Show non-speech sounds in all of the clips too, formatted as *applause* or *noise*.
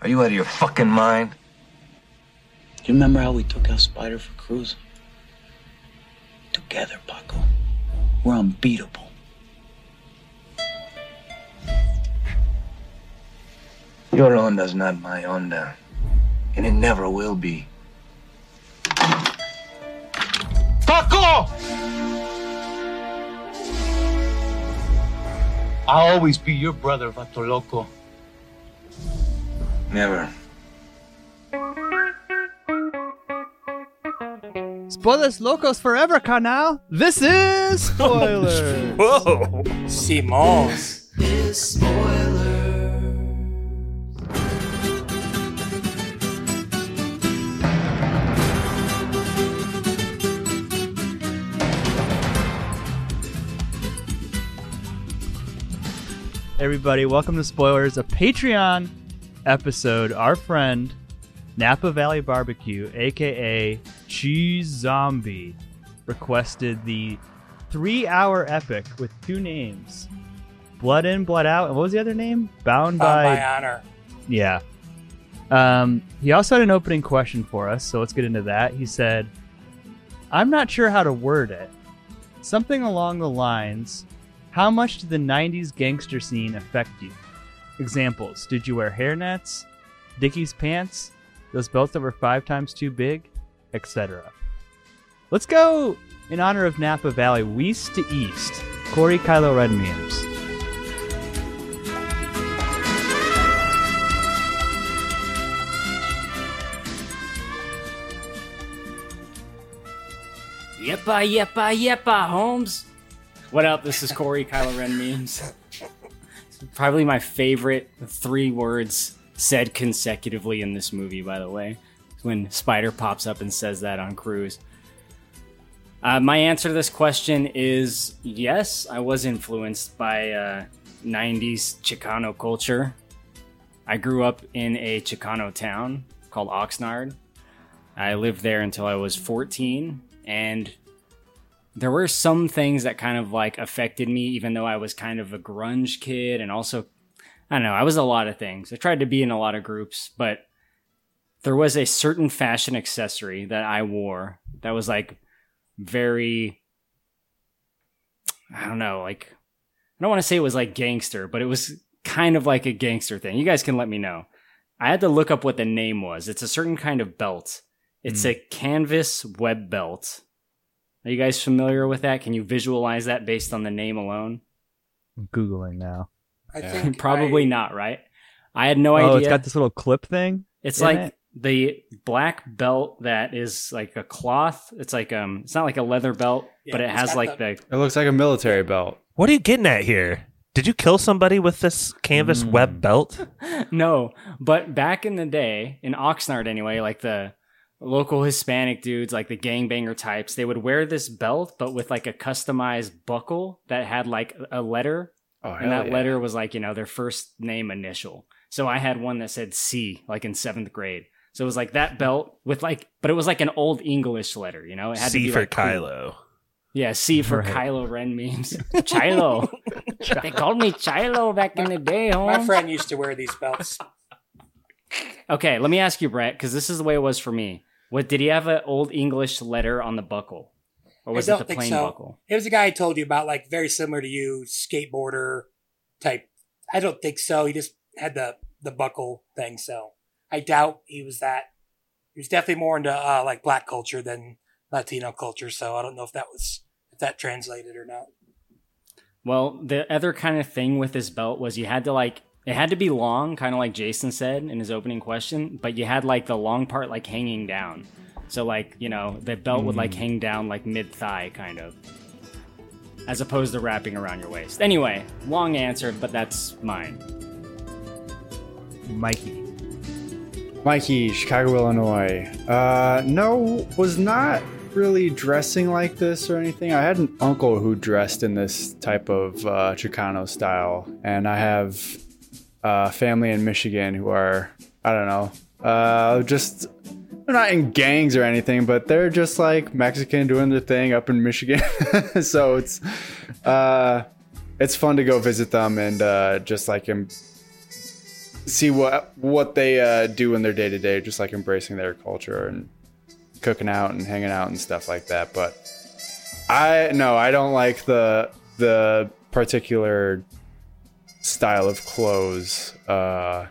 Are you out of your fucking mind? You remember how we took out Spider for Cruz? Together, Paco. We're unbeatable. Your onda's not my onda. And it never will be. Paco! I'll always be your brother, Vato Loco. Never. Spoilers locos forever, canal. This is *laughs* spoilers. Whoa! Simons. Everybody, welcome to Spoilers, a Patreon episode. Our friend Napa Valley Barbecue, aka Cheese Zombie, requested the three-hour epic with two names: Blood In, Blood Out, and what was the other name? Bound Uh, by by honor. Yeah. Um, he also had an opening question for us, so let's get into that. He said, I'm not sure how to word it. Something along the lines How much did the 90s gangster scene affect you? Examples Did you wear hairnets? Dickies pants? Those belts that were five times too big? Etc. Let's go in honor of Napa Valley, west to east. Corey Kylo Ren memes. Yeppa, yeppa, yeppa, Holmes. What up? This is Corey Kylo Ren memes. *laughs* Probably my favorite three words said consecutively in this movie, by the way. When Spider pops up and says that on Cruz. Uh, my answer to this question is yes, I was influenced by uh, 90s Chicano culture. I grew up in a Chicano town called Oxnard. I lived there until I was 14, and there were some things that kind of like affected me, even though I was kind of a grunge kid, and also, I don't know, I was a lot of things. I tried to be in a lot of groups, but there was a certain fashion accessory that I wore that was like very, I don't know, like, I don't want to say it was like gangster, but it was kind of like a gangster thing. You guys can let me know. I had to look up what the name was. It's a certain kind of belt. It's hmm. a canvas web belt. Are you guys familiar with that? Can you visualize that based on the name alone? I'm Googling now. I think Probably I- not, right? I had no oh, idea. it's got this little clip thing. It's like it? the black belt that is like a cloth. It's like um, it's not like a leather belt, Yeah, but it has like the- the It looks like a military belt. What are you getting at here? Did you kill somebody with this canvas Mm. web belt? *laughs* no, but back in the day, in Oxnard anyway, like the local Hispanic dudes, like the gangbanger types, they would wear this belt, but with like a customized buckle that had like a letter, Oh, and that letter was like you know their first name initial. So I had one that said C, like in seventh grade. So it was like that belt with like, but it was like an old English letter, you know. It had to C be for like, cool. Kylo. Yeah, C for Right. Kylo Ren memes. *laughs* Chilo. *laughs* they called me Chilo back in the day, My friend used to wear these belts. Okay, let me ask you, Brett, because this is the way it was for me. What did he have an old English letter on the buckle, or was I it don't the think plain so. buckle? It was a guy I told you about, like very similar to you, skateboarder type. I don't think so. He just had the the buckle thing. So I doubt he was that. He was definitely more into uh, like black culture than Latino culture. So I don't know if that was if that translated or not. Well, the other kind of thing with this belt was you had to like it had to be long, kind of like Jason said in his opening question, but you had like the long part like hanging down. So like you know the belt would like hang down like mid thigh, kind of, as opposed to wrapping around your waist. Anyway, long answer, but that's mine. Mikey. Mikey, Chicago, Illinois. Uh, no, was not really dressing like this or anything. I had an uncle who dressed in this type of uh, Chicano style, and I have uh, family in Michigan who are, I don't know, uh, just they're not in gangs or anything, but they're just like Mexican doing their thing up in Michigan. *laughs* so it's uh, it's fun to go visit them and uh, just like em- see what what they uh, do in their day to day, just like embracing their culture and cooking out and hanging out and stuff like that. But I no, I don't like the the particular style of clothes uh,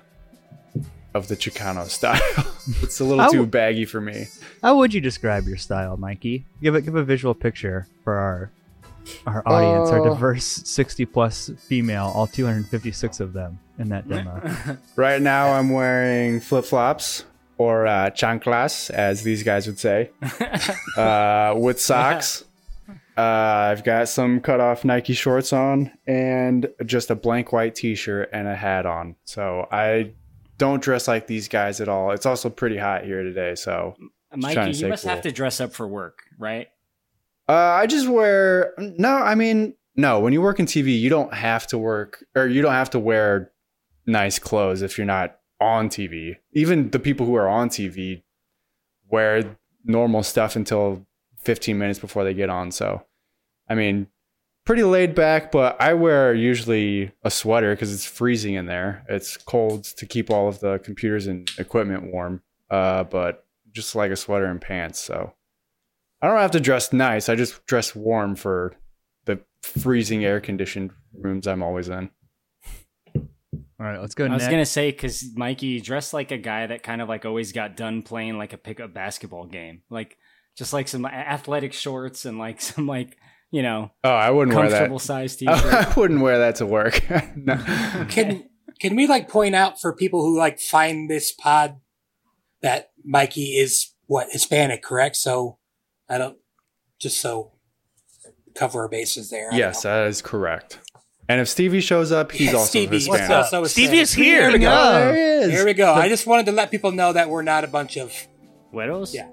of the Chicano style. *laughs* it's a little I too w- baggy for me. How would you describe your style, Mikey? Give it give a visual picture for our our audience, our Uh, diverse sixty plus female, all two hundred and fifty six of them in that demo. *laughs* Right now, I'm wearing flip flops or uh, chanclas, as these guys would say, *laughs* uh, with socks. Uh, I've got some cut off Nike shorts on and just a blank white t shirt and a hat on. So I don't dress like these guys at all. It's also pretty hot here today. So Mikey, to you must have to dress up for work, right? uh, I just wear, no, I mean, no, when you work in TV, you don't have to work or you don't have to wear nice clothes if you're not on TV. Even the people who are on TV wear normal stuff until 15 minutes before they get on. So, I mean, pretty laid back, but I wear usually a sweater because it's freezing in there. It's cold to keep all of the computers and equipment warm, uh, but just like a sweater and pants. So, I don't have to dress nice. I just dress warm for the freezing air conditioned rooms I'm always in. All right, let's go I was gonna say because Mikey you dressed like a guy that kind of like always got done playing like a pickup basketball game, like just like some athletic shorts and like *laughs* some like you know Oh, I wouldn't wear that. comfortable size *laughs* t-shirt. I wouldn't wear that to work. *laughs* no. Can can we like point out for people who like find this pod that Mikey is what Hispanic, correct? So I don't just so cover our bases there. I Yes, that is correct. And if Stevie shows up, he's Yeah, also Stevie, Hispanic. what's up? Stevie is here. Here we go. Oh, there he is. Here we go. I just wanted to let people know that we're not a bunch of Widows? Yeah.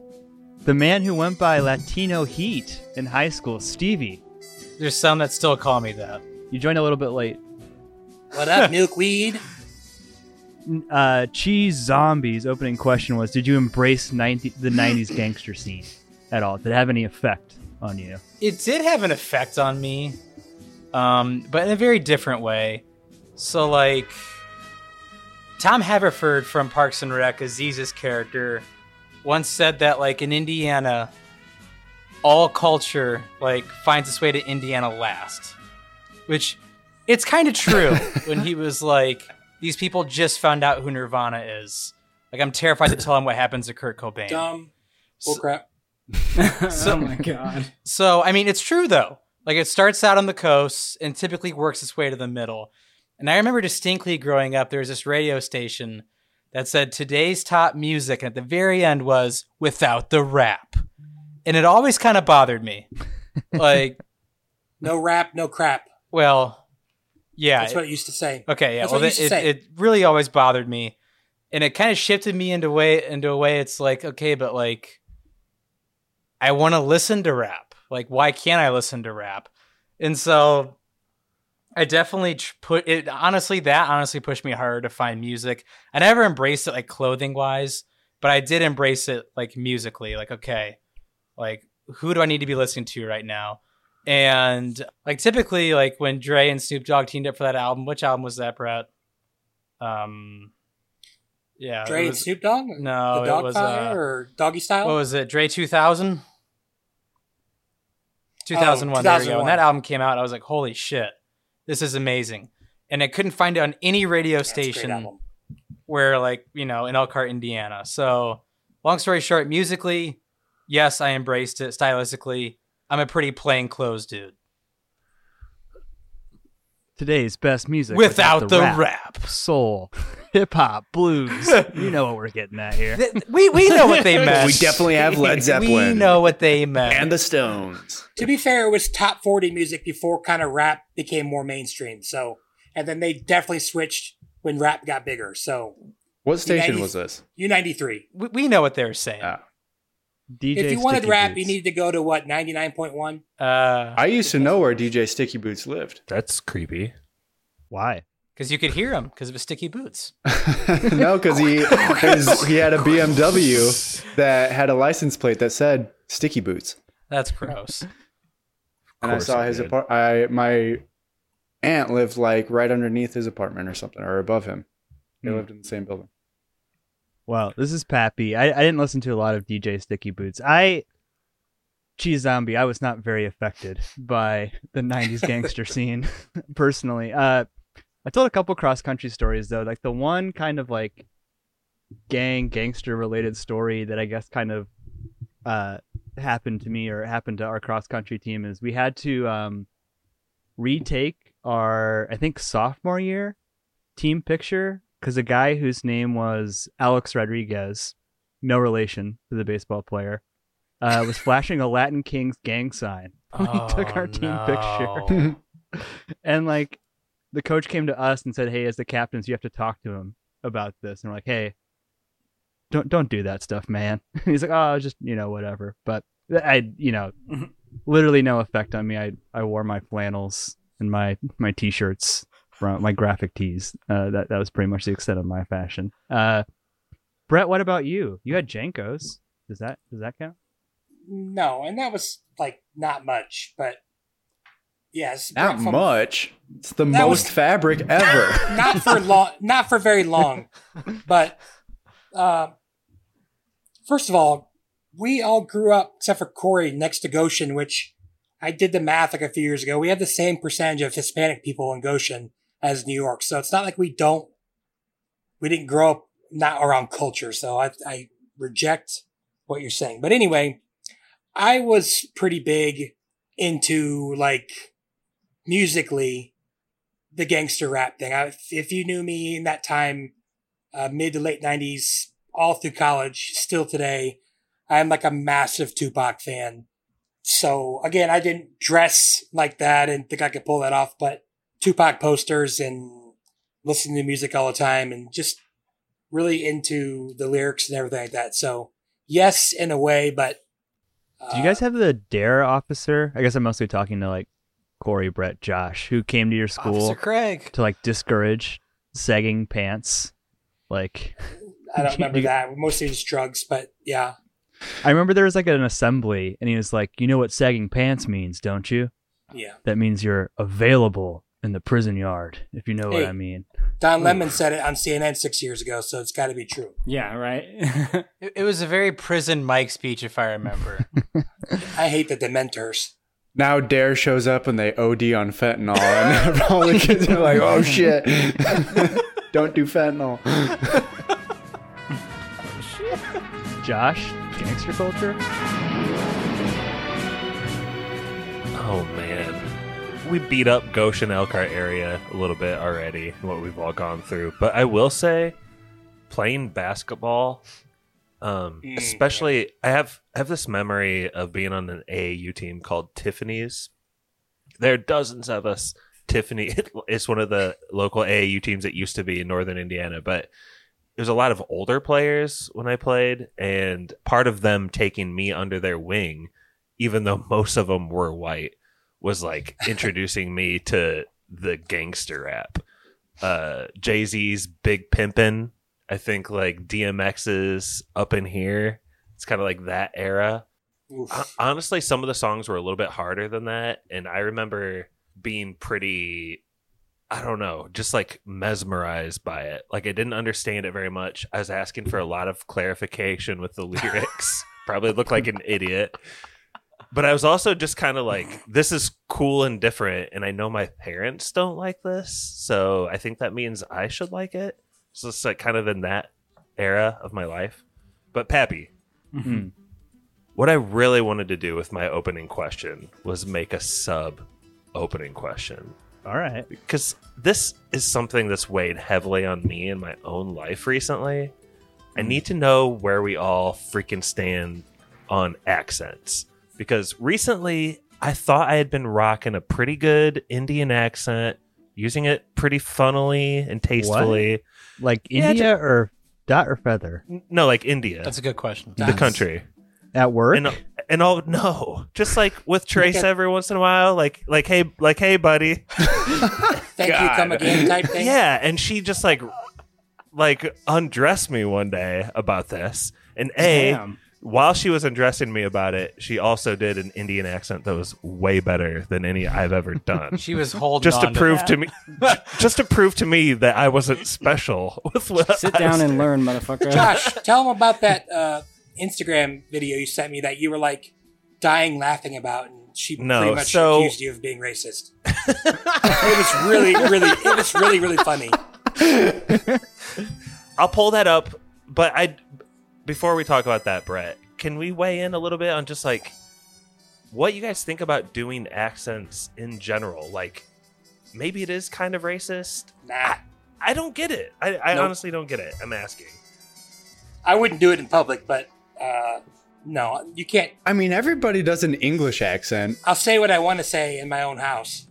The man who went by Latino Heat in high school, Stevie. There's some that still call me that. You joined a little bit late. what up, milkweed. *laughs* Uh, Cheese Zombies opening question was Did you embrace 90, the *gasps* 90s gangster scene at all? Did it have any effect on you? It did have an effect on me, um, but in a very different way. So, like, Tom Haverford from Parks and Rec, Aziz's character, once said that, like, in Indiana, all culture, like, finds its way to Indiana last. Which, it's kind of true *laughs* when he was like, these people just found out who Nirvana is. Like, I'm terrified to tell him what happens to Kurt Cobain. Dumb. Bullcrap. *laughs* oh my god. So, I mean, it's true though. Like, it starts out on the coast and typically works its way to the middle. And I remember distinctly growing up, there was this radio station that said today's top music, and at the very end was without the rap. And it always kind of bothered me. *laughs* like, No rap, no crap. well, yeah. That's what it used to say. Okay, yeah. That's well, what it it, used to it, say. it really always bothered me, and it kind of shifted me into way into a way. It's like okay, but like, I want to listen to rap. Like, why can't I listen to rap? And so, I definitely put it. Honestly, that honestly pushed me harder to find music. I never embraced it like clothing wise, but I did embrace it like musically. Like, okay, like who do I need to be listening to right now? And like typically, like when Dre and Snoop Dogg teamed up for that album, which album was that, Brett? Um, yeah, Dre it and Snoop Dogg? No, the it dog was, uh, or doggy style? what was it? Dre two thousand. 2001, there we go. When that album came out, I was like, holy shit, this is amazing. And I couldn't find it on any radio station where, like, you know, in Elkhart, Indiana. So, long story short, musically, yes, I embraced it. Stylistically, I'm a pretty plain clothes dude. Today's best music Without the rap, rap. soul, *laughs* hip hop, blues. *laughs* you know what we're getting at here. We, we know what they *laughs* meant. We definitely have Led Zeppelin. We know what they meant. And the Stones. To be fair, it was top 40 music before kind of rap became more mainstream. So, and then they definitely switched when rap got bigger. So, What station Yeah, was this? U93. we, we know what they're saying. Ah. DJ if you wanted Sticky rap, Boots. you needed to go to what, 99.1? Uh, I used to know where DJ Sticky Boots lived. That's creepy. Why? because you could hear him because of his sticky boots. *laughs* no, because he his, he had a BMW that had a license plate that said Sticky Boots, That's gross. and I saw his did. apart. I my aunt lived like right underneath his apartment or something, or above him. They Hmm. lived in the same building. Well, this is Pappy. I, I didn't listen to a lot of DJ Sticky Boots. I, Cheese Zombie, I was not very affected by the 90s *laughs* gangster scene, *laughs* personally. Uh, I told a couple cross country stories, though. Like the one kind of like gang, gangster related story that I guess kind of uh, happened to me or happened to our cross country team is we had to um, retake our, I think, sophomore year team picture because a guy whose name was Alex Rodriguez, no relation to the baseball player, uh, was *laughs* flashing a Latin Kings gang sign when we took our Oh, team no. picture. *laughs* and like the coach came to us and said, "Hey, as the captains, you have to talk to him about this." And we're like, "Hey, don't don't do that stuff, man." *laughs* He's like, "Oh, just you know, whatever." But I, you know, literally no effect on me. I I wore my flannels and my my t-shirts from my graphic tees. Uh, that that was pretty much the extent of my fashion. Uh, Brett, what about you? You had JNCOs. Does that does that count? No, and that was like not much, but yes, Not from- much. It's the most was- fabric *laughs* ever. not for long, not for very long. But uh, first of all, we all grew up, except for Corey, next to Goshen, which I did the math like a few years ago. We have the same percentage of Hispanic people in Goshen as New York, so it's not like we don't, we didn't grow up not around culture. So I, I reject what you're saying. But anyway, I was pretty big into like musically the gangster rap thing. I, if you knew me in that time, uh, mid to late '90s, all through college, still today, I'm like a massive Tupac fan. So again, I didn't dress like that and think I could pull that off, but Tupac posters and listening to music all the time and just really into the lyrics and everything like that. So yes, in a way, but uh, Do you guys have the Dare officer? I guess I'm mostly talking to like Corey, Brett, Josh, who came to your school Officer Craig. to like discourage sagging pants. Like, I don't *laughs* remember you- that. Mostly just drugs, but yeah. I remember there was like an assembly, and he was like, "You know what sagging pants means, don't you? Yeah. That means you're available in the prison yard, if you know what I mean." Don Lemon said it on CNN six years ago, so it's got to be true. Yeah, right. *laughs* It, it was a very prison Mike speech, if I remember. *laughs* I hate the Dementors. now Dare shows up and they OD on fentanyl, and all the kids are like, "Oh shit, *laughs* don't do fentanyl." Josh, gangster culture. Oh man. We beat up Goshen Elkhart area a little bit already, what we've all gone through. But I will say, playing basketball, um, Mm, especially I have I have this memory of being on an AAU team called Tiffany's. There are dozens of us. Tiffany *laughs* is one of the local AAU teams that used to be in northern Indiana, but there's a lot of older players when I played, and part of them taking me under their wing, even though *laughs* most of them were white, was like *laughs* introducing me to the gangster rap. Uh, Jay Z's Big Pimpin', I think like DMX's Up in Here. It's kind of like that era. Oof. Honestly, some of the songs were a little bit harder than that, and I remember being pretty. I don't know, just like mesmerized by it. Like I didn't understand it very much. I was asking for a lot of clarification with the *laughs* lyrics. Probably looked like an idiot. But I was also just kind of like, this is cool and different, and I know my parents don't like this, so I think that means I should like it. So it's like kind of in that era of my life. But Pappy, Mhm. what I really wanted to do with my opening question was make a sub opening question All right. because this is something that's weighed heavily on me in my own life recently. I need to know where we all freaking stand on accents because recently I thought I had been rocking a pretty good Indian accent, using it pretty funnily and tastefully. Like Yeah, India or dot or feather No, like India, That's a good question. the country. at work. and and all no, just like with Trace at- every once in a while, like like hey like hey buddy, *laughs* Thank you, come again type thing. yeah, and she just like like undressed me one day about this, and a Damn. While she was undressing me about it, she also did an Indian accent that was way better than any I've ever done. She was holding just to on prove that. to me, *laughs* just to prove to me that I wasn't special. With what Sit I down and doing. learn, motherfucker. Josh, tell them about that uh, Instagram video you sent me that you were like dying laughing about, and she No, pretty much so- accused you of being racist. *laughs* it was really, really, it was really, really funny. I'll pull that up, but I before we talk about that, Brett, can we weigh in a little bit on just like what you guys think about doing accents in general? Like maybe it is kind of racist. Nah, I don't get it. I, I Nope. honestly don't get it. I'm asking. I wouldn't do it in public, but uh, no, you can't. I mean, everybody does an English accent. I'll say what I want to say in my own house.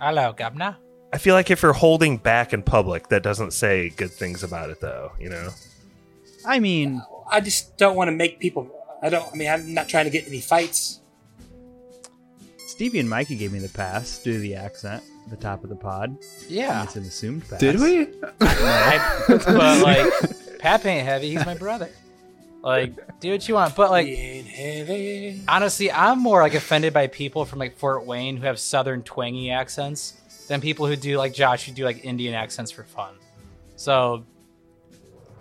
Hello, Governor. I feel like if you're holding back in public, that doesn't say good things about it, though. You know. I mean, I just don't want to make people. I don't. I mean, I'm not trying to get any fights. Stevie and Mikey gave me the pass due to the accent at the top of the pod. Yeah. It's an assumed pass. Did we? I, but like, *laughs* Pap ain't heavy. He's my brother. Like, do what you want. But like, Being heavy. honestly, I'm more like offended by people from like Fort Wayne who have southern twangy accents than people who do like Josh who do like Indian accents for fun. So,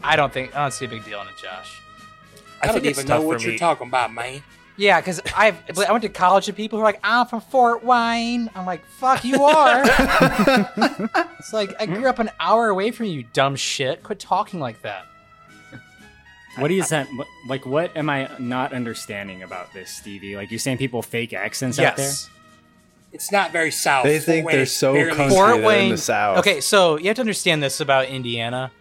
I don't think I don't see a big deal in it, Josh. I, don't think even know what you're me. talking about, man. Yeah, because I *laughs* I went to college with people who are like, I'm from Fort Wayne. I'm like, fuck, you are. *laughs* it's like I grew up an hour away from you, you dumb shit. Quit talking like that. What is that? what- Like, what am I not understanding about this, Stevie? Like, you're saying people fake accents out there? Yes. It's not very south. They Fort think Wayne they're so barely- country. Fort they're in Wayne. the South. Okay, so you have to understand this about Indiana.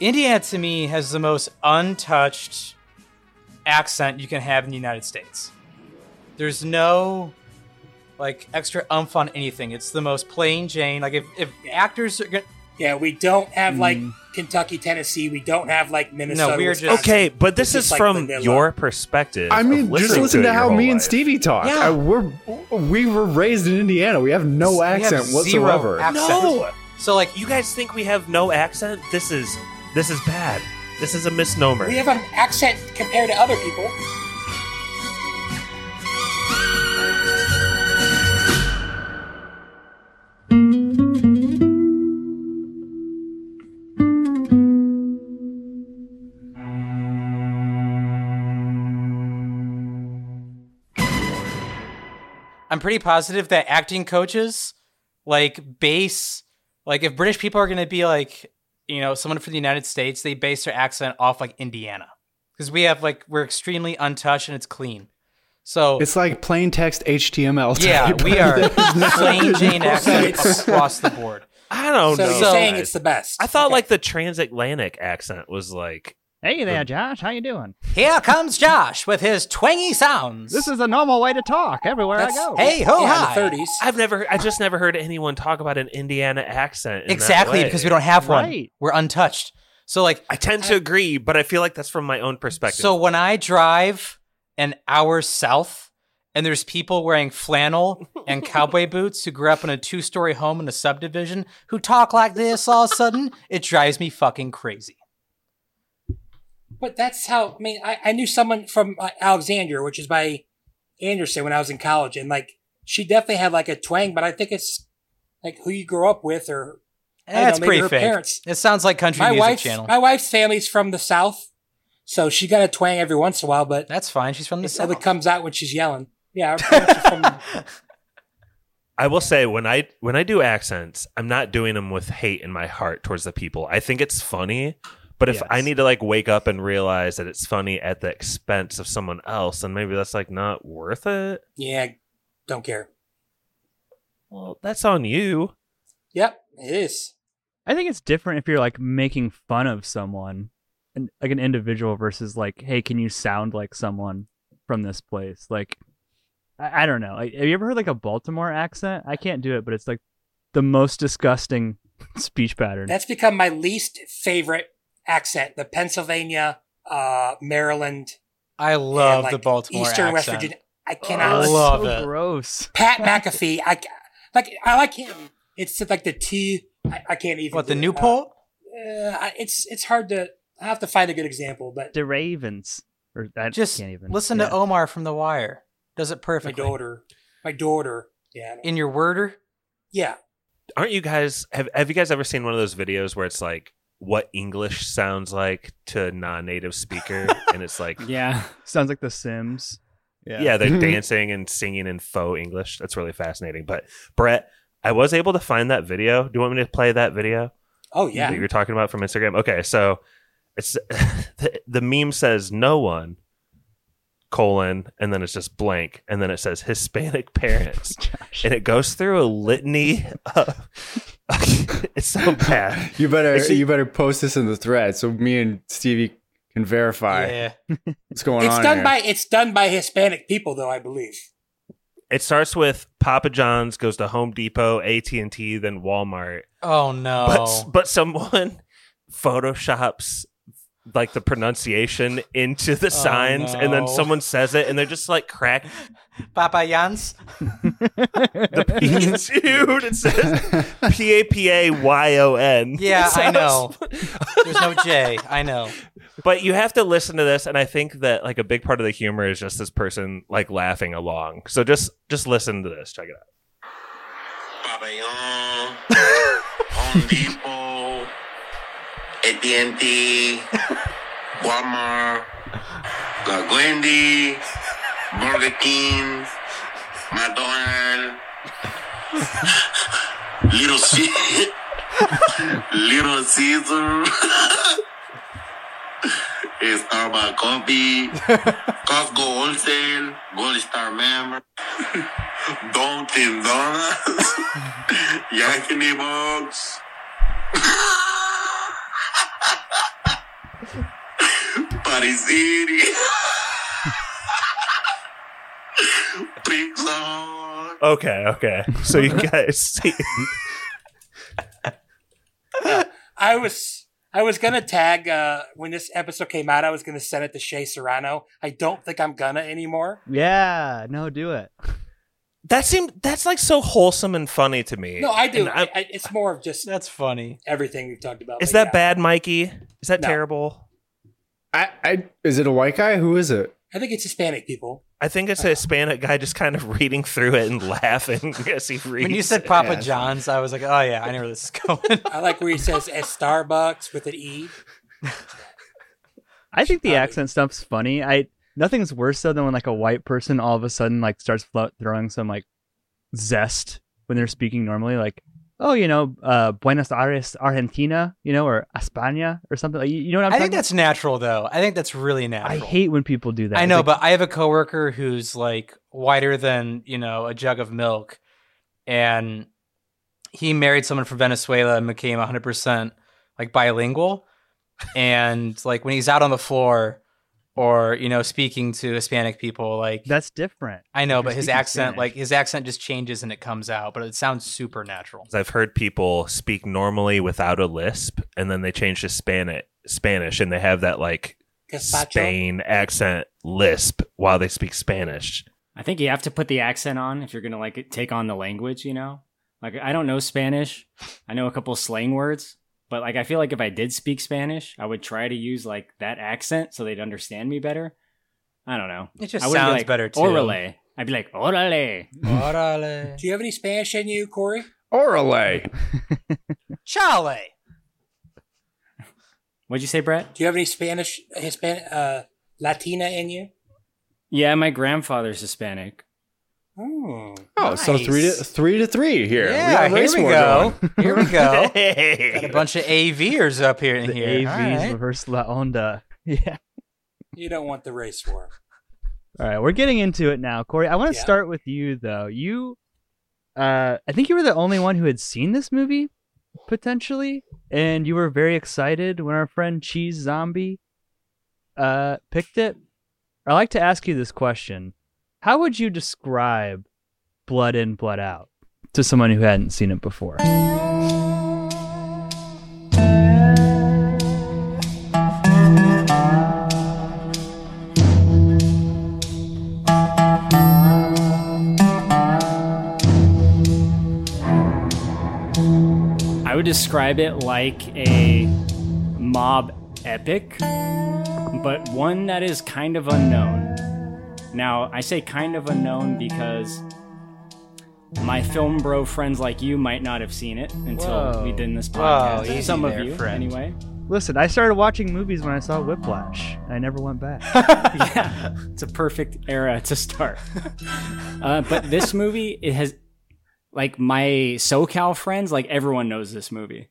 Indiana to me has the most untouched accent you can have in the United States. There's no like extra umph on anything. It's the most plain Jane. Like if, if actors are gonna Yeah, we don't have like Mm. Kentucky, Tennessee. We don't have like Minnesota. No, we are just- Okay, but this It's is just like from vanilla. your perspective. I mean, just listen to to how whole me and. Stevie talk. Yeah. I- we're we were raised in Indiana. We have no We have accent zero whatsoever. accent. No, So like you guys think we have no accent? This is this is bad. This is a misnomer. We have an accent compared to other people. I'm pretty positive that acting coaches like base like if British people are going to be like you know someone from the United States, they base their accent off like Indiana because we have like we're extremely untouched and it's clean. So It's like plain text HTML. yeah, type. we are *laughs* plain Jane accent across the board. I don't so know. So- saying it's the best. I thought Okay. like the transatlantic accent was like Hey there, Josh. How you doing? Here comes Josh with his twangy sounds. This is a normal way to talk everywhere That's- I go. hey ho yeah, hi. in the 30s. I've never I just never heard anyone talk about an Indiana accent. in that Exactly way. because we don't have one. Right. We're untouched. So like I tend to agree, but I feel like that's from my own perspective. So when I drive an hour south and there's people wearing flannel and cowboy *laughs* boots who grew up in a two story home in a subdivision who talk like this all of a sudden, it drives me fucking crazy. But that's how. I mean, I, I knew someone from uh, Alexandria, which is by Anderson, when I was in college, and like she definitely had like a twang. But I think it's like who you grew up with, or I don't That's know, maybe pretty her fake. parents. It sounds like country my music wife's channel. my wife's family's from the south, so she got a twang every once in a while. But That's fine. She's from the it south. only comes out when she's yelling. Yeah, our from. *laughs* I will say when I when I do accents, I'm not doing them with hate in my heart towards the people. I think it's funny, but if Yes. I need to like wake up and realize that it's funny at the expense of someone else, then maybe that's like not worth it. Yeah, don't care. Well, that's on you. Yep, it is. I think it's different if you're like making fun of someone, and like an individual versus like, hey, can you sound like someone from this place? Like, I, I don't know. Like, have you ever heard like a Baltimore accent? I can't do it, but it's like the most disgusting *laughs* speech pattern. That's become my least favorite accent. The Pennsylvania, uh, Maryland, I and, love like, the Baltimore Eastern West. Virginia. I I cannot. it's love so it. gross. *laughs* Pat McAfee. I like. I like him. It's like the T. I, I can't even. What the do it. Newport? Uh, uh, it's it's hard to. I have to find a good example, but The Ravens. Or that Just can't even listen yeah. to Omar from The Wire. Does it perfectly. My daughter. My daughter. Yeah. In your worder? yeah. Aren't you guys have have you guys ever seen one of those videos where it's like what English sounds like to a non-native speaker *laughs* and it's like Yeah. Sounds like The Sims. yeah, they're *laughs* dancing and singing in faux English. That's really fascinating. But Brett, I was able to find that video. Do you want me to play that video Oh yeah. that you're talking about from Instagram? Okay, so it's *laughs* the, the meme says no one colon and then it's just blank and then it says Hispanic parents *laughs* and it goes through a litany of *laughs* it's so bad. You better Actually- you better post this in the thread so me and Stevie can verify Yeah. what's going It's on. done here. by it's done by Hispanic people though, I believe. It starts with Papa John's, goes to Home Depot, AT and T, then Walmart. Oh no. But but someone *laughs* photoshops like the pronunciation into the oh, signs, and then someone says it, and they're just like crack *laughs* Papa Jans? the P, dude. *laughs* It says P A P A Y O N. *laughs* Yeah, It I know. There's no J. I know. But you have to listen to this, and I think that like a big part of the humor is just this person like laughing along. So just just listen to this. Check it out. Pabellon, Home Depot, AT&T, Walmart, La Wendy, Burger King, McDonald's, Little C- Little Caesar, Starbucks Coffee, Costco Wholesale, Gold Star Member, Dunkin' Donuts, Yankee Box, Party City, Pizza. Okay, okay. So you guys see. I was I was gonna tag uh when this episode came out, I was gonna send it to Shea Serrano. I don't think I'm gonna anymore. Yeah, no, do it. That seemed that's like so wholesome and funny to me. No, I do. And I, I, it's more of just That's funny. everything we've talked about. Is that yeah. bad, Mikey? Is that No. terrible? I, I is it a white guy? Who is it? I think it's Hispanic people. I think it's a Hispanic guy just kind of *laughs* reading through it and laughing *laughs* as he reads. When you said it. Papa Yeah, John's, I was like, oh yeah, I know where this is going. I like where he says at Starbucks with an E. *laughs* I think the Probably. accent stuff's funny. I nothing's worse though than when like a white person all of a sudden like starts flo- throwing some like zest when they're speaking normally, like oh you know uh, Buenos Aires, Argentina, you know, or España or something. Like, you know what I'm I think that's natural though. I think that's really natural. I hate when people do that. I know, like, but I have a coworker who's like whiter than you know a jug of milk, and he married someone from Venezuela and became 100 percent like bilingual. And like when he's out on the floor, or you know speaking to Hispanic people, like that's different. I know, but his accent, Spanish. like his accent, just changes and it comes out, but it sounds super natural. I've heard people speak normally without a lisp, and then they change to Spanish, Spanish, and they have that like Gazpacho. Spain accent lisp while they speak Spanish. I think you have to put the accent on if you're gonna like take on the language. You know, like I don't know Spanish. I know a couple slang words, but like I feel like if I did speak Spanish, I would try to use like that accent so they'd understand me better. I don't know. It just I wouldn't be sounds like, better too. Orale. I'd be like orale. Orale. Do you have any Spanish in you, Corey? Orale. *laughs* Chale. What'd you say, Brett? Do you have any Spanish, Hispanic, uh, Latina in you? Yeah, my grandfather's Hispanic. Hmm. Oh, so three to three to three here. Yeah, got a here we go. Here we go. *laughs* Got a bunch of AVers up here in the here. AVs All right. reverse la onda. *laughs* Yeah. You don't want the race war. All right, we're getting into it now, Corey. I want to Yeah. start with you though. You, uh, I think you were the only one who had seen this movie, potentially, and you were very excited when our friend Cheese Zombie, uh, picked it. I like to ask you this question: How would you describe Blood In, Blood Out to someone who hadn't seen it before? I would describe it like a mob epic, but one that is kind of unknown. Now, I say kind of unknown because my film bro friends like you might not have seen it until Whoa. we did this Whoa, podcast. easy Some there, of you, friend. anyway. Listen, I started watching movies when I saw Whiplash. I never went back. *laughs* yeah, it's a perfect era to start. uh, but this movie, it has like my SoCal friends, like everyone knows this movie.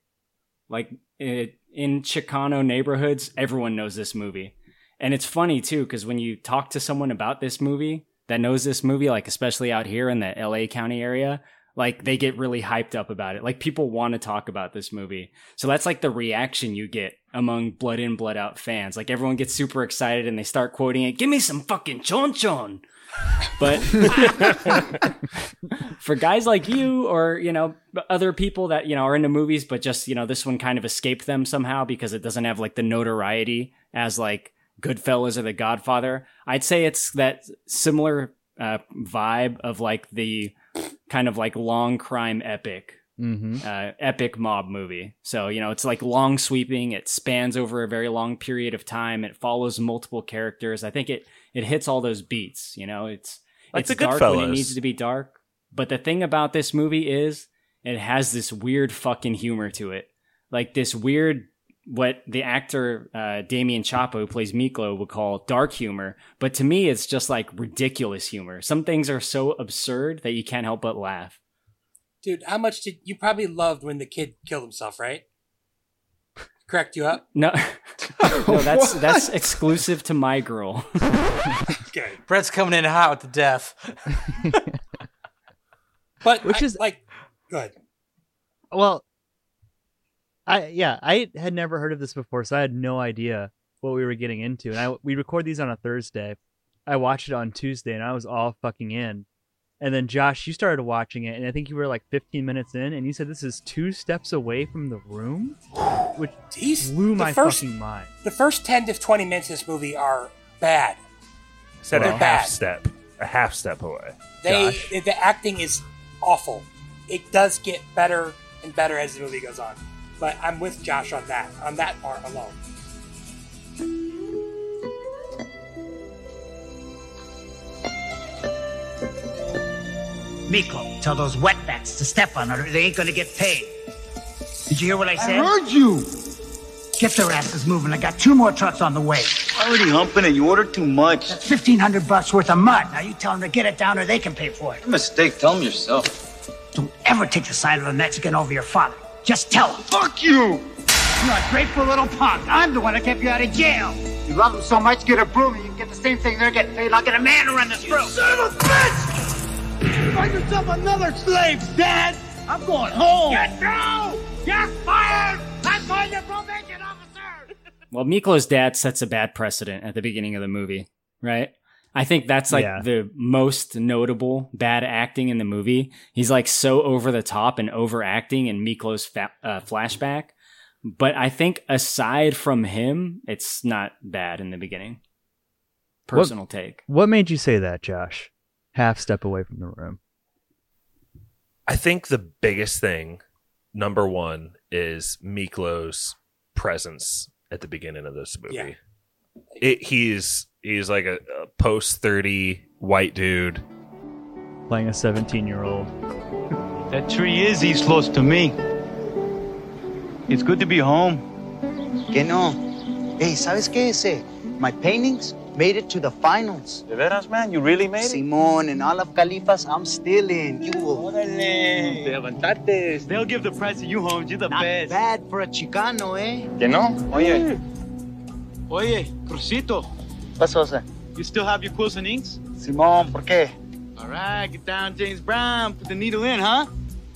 Like it, in Chicano neighborhoods, everyone knows this movie, and it's funny too because when you talk to someone about this movie that knows this movie, like especially out here in the LA County area. Like they get really hyped up about it. Like people want to talk about this movie. So that's like the reaction you get among blood in, blood out fans. Like everyone gets super excited and they start quoting it. Give me some fucking chon chon. But *laughs* for guys like you or, you know, other people that, you know, are into movies, but just, you know, this one kind of escaped them somehow because it doesn't have like the notoriety as like Goodfellas or The Godfather. I'd say it's that similar uh, vibe of like the kind of like long crime epic hmm uh, epic mob movie. So, you know, it's like long sweeping. It spans over a very long period of time. It follows multiple characters. I think it, it hits all those beats, you know, it's, Like it's dark when it needs to be dark. But the thing about this movie is it has this weird fucking humor to it. Like this weird, what the actor, uh, Damian Chapa, who plays Miklo, would call dark humor. But to me, it's just like ridiculous humor. Some things are so absurd that you can't help but laugh. Dude, how much did you probably loved when the kid killed himself, right? Correct you up? No, *laughs* *laughs* no, that's that's exclusive to my girl. *laughs* Okay. Brett's coming in hot with the death. But Which I- is- like good. Well, I yeah, I had never heard of this before, so I had no idea what we were getting into. And I we record these on a Thursday. I watched it on Tuesday, and I was all fucking in. And then Josh, you started watching it, and I think you were like 15 minutes in, and you said this is two steps away from the room, *sighs* which He's blew the my first, fucking mind. The first ten to twenty minutes of this movie are bad. Said They're a half step, a half step away. They Josh. the acting is awful. It does get better and better as the movie goes on. But I'm with Josh on that, on that part alone. Miklo, tell those wetbacks to step on her. They ain't gonna get paid. Did you hear what I said? I heard you. Get their asses moving. I got two more trucks on the way. Already humping and you ordered too much. That's fifteen hundred bucks worth of mud. Now you tell them to get it down or they can pay for it. Mistake. Tell them yourself. Don't ever take the side of the Mexican over your father. Just tell him. Fuck you. You're a grateful little punk. I'm the one that kept you out of jail. You love him so much, get a broom and you can get the same thing they're getting paid. I'll get a man to run this room. Son of a bitch! Find yourself another slave, Dad! I'm going home! Get through! You're fired! I'm calling your probation officer! Well, Miklo's dad sets a bad precedent at the beginning of the movie, right? I think that's like Yeah. the most notable bad acting in the movie. He's like so over the top and overacting in Miklo's fa- uh, flashback. But I think aside from him, it's not bad in the beginning. Personal take. What made you say that, Josh? Half step away from the room. I think the biggest thing, number one, is Miklo's presence at the beginning of this movie. Yeah. It, he's he's like a, a post thirty white dude. Playing a 17 year old. *laughs* That tree is East Los to me. It's good to be home. Que no. Hey, ¿sabes qué? Ese, my paintings made it to the finals. De veras, man? You really made it? Simon and all of Califas, I'm still in. You will. Órale. Te levantaste. They'll give the price of you homes. You're the Not best. bad for a Chicano, eh? Que no? Oye. Oye, Crucito. Pasó, sir? You still have your quills and inks? Simon, ¿por qué? All right, get down, James Brown. Put the needle in, huh?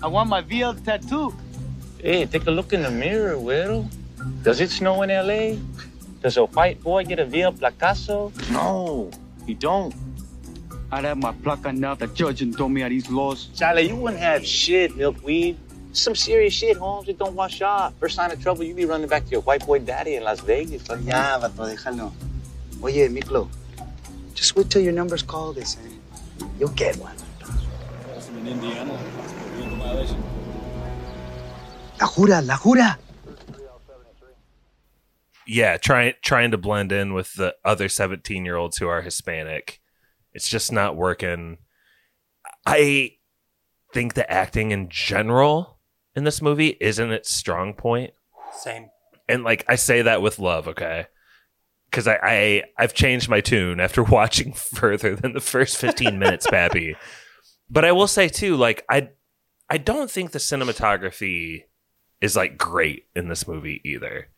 I want my VL tattoo. Hey, take a look in the mirror, Will. Does it snow in LA? Does a white boy get a VL placazo? No, he don't. I'd have my placa now. The judge and told me how these laws. Charlie, you wouldn't have shit, milkweed. Some serious shit, Holmes. It don't wash off. First sign of trouble, you be running back to your white boy daddy in Las Vegas. Fuck Ya, vato, déjalo. Oye, Miklo, just wait till your number's called, eh? You'll get one. In Indiana, violation. La jura, la jura. yeah, trying trying to blend in with the other 17 year olds who are Hispanic. It's just not working. I think the acting in general in this movie isn't its strong point. Same. And like I say that with love, okay? Because I, I I've changed my tune after *laughs* watching further than the first 15 minutes, Pappy. But I will say too, like I I don't think the cinematography is like great in this movie either.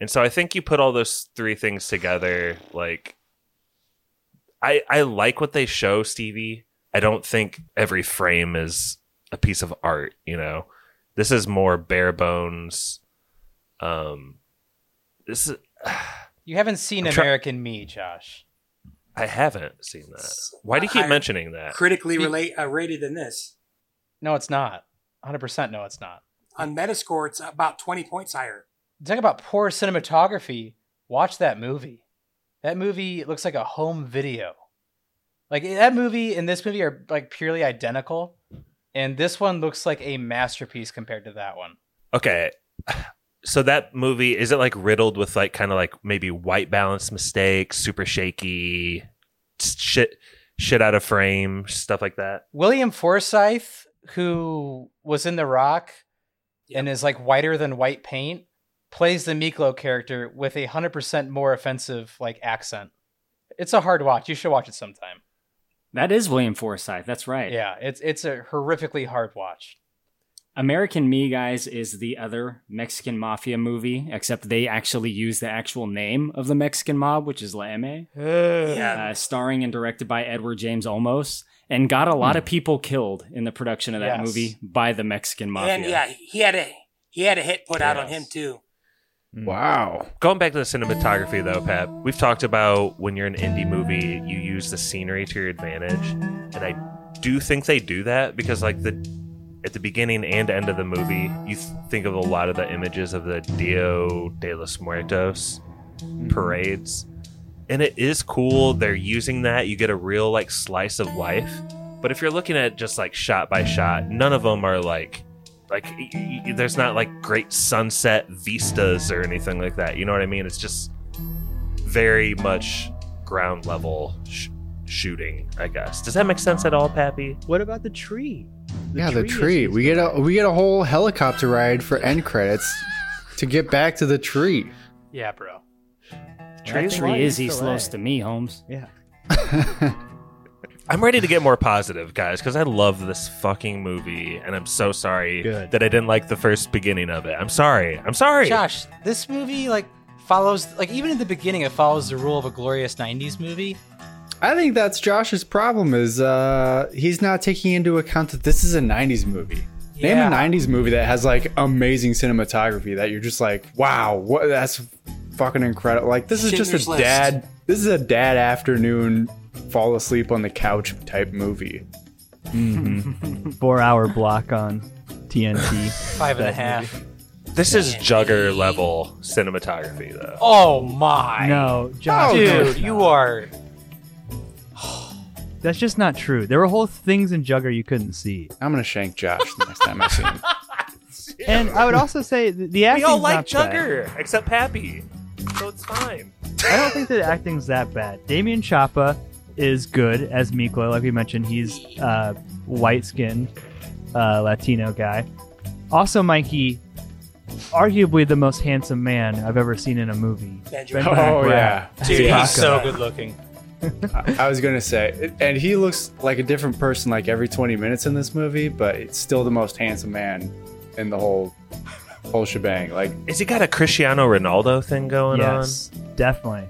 And so I think you put all those three things together, like I I like what they show, Stevie. I don't think every frame is a piece of art, you know. This is more bare bones. Um this is *sighs* You haven't seen I'm try- American Me, Josh. I haven't seen that. Why do you keep Higher- mentioning that? Critically relate uh, rated than this. No, it's not. 100% no, it's not. On Metascore, it's about 20 points higher. Talk about poor cinematography. Watch that movie. That movie looks like a home video. Like that movie and this movie are like purely identical, and this one looks like a masterpiece compared to that one. Okay. So that movie is it like riddled with like kind of like maybe white balance mistakes, super shaky, shit shit out of frame, stuff like that. William Forsythe, who was in The Rock and is like whiter than white paint, plays the Miklo character with a hundred percent more offensive like accent. It's a hard watch. You should watch it sometime. That is William Forsythe. That's right. Yeah, it's it's a horrifically hard watch. American Me, guys, is the other Mexican mafia movie, except they actually use the actual name of the Mexican mob, which is La M. Yeah. Uh, starring and directed by Edward James Olmos, and got a lot of people killed in the production of that Yes. movie by the Mexican mafia. And yeah, he had a he had a hit put out on him too. Wow. Going back to the cinematography though, Pep, we've talked about when you're an indie movie, you use the scenery to your advantage. And I do think they do that because like the at the beginning and end of the movie, you th- think of a lot of the images of the Día de los Muertos mm-hmm. parades. And it is cool. They're using that. You get a real like slice of life. But if you're looking at just like shot by shot, none of them are like like y- y- y- there's not like great sunset vistas or anything like that. You know what I mean? It's just very much ground level sh- shooting, I guess. Does that make sense at all, Pappy? What about the tree? Yeah, the tree is tree. We get a we get a whole helicopter ride for end credits to get back to the tree. Yeah, bro. Tree, That's tree is it's East Los to me, Holmes. Yeah. *laughs* I'm ready to get more positive, guys, because I love this fucking movie, and I'm so sorry Good. that I didn't like the first beginning of it. I'm sorry. I'm sorry. Josh, this movie like follows like even in the beginning it follows the rule of a glorious 90s movie. I think that's Josh's problem is uh he's not taking into account that this is a 90s movie. Name a 90s movie that has like amazing cinematography that you're just like, "Wow, what that's fucking incredible." Like this is just a List. dad this is a dad afternoon fall asleep on the couch type movie. Four hour block on TNT. *laughs* Five and a That half. This is Jugger level cinematography, though. Oh my. No, Josh. Dude, you are That's just not true. There were whole things in Jugger you couldn't see. I'm going to shank Josh the next time I see him. *laughs* And I would also say th- the acting. We acting's all like not bad. Jugger, except Pappy. So it's fine. I don't think the acting's that bad. Damian Chapa is good as Miklo, like we mentioned. He's uh, white skinned uh, Latino guy. Also, Mikey, arguably the most handsome man I've ever seen in a movie. Benjamin. Benjamin Oh Bratt. yeah. dude, Tupac. he's so good looking. I, I was gonna say, and he looks like a different person like every 20 minutes in this movie, but it's still the most handsome man in the whole whole shebang. Like Is he got a Cristiano Ronaldo thing going on? Yes, definitely.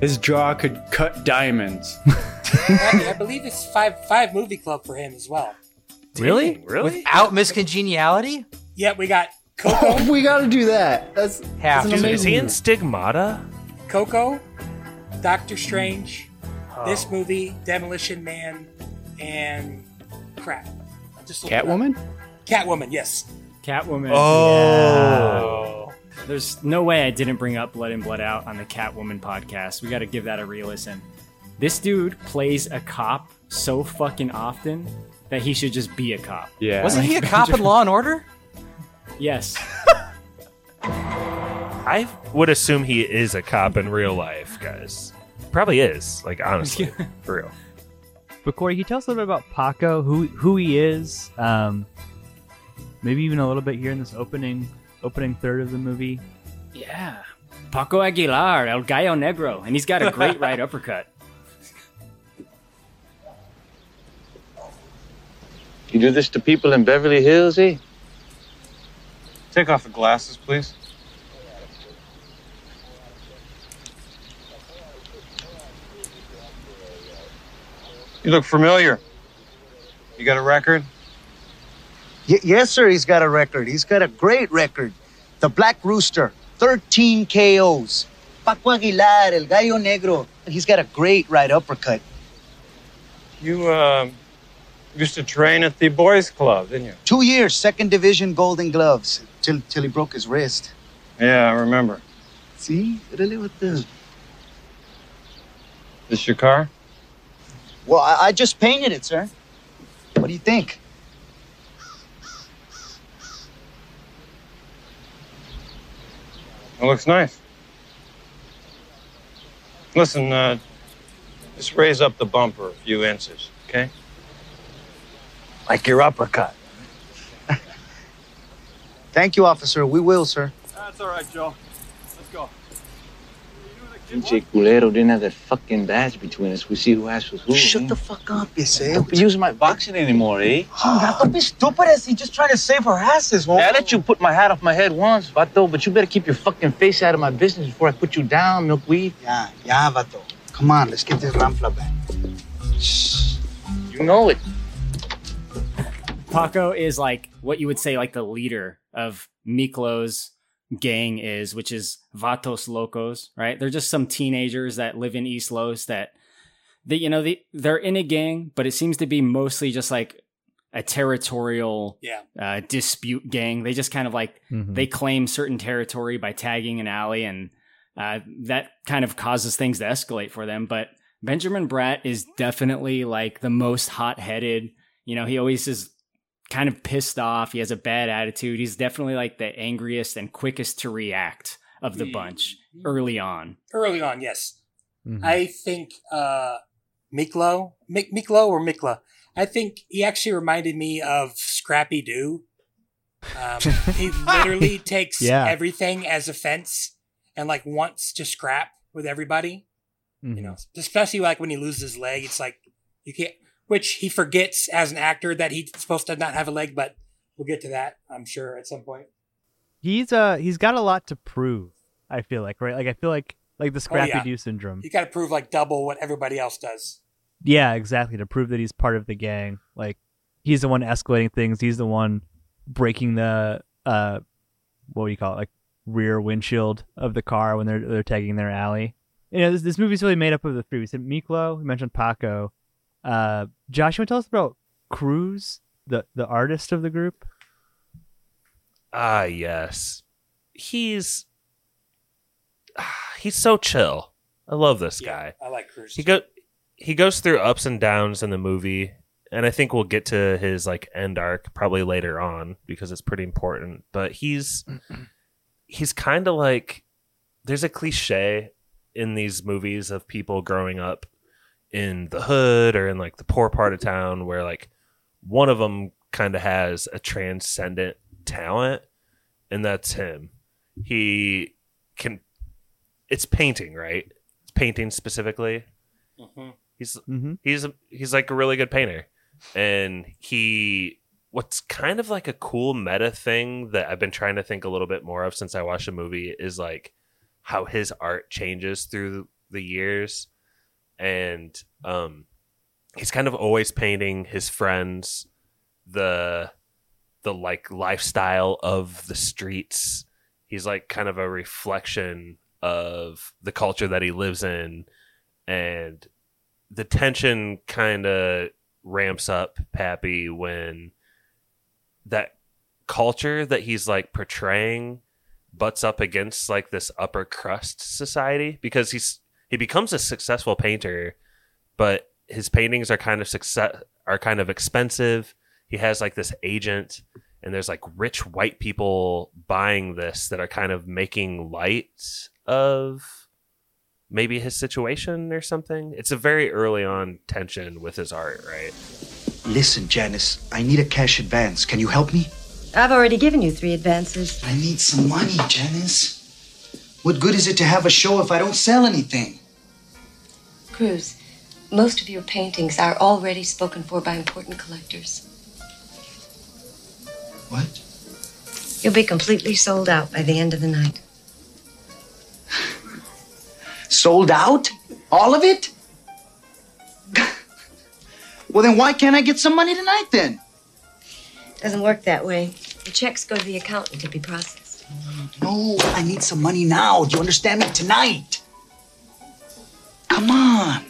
his jaw could cut diamonds. *laughs* I, I believe it's five five movie club for him as well. on? Really? Really? Without Miss Congeniality? Yeah, we got Coco, oh, *laughs* we got to do that. That's Have that's an to. Is he in. Stigmata? Coco, Doctor Strange, Oh. this movie, Demolition Man, and crap. Just looked it up. Catwoman. Catwoman, yes. Catwoman. Oh. There's no way I didn't bring up Blood In Blood Out on the Catwoman podcast. We got to give that a re-listen. This dude plays a cop so fucking often that he should just be a cop. Yeah. Wasn't he a *laughs* cop in Law and Order? Yes. *laughs* I would assume he is a cop in real life, guys. Probably is. Like honestly, *laughs* for real. But Corey, can you tell us a little bit about Paco, who who he is? Um, maybe even a little bit here in this opening opening third of the movie. Yeah. Paco Aguilar, El Gallo Negro, and he's got a great *laughs* right uppercut. You do this to people in Beverly Hills, eh? Take off the glasses, please. You look familiar. You got a record? Y- yes, sir, he's got a record. He's got a great record. The Black Rooster, 13 KOs. Paco Aguilar, El Gallo Negro. He's got a great right uppercut. You, uh, used to train at the boys' club, didn't you? Two years, second division Golden Gloves, till, till he broke his wrist. Yeah, I remember. See? Really what the... This your car? Well, I, I just painted it, sir. What do you think? It looks nice. Listen, uh, just raise up the bumper a few inches, okay? Like your uppercut. *laughs* Thank you, officer. We will, sir. That's all right, Joe. Let's go. Culero didn't have that fucking badge between us. We see who ass was who. Shut eh? the fuck up, you say. Don't be using my boxing anymore, eh? *gasps* Don't be stupid as he just trying to save our asses, homie. Yeah, I let you put my hat off my head once, Vato, but you better keep your fucking face out of my business before I put you down, milkweed. Yeah, yeah, Vato. Come on, let's get this ramfla back. Shh. You know it. Paco is like what you would say like the leader of Miklo's gang is, which is Vatos Locos, right? They're just some teenagers that live in East Los that they, you know, they they're in a gang, but it seems to be mostly just like a territorial Yeah. uh, dispute gang. They just kind of like Mhm. they claim certain territory by tagging an alley, and uh, that kind of causes things to escalate for them. But Benjamin Bratt is definitely like the most hot headed. You know, he always is kind of pissed off. He has a bad attitude. He's definitely like the angriest and quickest to react of the bunch early on. Early on, yes. Mhm. I think uh Miklo, Mik- Miklo or Mikla. I think he actually reminded me of Scrappy Doo. Um, *laughs* he literally takes Yeah. everything as offense and like wants to scrap with everybody. You know, especially like when he loses his leg, it's like you can't. Which he forgets as an actor that he's supposed to not have a leg, but we'll get to that, I'm sure, at some point. he's uh he's got a lot to prove. I feel like right, like I feel like like the Scrappy yeah. Doo syndrome. You got to prove like double what everybody else does. Yeah, exactly. To prove that he's part of the gang. Like he's the one escalating things. He's the one breaking the uh what do you call it? Like rear windshield of the car when they're they're tagging their alley. You know, this this movie's really made up of the three. We said Miklo, we mentioned Paco. Uh Josh, you want to tell us about Cruz, the the artist of the group? Ah, yes. He's *sighs* he's so chill. I love this guy. I like Cruz. He go he goes through ups and downs in the movie, and I think we'll get to his like end arc probably later on because it's pretty important. But he's *clears throat* he's kind of like there's a cliche in these movies of people growing up in the hood or in like the poor part of town where like one of them kind of has a transcendent talent and that's him. He can it's painting right? It's painting specifically. He's Mm-hmm. he's he's like a really good painter. And he what's kind of like a cool meta thing that i've been trying to think a little bit more of since i watched the movie is like how his art changes through the years and um he's kind of always painting his friends the the like lifestyle of the streets. He's like kind of a reflection of the culture that he lives in and the tension kind of ramps up pappy when that culture that he's like portraying butts up against like this upper crust society because he's he becomes a successful painter but his paintings are kind of success are kind of expensive he has like this agent and there's like rich white people buying this that are kind of making light of maybe his situation or something. It's a very early on tension with his art, right? Listen, Janice, I need a cash advance. Can you help me? I've already given you three advances. I need some money, Janice. What good is it to have a show if I don't sell anything? Cruz, most of your paintings are already spoken for by important collectors. What? You'll be completely sold out by the end of the night. Sold out? All of it? well, then why can't I get some money tonight then? Doesn't work that way. The checks go to the accountant to be processed. No, I need some money now. Do you understand me? Tonight. Come on.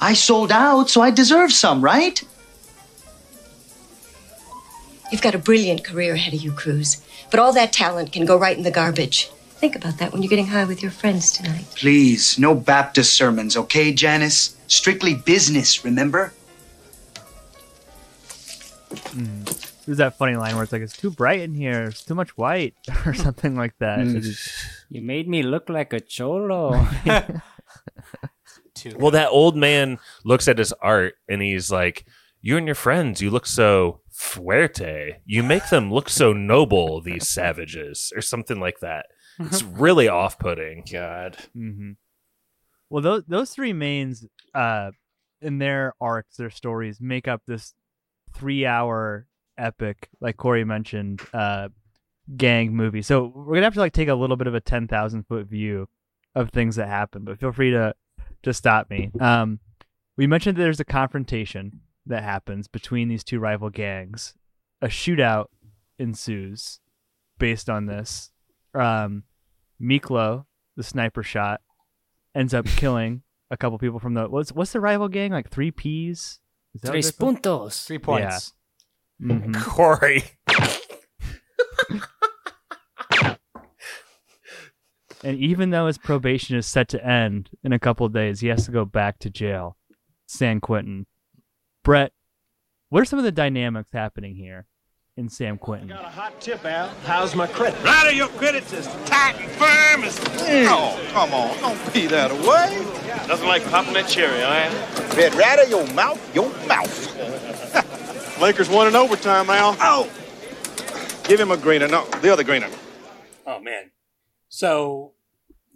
I sold out, so I deserve some, right? You've got a brilliant career ahead of you, Cruz. But all that talent can go right in the garbage. Think about that when you're getting high with your friends tonight. Please, no Baptist sermons, okay, Janice? Strictly business, remember? Mm. There's that funny line where it's like, it's too bright in here, it's too much white, *laughs* or something like that. Mm. It is- You made me look like a cholo. *laughs* Well, that old man looks at his art and he's like, "You and your friends, you look so fuerte. You make them look so noble. These savages, or something like that." It's *laughs* really off-putting. God. hmm Well, those those three mains, uh, in their arcs, their stories make up this three-hour epic, like Corey mentioned, uh, gang movie. So we're gonna have to like take a little bit of a ten thousand foot view of things that happen. But feel free to to stop me. Um, we mentioned that there's a confrontation that happens between these two rival gangs. A shootout ensues based on this. Um, Miklo, the sniper shot, ends up killing a couple people from the what's what's the rival gang like? Three P's. Is that Tres puntos. Three points. Mhm. *laughs* Corey. And even though his probation is set to end in a couple of days, he has to go back to jail, San Quentin. Brett, what are some of the dynamics happening here in San Quentin? Got a Hot tip, Al. How's my credit? Rather, your credit's as tight and firm as. Oh, come on. Don't be that away. Nothing like popping that cherry, huh? Bet rather your mouth, your mouth. Lakers won in overtime, Al. Oh! Give him a greener. No, the other greener. Oh man. So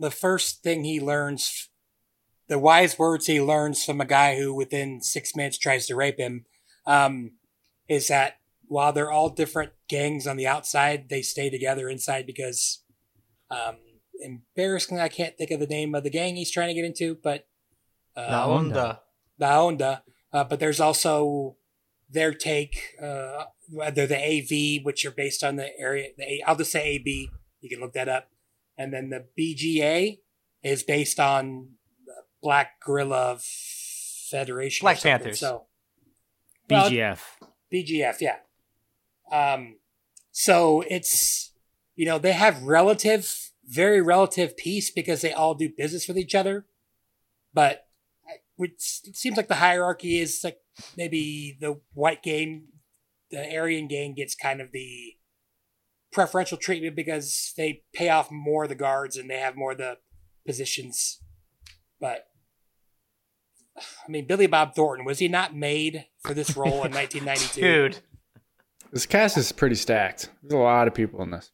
the first thing he learns the wise words he learns from a guy who within six minutes tries to rape him um, is that while they're all different gangs on the outside, they stay together inside because um, embarrassingly I can't think of the name of the gang he's trying to get into, but uh, La Onda. La Onda. Uh, but there's also their take, uh, whether the AV, which are based on the area, the A, I'll just say AB. You can look that up. And then the BGA is based on Black Guerrilla Federation. Black. Panthers. So Well, BGF. BGF, yeah. Um, so it's you know they have relative, very relative peace because they all do business with each other, but which it seems like the hierarchy is like maybe the white gang, the Aryan gang gets kind of the preferential treatment because they pay off more of the guards and they have more of the positions, but. I mean, Billy Bob Thornton was he not made for this role in *laughs* 1992? Dude. This cast is pretty stacked. There's a lot of people in this.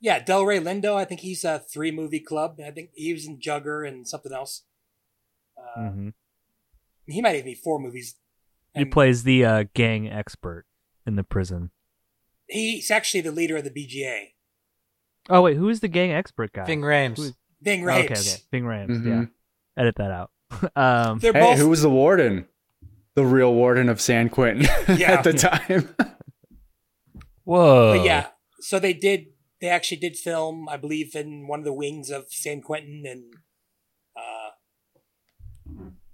Yeah, Delroy Lindo. I think he's a three movie club. I think he was in Jugger and something else. Uh, hmm He might even be four movies. He plays the uh, gang expert in the prison. He's actually the leader of the BGA. Oh wait, who is the gang expert guy? Ving Rhames. Who is- Ving Okay, Rhames. okay, Ving Rhames. Mhm. Yeah, edit that out. *laughs* um, They're hey, both- who was the warden? The real warden of San Quentin *laughs* Yeah. at the time. *laughs* Whoa. But yeah, so they did. They actually did film, I believe, in one of the wings of San Quentin, and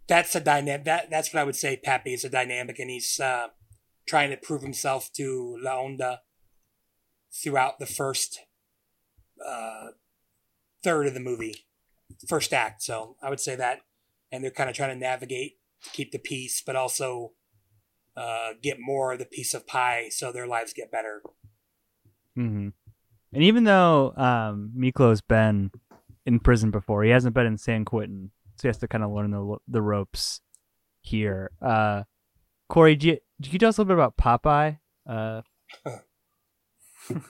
that's a dynamic. That that's what I would say. Pappy is a dynamic, and he's uh, trying to prove himself to La Onda throughout the first uh, third of the movie, first act. So I would say that, and they're kind of trying to navigate to keep the peace, but also uh, get more of the piece of pie so their lives get better. hmm And even though um, Miklo's been in prison before, he hasn't been in San Quentin, so he has to kind of learn the the ropes here. Uh, Corey, do you, do you tell us a little bit about Popeye? Uh, *laughs*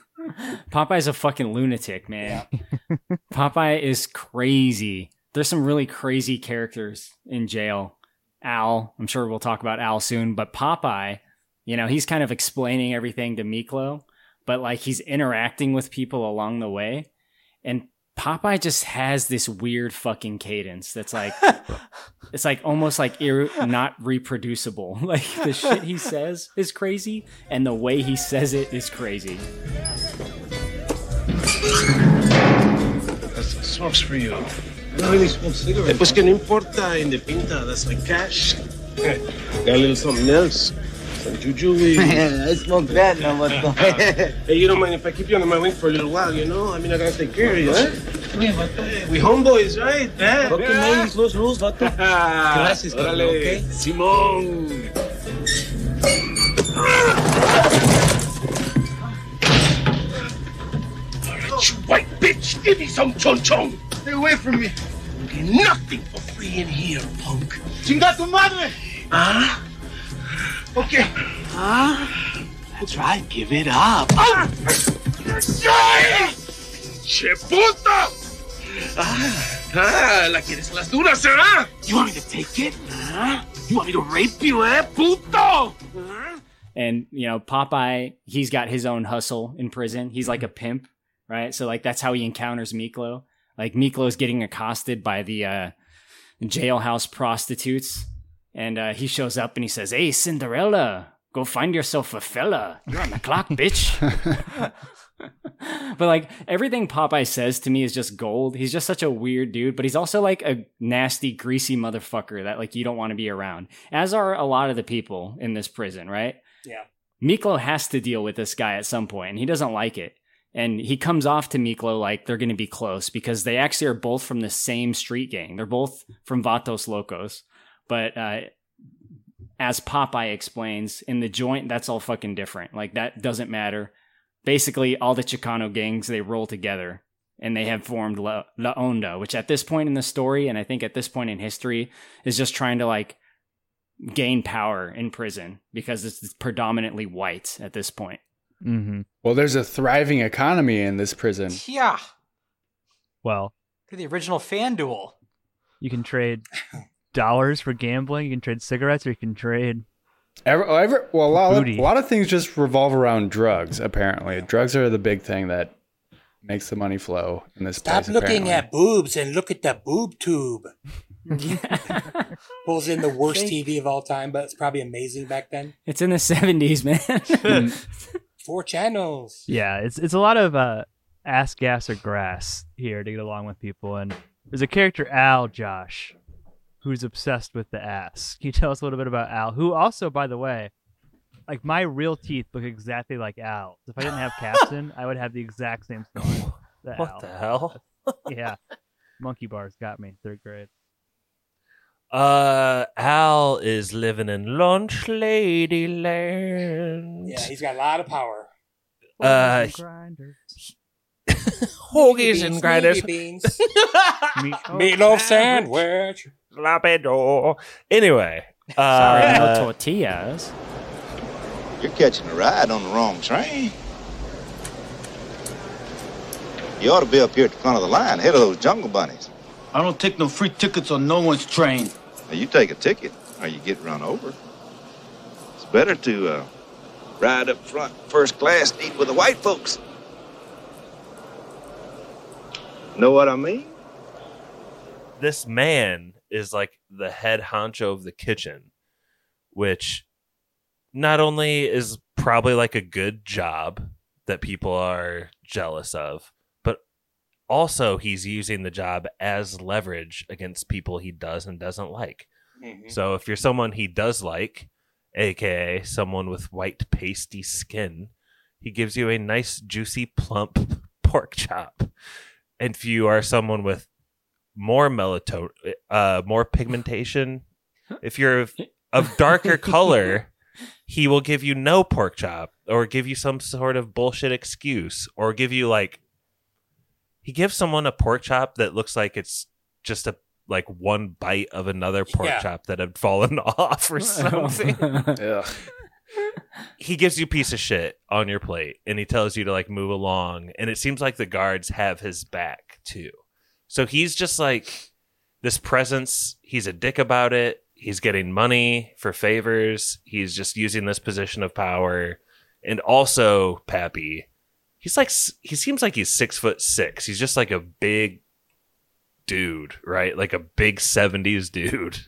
Popeye's a fucking lunatic, man. *laughs* Popeye is crazy. There's some really crazy characters in jail. Al, I'm sure we'll talk about Al soon, but Popeye, you know, he's kind of explaining everything to Miklo, but like he's interacting with people along the way. And Popeye just has this weird fucking cadence that's like *laughs* it's like almost like ir- not reproducible. *laughs* Like the shit he says is crazy and the way he says it is crazy. That's smokes for you. I don't really smoke cigarettes. Eh, pues que no importa, in the pinta, that's like cash. Got a little something else. Some juju weed. I smoke that no more. hey, you don't mind if I keep you under my wing for a little while, you know? I mean, I gotta take care of you, eh? Hey, we homeboys, right? Eh? Broken ladies, loose rules, vato. *laughs* Gracias, Órale, okay? Simón. You white bitch, give me some chon chon. Stay away from me. You get nothing for free in here, punk. Chinga tu madre! Huh? Okay. Huh? That's right, give it up. Ah! ¡Che puta! Ah, ah, la quieres las duras, ¿eh? You want me to take it? Huh? You want me to rape you, eh, puto? Huh? And you know, Popeye, he's got his own hustle in prison. He's like a pimp, right? So like that's how he encounters Miklo. Like Miklo's getting accosted by the uh, jailhouse prostitutes, and uh, he shows up and he says, "Hey, Cinderella, go find yourself a fella. You're on the clock, bitch." *laughs* but like everything Popeye says to me is just gold. He's just such a weird dude, but he's also like a nasty, greasy motherfucker that like you don't want to be around. As are a lot of the people in this prison, right? Yeah. Miklo has to deal with this guy at some point, and he doesn't like it. And he comes off to Miklo like they're going to be close because they actually are both from the same street gang. They're both from Vatos Locos. But uh, as Popeye explains, in the joint, that's all fucking different. Like, that doesn't matter. Basically, all the Chicano gangs, they roll together and they have formed La, La Onda, which at this point in the story, and I think at this point in history, is just trying to like gain power in prison because it's predominantly white at this point. mm-hmm. Well, there's a thriving economy in this prison. Yeah. Well, They're the original FanDuel. you can trade *laughs* dollars for gambling. You can trade cigarettes, or you can trade. Every, every, well, a lot, of, Booty. a lot of things just revolve around drugs. Apparently, drugs are the big thing that makes the money flow in this Stop place. looking apparently. at boobs and look at the boob tube. *laughs* Pulls in the worst TV of all time, but it's probably amazing back then. It's in the 70s, man. *laughs* Four channels. Yeah, it's it's a lot of uh, ass, gas, or grass here to get along with people. And there's a character Al Josh, who's obsessed with the ass. Can you tell us a little bit about Al? Who also, by the way, like my real teeth look exactly like Al. If I didn't have caps in, I would have the exact same smile. *laughs* What Al. the hell? yeah, *laughs* monkey bars got me third grade. Uh, Al is living in Lunch Lady Land. Yeah, he's got a lot of power. Uh, hoagies and grinders. beans. Meatloaf sandwich. Lapido. Anyway, Sorry, no uh, tortillas. You're catching a ride on the wrong train. You ought to be up here at the front of the line, ahead of those jungle bunnies. I don't take no free tickets on no one's train. Now, you take a ticket or you get run over. It's better to uh, ride up front, first class, eat with the white folks. Know what I mean? this man is like the head honcho of the kitchen, which not only is probably like a good job that people are jealous of, but also he's using the job as leverage against people he does and doesn't like. Mhm. So if you're someone he does like, aka someone with white pasty skin, he gives you a nice juicy plump *laughs* pork chop. And if you are someone with more melatonin, uh, more pigmentation, if you're of, of darker *laughs* color, he will give you no pork chop. or give you some sort of bullshit excuse or give you like he gives someone a pork chop that looks like it's just a like one bite of another pork Yeah. chop that had fallen *laughs* off or *laughs* something. He gives you a piece of shit on your plate and he tells you to like move along and it seems like the guards have his back too so he's just like this presence he's a dick about it. He's getting money for favors. He's just using this position of power. And also pappy he's like he seems like he's six foot six. He's just like a big dude right? Like a big 70s dude.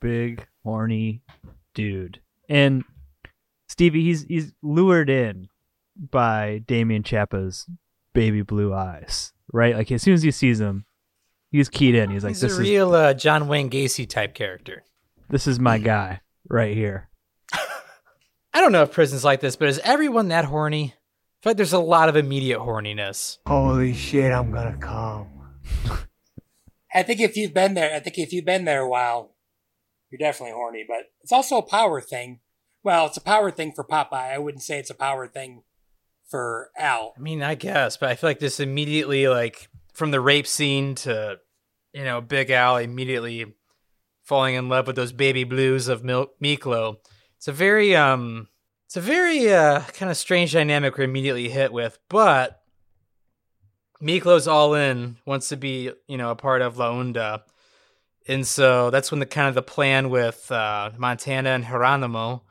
Big horny dude. And Stevie, he's he's lured in by Damian Chapa's baby blue eyes, right? Like as soon as he sees him, he's keyed in. He's like, He's "This a is real uh, John Wayne Gacy type character. this is my guy right here." *laughs* I don't know if prison's like this, but is everyone that horny? I feel like there's a lot of immediate horniness. Holy shit, I'm gonna come. *laughs* I think if you've been there, I think if you've been there a while, you're definitely horny. But it's also a power thing. Well, it's a power thing for Popeye. I wouldn't say it's a power thing for Al. I mean, I guess, but I feel like this immediately, like from the rape scene to, you know, Big Al immediately falling in love with those baby blues of Mil- Miklo. It's a very, um, it's a very uh, kind of strange dynamic we're immediately hit with, but Miklo's all in, wants to be, you know, a part of La Onda. And so that's when the kind of the plan with uh, Montana and Geronimo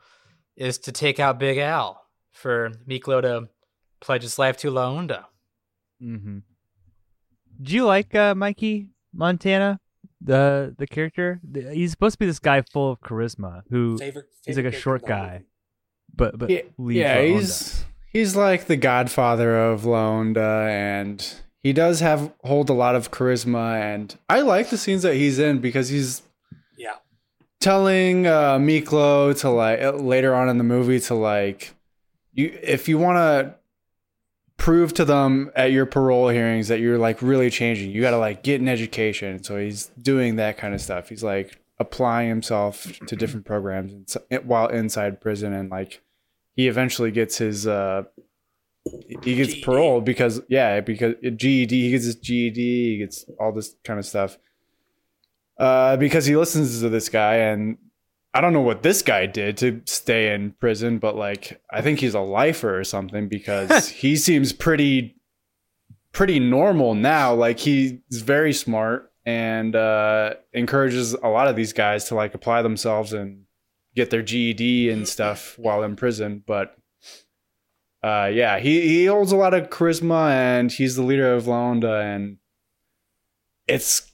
is to take out Big Al for Miklo to pledge his life to La Onda. Mm-hmm. Do you like uh, Mikey Montana, the the character? He's supposed to be this guy full of charisma who Favorite- he's like a short character in the guy, but but yeah, yeah, La Onda. he's he's like the godfather of La Onda, and he does have hold a lot of charisma. And I like the scenes that he's in because he's Yeah. telling uh, Miklo to like uh, later on in the movie to like you if you want to prove to them at your parole hearings that you're like really changing. You got to like get an education. So he's doing that kind of stuff. He's like applying himself to different programs while inside prison and like he eventually gets his uh he gets parole because yeah because GED he gets his GED he gets all this kind of stuff. Uh, because he listens to this guy and I don't know what this guy did to stay in prison, but like I think he's a lifer or something because *laughs* he seems pretty pretty normal now. Like he's very smart and uh, encourages a lot of these guys to like apply themselves and get their GED and stuff while in prison. But uh, yeah, he, he holds a lot of charisma and he's the leader of La Onda and it's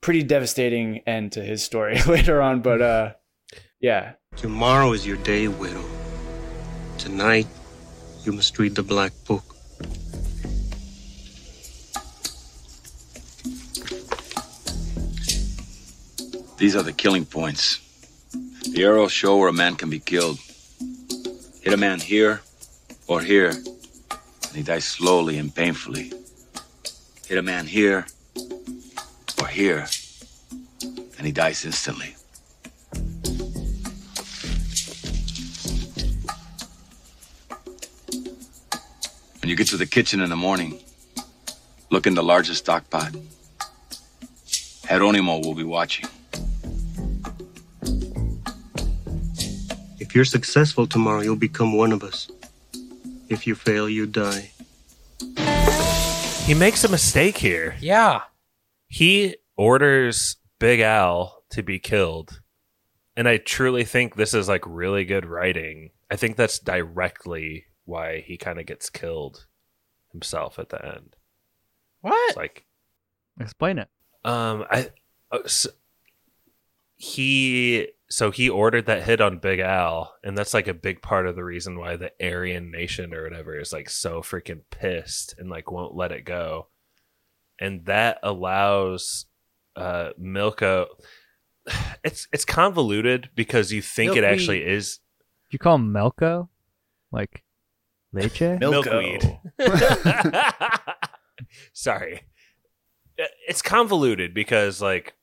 pretty devastating end to his story *laughs* later on. But uh, yeah, Tomorrow is your day, widow. Tonight, you must read the black book. These are the killing points. The arrows show where a man can be killed. Hit a man here or here, and he dies slowly and painfully. Hit a man here or here, and he dies instantly. You get to the kitchen in the morning, look in the largest stock pot. Jeronimo will be watching. If you're successful tomorrow, you'll become one of us. If you fail, you die. He makes a mistake here. Yeah. He orders Big Al to be killed. And I truly think this is like really good writing. I think that's directly why he kind of gets killed himself at the end. What? It's like Explain it. um I uh, s he so he ordered that hit on Big Al and that's like a big part of the reason why the Aryan nation or whatever is like so freaking pissed and like won't let it go. And that allows uh Milko *sighs* it's it's convoluted because you think it Milkweed. actually is you call him Melko? Like leche? milkweed. *laughs* Sorry. It's convoluted because like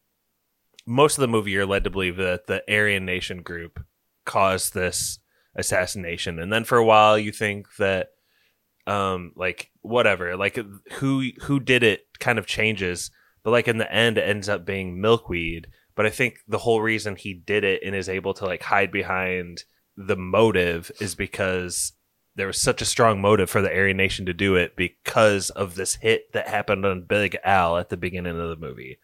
most of the movie you're led to believe that the Aryan Nation group caused this assassination, and then for a while you think that um like whatever like who who did it kind of changes but like in the end it ends up being milkweed but i think the whole reason he did it and is able to like hide behind the motive is because there was such a strong motive for the Aryan Nation to do it because of this hit that happened on Big Al at the beginning of the movie.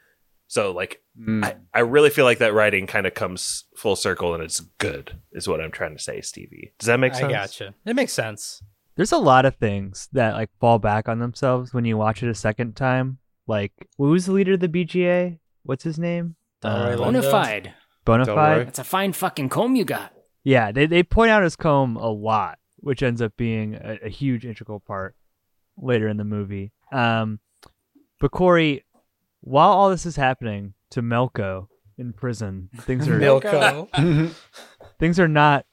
So like Mm. I, I really feel like that writing kind of comes full circle and it's good is what I'm trying to say, Stevie. Does that make sense? I gotcha. It makes sense. There's a lot of things that like fall back on themselves when you watch it a second time. Like, who's the leader of the BGA? What's his name? Delroy Bonafide. Bonafide. That's a fine fucking comb you got. Yeah, they they point out his comb a lot, which ends up being a, a huge integral part later in the movie. Um, but Corey, while all this is happening to Melko in prison, things are Melko. *laughs* things are not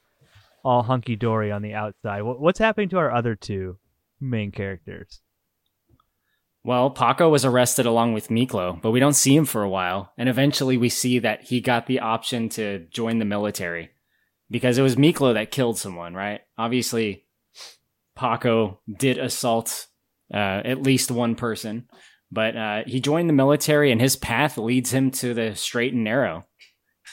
all hunky dory on the outside. What's happening to our other two main characters? Well, Paco was arrested along with Miklo, but we don't see him for a while. And eventually we see that he got the option to join the military because it was Miklo that killed someone, right? Obviously, Paco did assault uh, at least one person, but uh, he joined the military and his path leads him to the straight and narrow.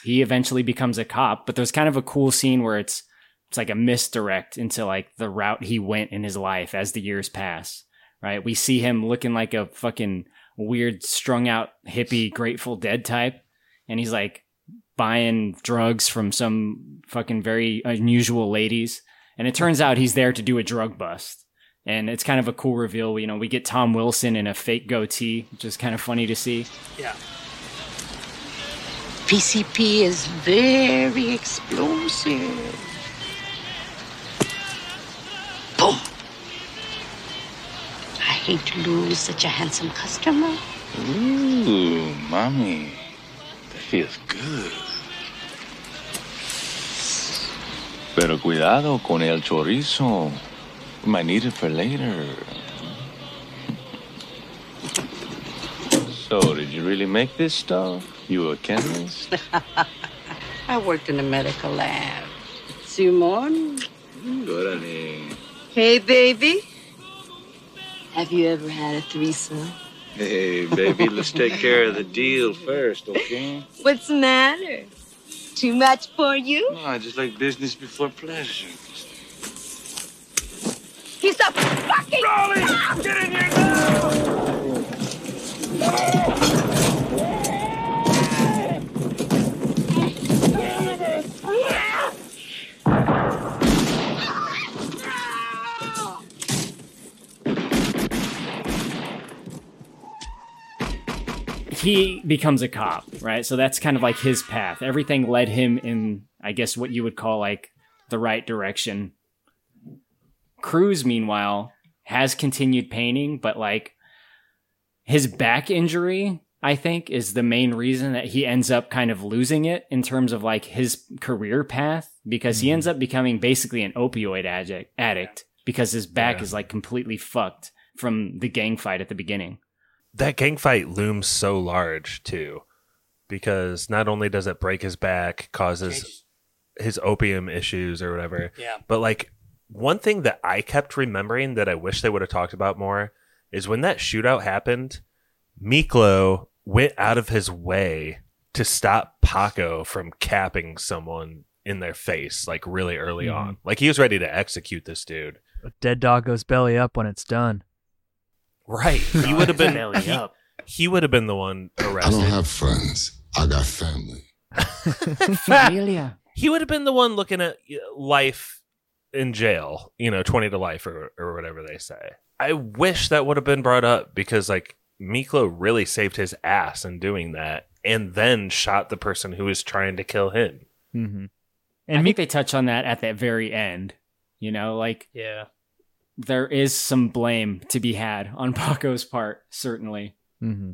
He eventually becomes a cop, but there's kind of a cool scene where it's it's like a misdirect into like the route he went in his life as the years pass right? We see him looking like a fucking weird, strung out hippie Grateful Dead type, and he's like buying drugs from some fucking very unusual ladies. And it turns out he's there to do a drug bust. And it's kind of a cool reveal. You know, we get Tom Wilson in a fake goatee, which is kind of funny to see. Yeah. PCP is very explosive. Boom. I hate to lose such a handsome customer. Ooh, mommy. That feels good. Pero cuidado con el chorizo. Might need it for later. So, did you really make this stuff? You a chemist? *laughs* I worked in a medical lab. Simon? Good, Hey, baby. Have you ever had a threesome? Hey, baby, let's take care of the deal first, okay? *laughs* What's the matter? Too much for you? No, I just like business before pleasure. He's a fucking. Rolly! Get in here now! He becomes a cop, right? So that's kind of like his path. Everything led him in, I guess, what you would call like the right direction. Cruz, meanwhile, has continued painting, but like his back injury, I think, is the main reason that he ends up kind of losing it in terms of like his career path because he hmm. ends up becoming basically an opioid addict, addict because his back Yeah. is like completely fucked from the gang fight at the beginning. That gang fight looms so large too because not only does it break his back causes his opium issues or whatever Yeah. but like one thing that i kept remembering that i wish they would have talked about more is when that shootout happened miklo went out of his way to stop paco from capping someone in their face like really early Mhm. on like he was ready to execute this dude A dead dog goes belly up when it's done. Right he would have been Belly he, up. he would have been the one arresting. I arrested don't have friends. I got family. *laughs* Familia. he would have been the one looking at life in jail, you know, 20 to life or, or whatever they say. I wish that would have been brought up because, like, Miklo really saved his ass in doing that and then shot the person who was trying to kill him. Mm-hmm. And I think they touch on that at that very end. You know, like Yeah. There is some blame to be had on Paco's part, certainly. Mm-hmm.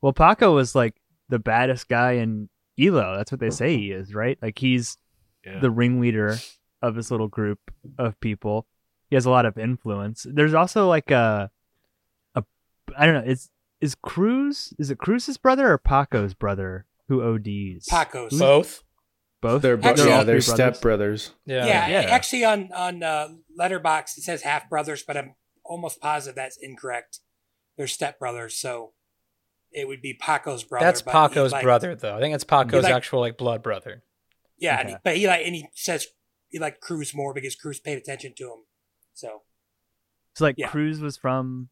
Well, Paco was like the baddest guy in Elo. That's what they say he is, right? Like he's Yeah. the ringleader of this little group of people. He has a lot of influence. There's also like a, a, I don't know. Is is Cruz? Is it Cruz's brother or Paco's brother who ODs? Paco's. Both. Both. They're bo- Actually- yeah, they're three brothers? step brothers. Yeah, actually on on uh, Letterboxd it says half brothers, but I'm almost positive that's incorrect. They're step brothers, so it would be Paco's brother. That's Paco's like- brother, though. I think it's Paco's like- actual like blood brother. Yeah, and Okay. he- but he like and he says he like Cruz more because Cruz paid attention to him. So So like Yeah. Cruz was from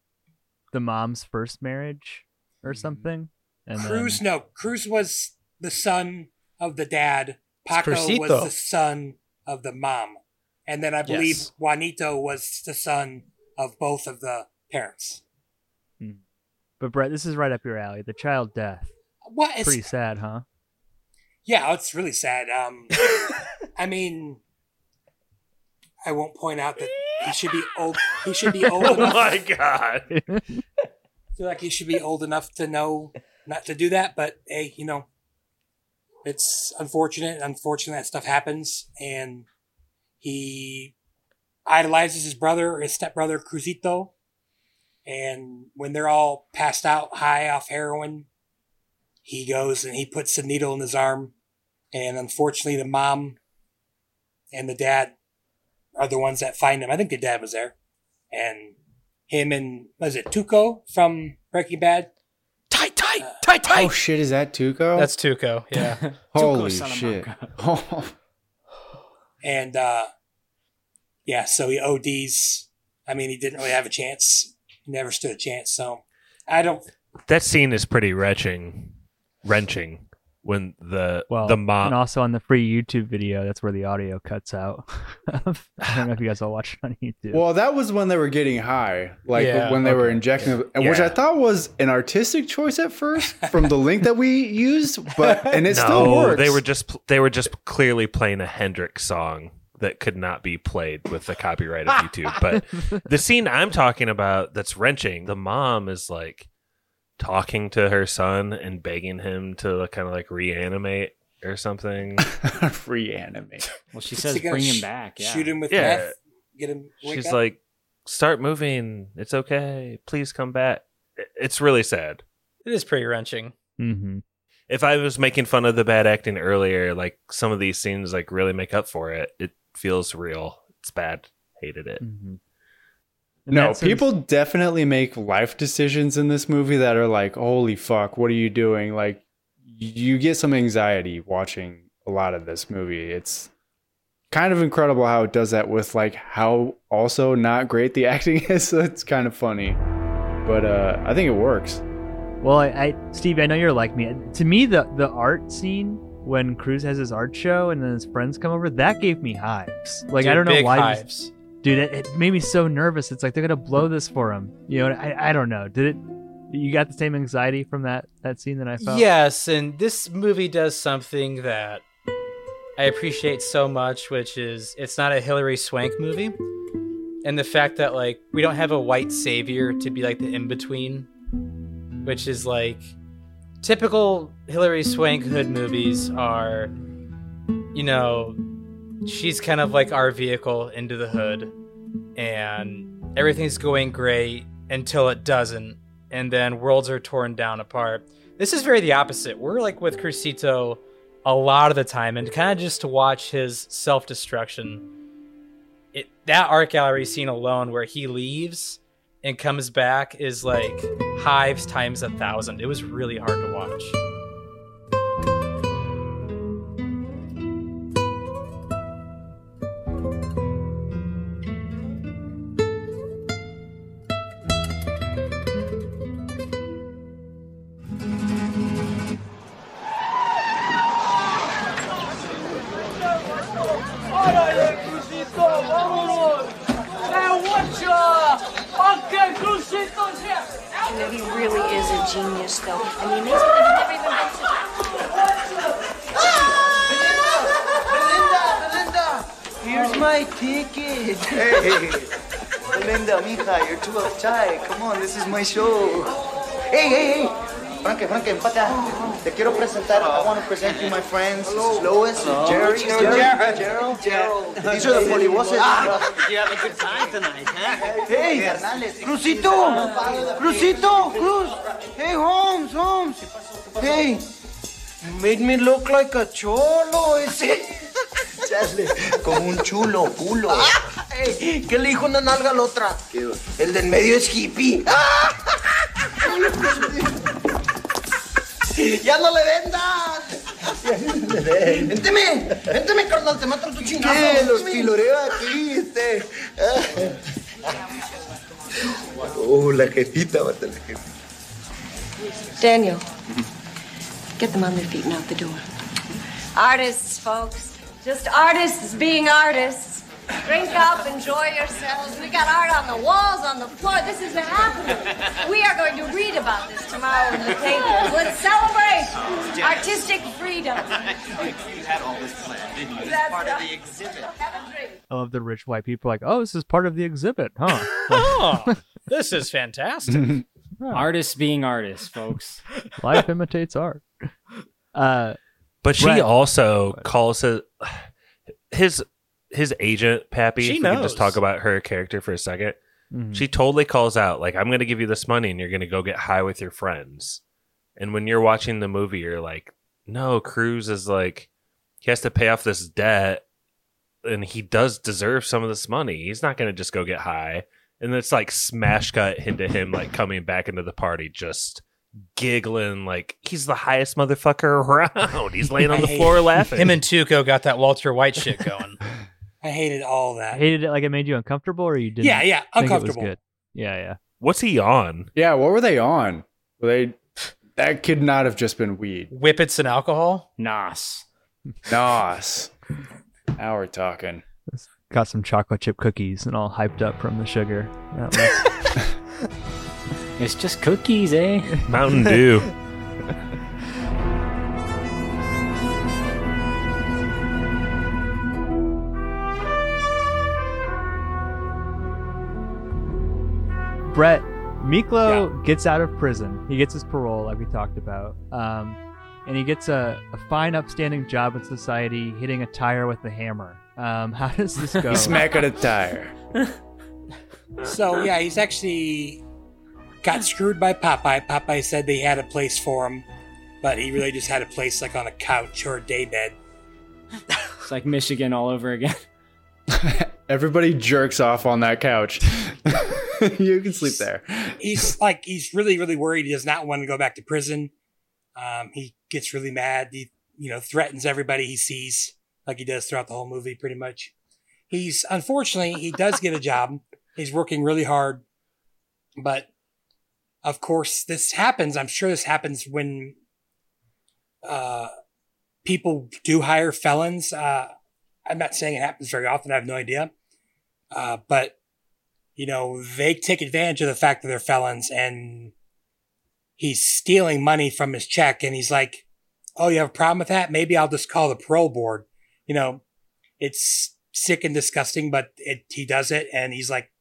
the mom's first marriage or something. And Cruz, then- no, Cruz was the son of the dad. Paco was the son of the mom, and then I believe Yes. Juanito was the son of both of the parents. But Brett, this is right up your alley. The child death. What? It's- Pretty sad, huh? Yeah, it's really sad. Um, I mean, I won't point out that he should be old. He should be old. *laughs* Oh my god! I feel like he should be old enough to know not to do that. But hey, you know, it's unfortunate. Unfortunate that stuff happens, and he idolizes his brother, his stepbrother Cruzito. And when they're all passed out, high off heroin, he goes and he puts the needle in his arm. And unfortunately, the mom and the dad are the ones that find him. I think the dad was there. And him and, was it Tuco from Breaking Bad? Tight, tight, tight, tight. Oh shit, is that Tuco? That's Tuco. Yeah. *laughs* Holy Tuco shit. *laughs* And, uh, yeah, so he ODs. I mean, he didn't really have a chance. He never stood a chance. So I don't, That scene is pretty wrenching, wrenching when the Well, the mom and also on the free YouTube video, that's where the audio cuts out. *laughs* I don't know if you guys all watched it on YouTube. Well, that was when they were getting high, like Yeah, when they were okay. injecting, and which I thought was an artistic choice at first from the link that we used, but *laughs* and it no, still works. they were just they were just clearly playing a Hendrix song that could not be played with the copyright of *laughs* YouTube. But the scene I'm talking about that's wrenching, the mom is like talking to her son and begging him to kind of like reanimate or something. *laughs* reanimate. Well, she says he gonna bring him back. Yeah. shoot him with Yeah. meth, get him. She's up? like, "Start moving. It's okay. Please come back." It's really sad. It is pretty wrenching. Mm-hmm. If I was making fun of the bad acting earlier, like some of these scenes like really make up for it. It feels real. It's bad. Hated it. Mm-hmm. No, people definitely make life decisions in this movie that are like, holy fuck, what are you doing? Like, you get some anxiety watching a lot of this movie. It's kind of incredible how it does that with like how also not great the *laughs* acting is. So it's kind of funny, but uh, I think it works. Well, I, I Steve, I know you're like me. To me, the the art scene when Cruz has his art show and then his friends come over, that gave me hives. Like I don't know why. hives. Dude, it, it made me so nervous. It's like they're gonna blow this for him. You know, I, I don't know. Did it? You got the same anxiety from that that scene that I felt. Yes, and this movie does something that I appreciate so much, which is it's not a Hilary Swank movie. And the fact that like we don't have a white savior to be like the in between, which is like typical Hilary Swank hood movies are, you know, she's kind of like our vehicle into the hood, and everything's going great until it doesn't, and then worlds are torn down apart. This is very the opposite. We're like with Crucito a lot of the time, and kind of just to watch his self destruction. It that art gallery scene alone, where he leaves and comes back, is like hives times a thousand. It was really hard to watch. Really is a genius, though. I mean, amazing that he never even Belinda, Belinda! Here's my ticket. *laughs* Hey, Belinda, mija, you're too uptight. Come on, this is my show. Hey, hey, hey. Frankie, Frankie, empata. Te quiero presentar. I want to present you my friends. Is Lois, Hello. Jerry, Hello, Gerald, Gerald. Gerald. These are the polivoces. You have a good time tonight, huh? Hey, carnales. Crucito! Crucito! Cruz! Hey, Holmes, Holmes! Hey! Made me look like a cholo ese. *laughs* Chale, como un chulo, culo. Ey, ¿Qué le dijo una nalga a la otra? El del medio es hippie. *laughs* *laughs* ¡Ya no le vendas! ¡Vénteme! ¡Vénteme, carnal! ¡Te mato tu chingado! ¿Qué? Los filoreo aquí, este. Oh, la jetita, mata la jetita. Daniel, get them on their feet and out the door. Artists, folks. Just artists being artists. Drink up, enjoy yourselves. We got art on the walls, on the floor. This is the happening. We are going to read about this tomorrow in the papers. Let's celebrate artistic freedom. *laughs* You had all this planned, didn't you? That's part of the exhibit. I love the rich white people like, oh, this is part of the exhibit, huh? *laughs* Oh, this is fantastic. *laughs* Artists being artists, folks. Life imitates art. Uh, But she Brett- also calls it his his agent Pappy. She if we can just talk about her character for a 2nd Mhm. She totally calls out like, "I'm going to give you this money, and you're going to go get high with your friends." And when you're watching the movie, you're like, "No, Cruz is like he has to pay off this debt, and he does deserve some of this money. He's not going to just go get high." And it's like smash cut into him like coming back into the party, just giggling like he's the highest motherfucker around. *laughs* He's laying on the *laughs* floor laughing. Him and Tuco got that Walter White shit going. *laughs* I hated all I that. hated it like it made you uncomfortable, or you didn't? Yeah, yeah, think uncomfortable. It was good. Yeah, yeah. What's he on? Yeah, what were they on? Were they that could not have just been weed. Whippets and alcohol? Nas. Nas. Now we're talking. Got some chocolate chip cookies and all hyped up from the sugar. *laughs* *laughs* It's just cookies, eh? *laughs* Mountain Dew. Brett Miklo gets out of prison. He gets his parole, like we talked about, um, and he gets a, a fine, upstanding job in society, hitting a tire with a hammer. Um, *laughs* how does this go? He's smacking a tire. *laughs* So yeah, he's actually got screwed by Popeye. Popeye said they had a place for him, but he really just had a place like on a couch or a daybed. It's like Michigan all over again. *laughs* Everybody jerks off on that couch. *laughs* you can sleep there. He's like he's really really worried. He does not want to go back to prison. Um, he gets really mad. He you know threatens everybody he sees, like he does throughout the whole movie, pretty much. He's unfortunately he does get a job. He's working really hard, but of course this happens. I'm sure this happens when uh, people do hire felons. Uh, I'm not saying it happens very often. I have no idea, uh, but you know they take advantage of the fact that they're felons, and he's stealing money from his check, and he's like, "Oh, you have a problem with that? Maybe I'll just call the parole board." You know, it's sick and disgusting, but it, he does it, and he's like,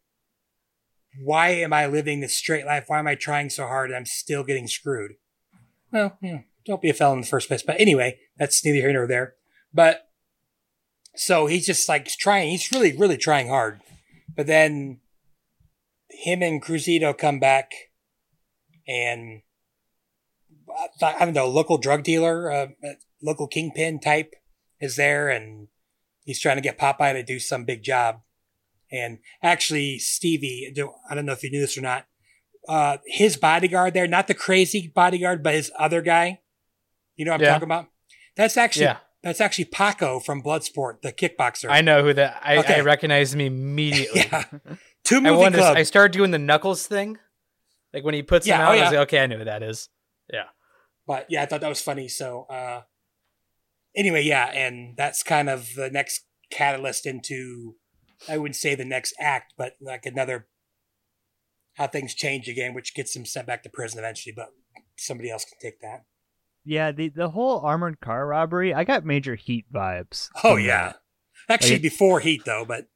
"Why am I living this straight life? Why am I trying so hard? and I'm still getting screwed." Well, yeah, don't be a felon in the first place. But anyway, that's neither here nor there. But so he's just like trying. He's really, really trying hard. But then him and Cruzito come back, and I don't know, local drug dealer, uh, local kingpin type is there, and he's trying to get Popeye to do some big job. And actually, Stevie, I don't know if you knew this or not, uh, his bodyguard there, not the crazy bodyguard, but his other guy. You know what I'm Yeah. talking about? That's actually Yeah. That's actually Paco from Bloodsport, the kickboxer. I know who that. I, Okay. I recognize him *laughs* immediately. Two I movie club. I started doing the knuckles thing, like when he puts Yeah, them oh, out. I was like, okay, I know who that is. Yeah. But yeah, I thought that was funny. So uh anyway, yeah, and that's kind of the next catalyst into I wouldn't say the next act, but like another how things change again, which gets him sent back to prison eventually, but somebody else can take that. Yeah, the the whole armored car robbery. I got major heat vibes. Oh yeah. that. Actually Like, before Heat though, but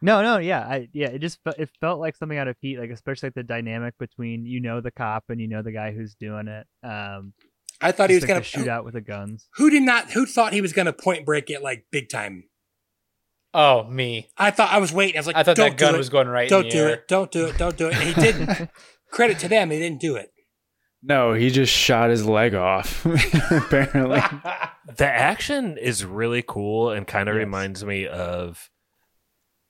No, no, yeah, I, yeah. It just it felt like something out of Heat, like especially like the dynamic between you know the cop and you know the guy who's doing it. Um, I thought he was like, gonna the shoot out with the guns. who did not who thought he was gonna point break it like big time? Oh, me. I thought I was waiting. I was like, I thought don't that gun it. was going right Don't the do air. it. Don't do it. Don't do it. And he didn't. *laughs* Credit to them, he didn't do it. No, he just shot his leg off. *laughs* apparently. *laughs* the action is really cool and kind of reminds me of.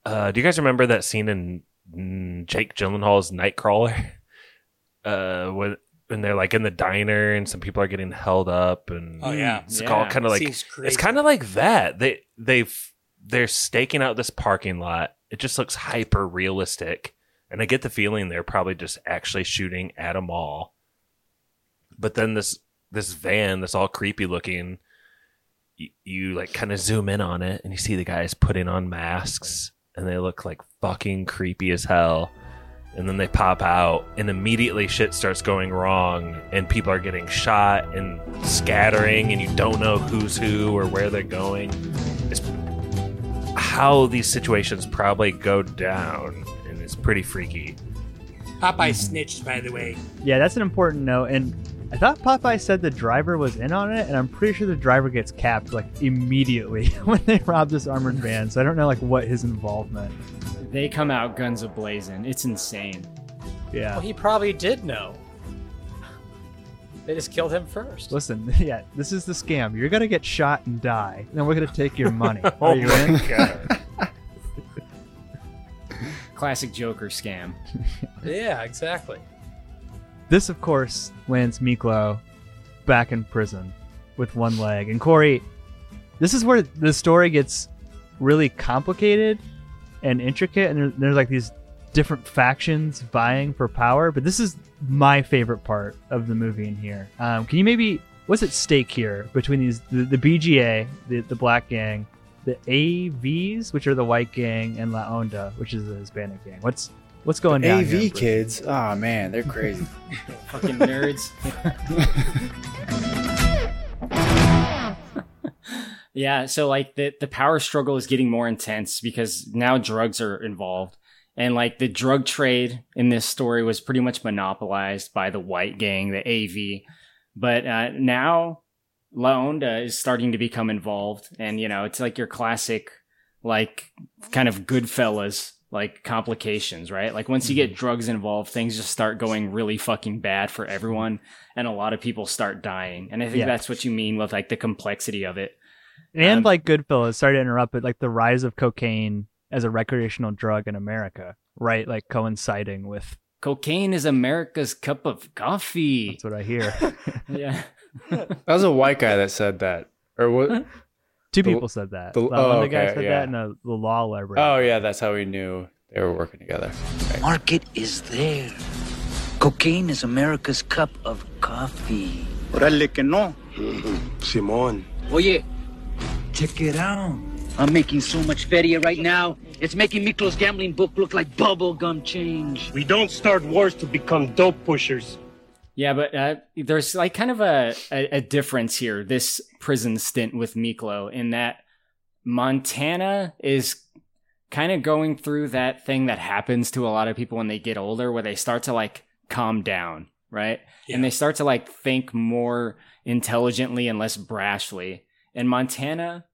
Uh, do you guys remember that scene in mm, Jake Gyllenhaal's Nightcrawler? *laughs* Uh, when when they're like in the diner and some people are getting held up and Oh, yeah. it's Yeah. all kind of like it's kind of like that. They they've they're staking out this parking lot. It just looks hyper realistic, and I get the feeling they're probably just actually shooting at a mall. But then this this van, this all creepy looking, you, you like kind of zoom in on it, and you see the guys putting on masks, and they look like fucking creepy as hell. And then they pop out, and immediately shit starts going wrong, and people are getting shot and scattering, and you don't know who's who or where they're going. It's how these situations probably go down, and it's pretty freaky. Popeye mm-hmm. snitched, by the way. Yeah, that's an important note. And I thought Popeye said the driver was in on it, and I'm pretty sure the driver gets capped like immediately *laughs* when they rob this armored van. So I don't know like what his involvement. They come out guns a blazing. It's insane. Yeah. Well, he probably did know. They just killed him first. Listen, *laughs* yeah, this is the scam. You're gonna get shot and die, and then we're gonna take your money. Oh *laughs* Are you oh my in? God. Classic Joker scam. Yeah, exactly. This, of course, lands Miklo back in prison with one leg. And Corey, this is where the story gets really complicated and intricate, and there, there's like these different factions vying for power. But this is my favorite part of the movie in here. Um, can you maybe what's at stake here between these the, the BGA, the, the Black Gang, the AVs, which are the White Gang, and La Onda, which is the Hispanic gang? What's what's going down? AV here kids. Oh man, they're crazy. *laughs* Fucking nerds. *laughs* yeah, so like the the power struggle is getting more intense because now drugs are involved. And like the drug trade in this story was pretty much monopolized by the white gang, the AV. But uh, now La Onda is starting to become involved. And, you know, it's like your classic, like, kind of Goodfellas, like, complications, right? Like, once you get drugs involved, things just start going really fucking bad for everyone. And a lot of people start dying. And I think Yeah. that's what you mean with, like, the complexity of it. And Um, like Goodfellas, sorry to interrupt, but like the rise of cocaine as a recreational drug in America, right? Like coinciding with Cocaine is America's cup of coffee. That's what I hear. *laughs* yeah. That was a white guy that said that, or what? *laughs* Two The- people said that. The, The, oh, the guy okay, said yeah. that in a, the law library. Oh yeah, that's how we knew they were working together. Market is there. Cocaine is America's cup of coffee. Órale que no. *laughs* Simón. Oye, check it out. I'm making so much feria right now. It's making Miklo's gambling book look like bubblegum change. We don't start wars to become dope pushers. Yeah, but uh, there's like kind of a, a, a difference here, this prison stint with Miklo, in that Montana is kind of going through that thing that happens to a lot of people when they get older, where they start to like calm down, right? And they start to like think more intelligently and less brashly. And Montana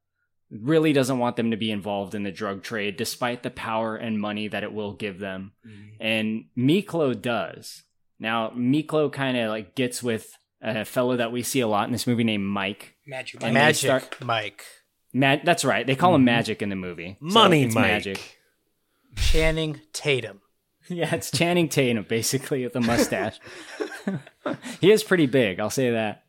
really doesn't want them to be involved in the drug trade, despite the power and money that it will give them. And Miklo does. Now, Miklo kind of like gets with a fellow that we see a lot in this movie named Mike. Magic And Mike. Magic start- Mike. Ma- that's right. They call him Mhm. Magic in the movie. So Money it's Mike. Magic. Channing Tatum. *laughs* Yeah, it's Channing Tatum basically with a mustache. *laughs* he is pretty big, I'll say that.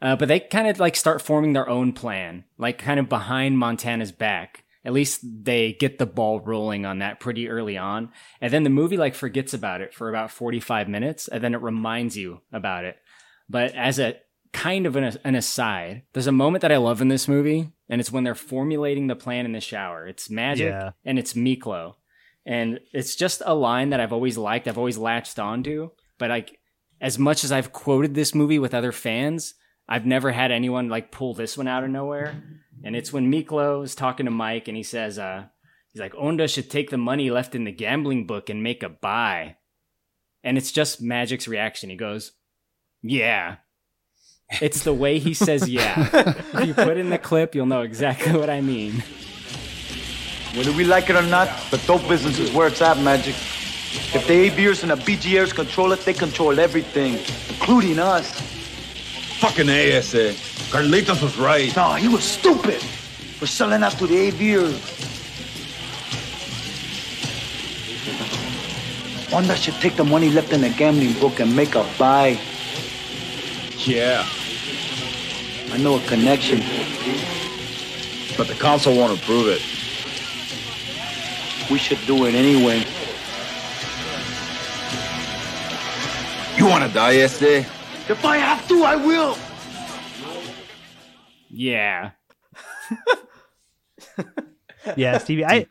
Uh, but they kind of like start forming their own plan, like kind of behind Montana's back. At least they get the ball rolling on that pretty early on. And then the movie like forgets about it for about 45 minutes and then it reminds you about it. But as a kind of an, an aside, there's a moment that I love in this movie and it's when they're formulating the plan in the shower. It's magic Yeah. and it's Miklo. And it's just a line that I've always liked, I've always latched onto. But like as much as I've quoted this movie with other fans, I've never had anyone like pull this one out of nowhere. And it's when Miklo is talking to Mike and he says, uh, he's like, Onda should take the money left in the gambling book and make a buy. And it's just Magic's reaction. He goes, Yeah. It's the way he says *laughs* yeah. if you put in the clip, you'll know exactly what I mean. Whether we like it or not, the dope business is where it's at, Magic. If the ABers and the BGers control it, they control everything, including us. Fucking ASA. Carlitos was right. No, he was stupid for selling out to the ABers. Onda should take the money left in the gambling book and make a buy. Yeah, I know a connection. but the council won't approve it. We should do it anyway. You want to die, SA? If I have to, I will. Yeah. *laughs* Yeah, Stevie. I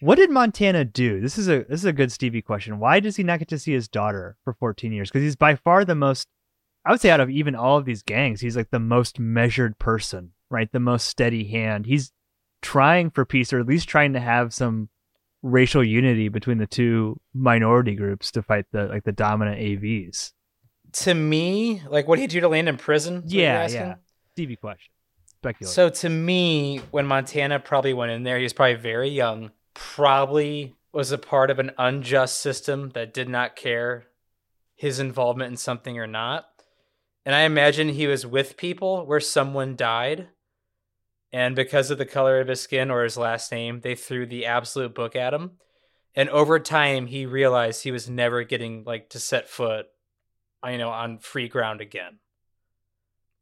what did Montana do? This is a this is a good Stevie question. Why does he not get to see his daughter for 14 years? Because he's by far the most. I would say out of even all of these gangs, he's like the most measured person, right? The most steady hand. He's trying for peace, or at least trying to have some racial unity between the two minority groups to fight the like the dominant AVs. To me, like what did he do to land in prison? is what you're Yeah, yeah. Stevie question. Speculate. So to me, when Montana probably went in there, he was probably very young, probably was a part of an unjust system that did not care his involvement in something or not. And I imagine he was with people where someone died. And because of the color of his skin or his last name, they threw the absolute book at him. And over time, he realized he was never getting like to set foot, you know, on free ground again.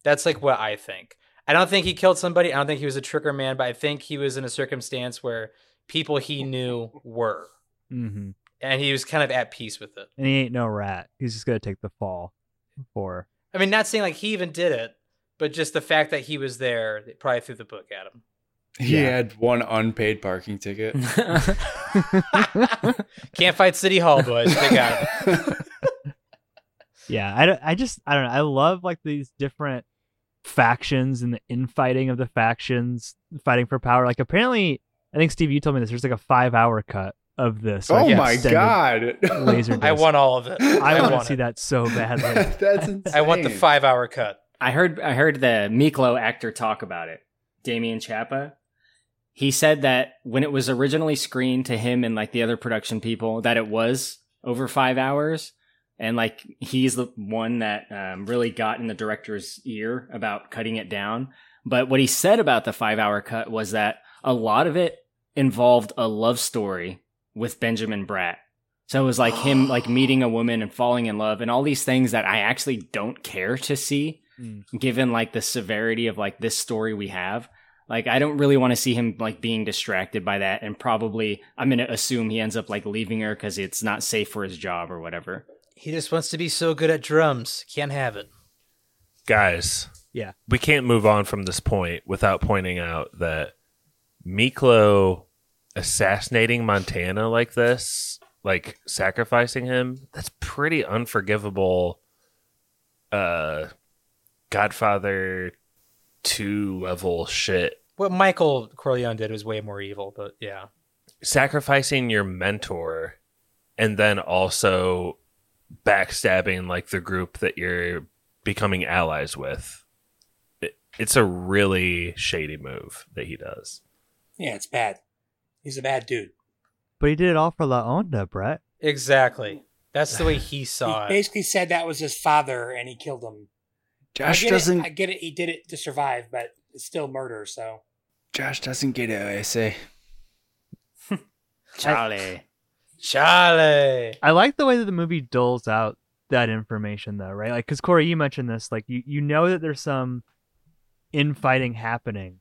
That's like what I think. I don't think he killed somebody. I don't think he was a tricker man, but I think he was in a circumstance where people he knew were, hmm and he was kind of at peace with it. And he ain't no rat. He's just gonna take the fall for. I mean, not saying like he even did it, but just the fact that he was there, they probably threw the book at him. He Yeah. had one unpaid parking ticket. *laughs* *laughs* Can't fight City Hall, boys. They got him. *laughs* Yeah, I, I just I don't know. I love like these different factions and the infighting of the factions fighting for power. Like apparently, I think Steve, you told me this. There's like a five hour cut of this. Oh like, my God. Laser. *laughs* I want all of it. I, want want to see it. that so badly. *laughs* That's insane. I want the five-hour cut. I heard I heard the Miklo actor talk about it. Damian Chapa. He said that when it was originally screened to him and like the other production people, that it was over five hours, and like he's the one that um, really got in the director's ear about cutting it down. But what he said about the five hour cut was that a lot of it involved a love story with Benjamin Bratt. So it was like him *gasps* like meeting a woman and falling in love and all these things that I actually don't care to see Mm. given like the severity of like this story we have. Like I don't really want to see him like being distracted by that and probably I'm going to assume he ends up like leaving her cuz it's not safe for his job or whatever. He just wants to be so good at drums. Can't have it. Guys, Yeah. we can't move on from this point without pointing out that Miklo assassinating Montana like this, like sacrificing him, that's pretty unforgivable uh Godfather 2 level shit. What Michael Corleone did was way more evil, but yeah. Sacrificing your mentor and then also backstabbing like the group that you're becoming allies with. It, it's a really shady move that he does. Yeah, it's bad. He's a bad dude. But he did it all for La Onda, Brett. Exactly. That's the way *laughs* he saw it. He it. basically said that was his father and he killed him. Josh I doesn't. It, I get it. He did it to survive, but it's still murder. So Josh doesn't get it. I say. *laughs* Charlie. Charlie. I like the way that the movie doles out that information, though, right? Like, because Corey, you mentioned this. Like, you you know that there's some infighting happening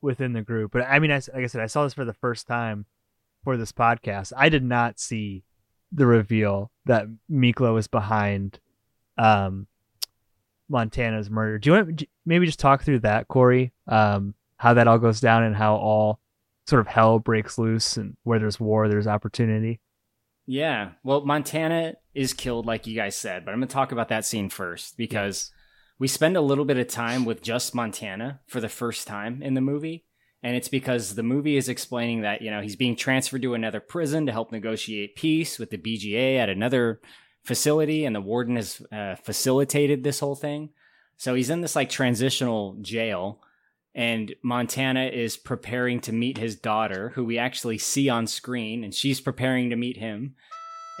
within the group, but I mean, I, like I said, I saw this for the first time for this podcast. I did not see the reveal that Miklo was behind um, Montana's murder. Do you want to maybe just talk through that, Corey? Um, how that all goes down and how all sort of hell breaks loose, and where there's war, there's opportunity. Yeah. Well, Montana is killed, like you guys said, but I'm going to talk about that scene first because we spend a little bit of time with just Montana for the first time in the movie. And it's because the movie is explaining that, you know, he's being transferred to another prison to help negotiate peace with the BGA at another facility, and the warden has uh, facilitated this whole thing. So he's in this like transitional jail, and Montana is preparing to meet his daughter, who we actually see on screen, and she's preparing to meet him.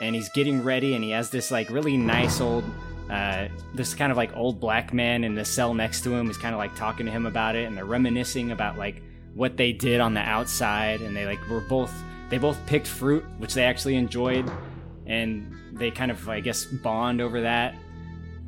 and he's getting ready, and he has this like really nice old. Uh, this kind of like old black man in the cell next to him is kind of like talking to him about it, and they're reminiscing about like what they did on the outside, and they like were both they both picked fruit, which they actually enjoyed, and they kind of I guess bond over that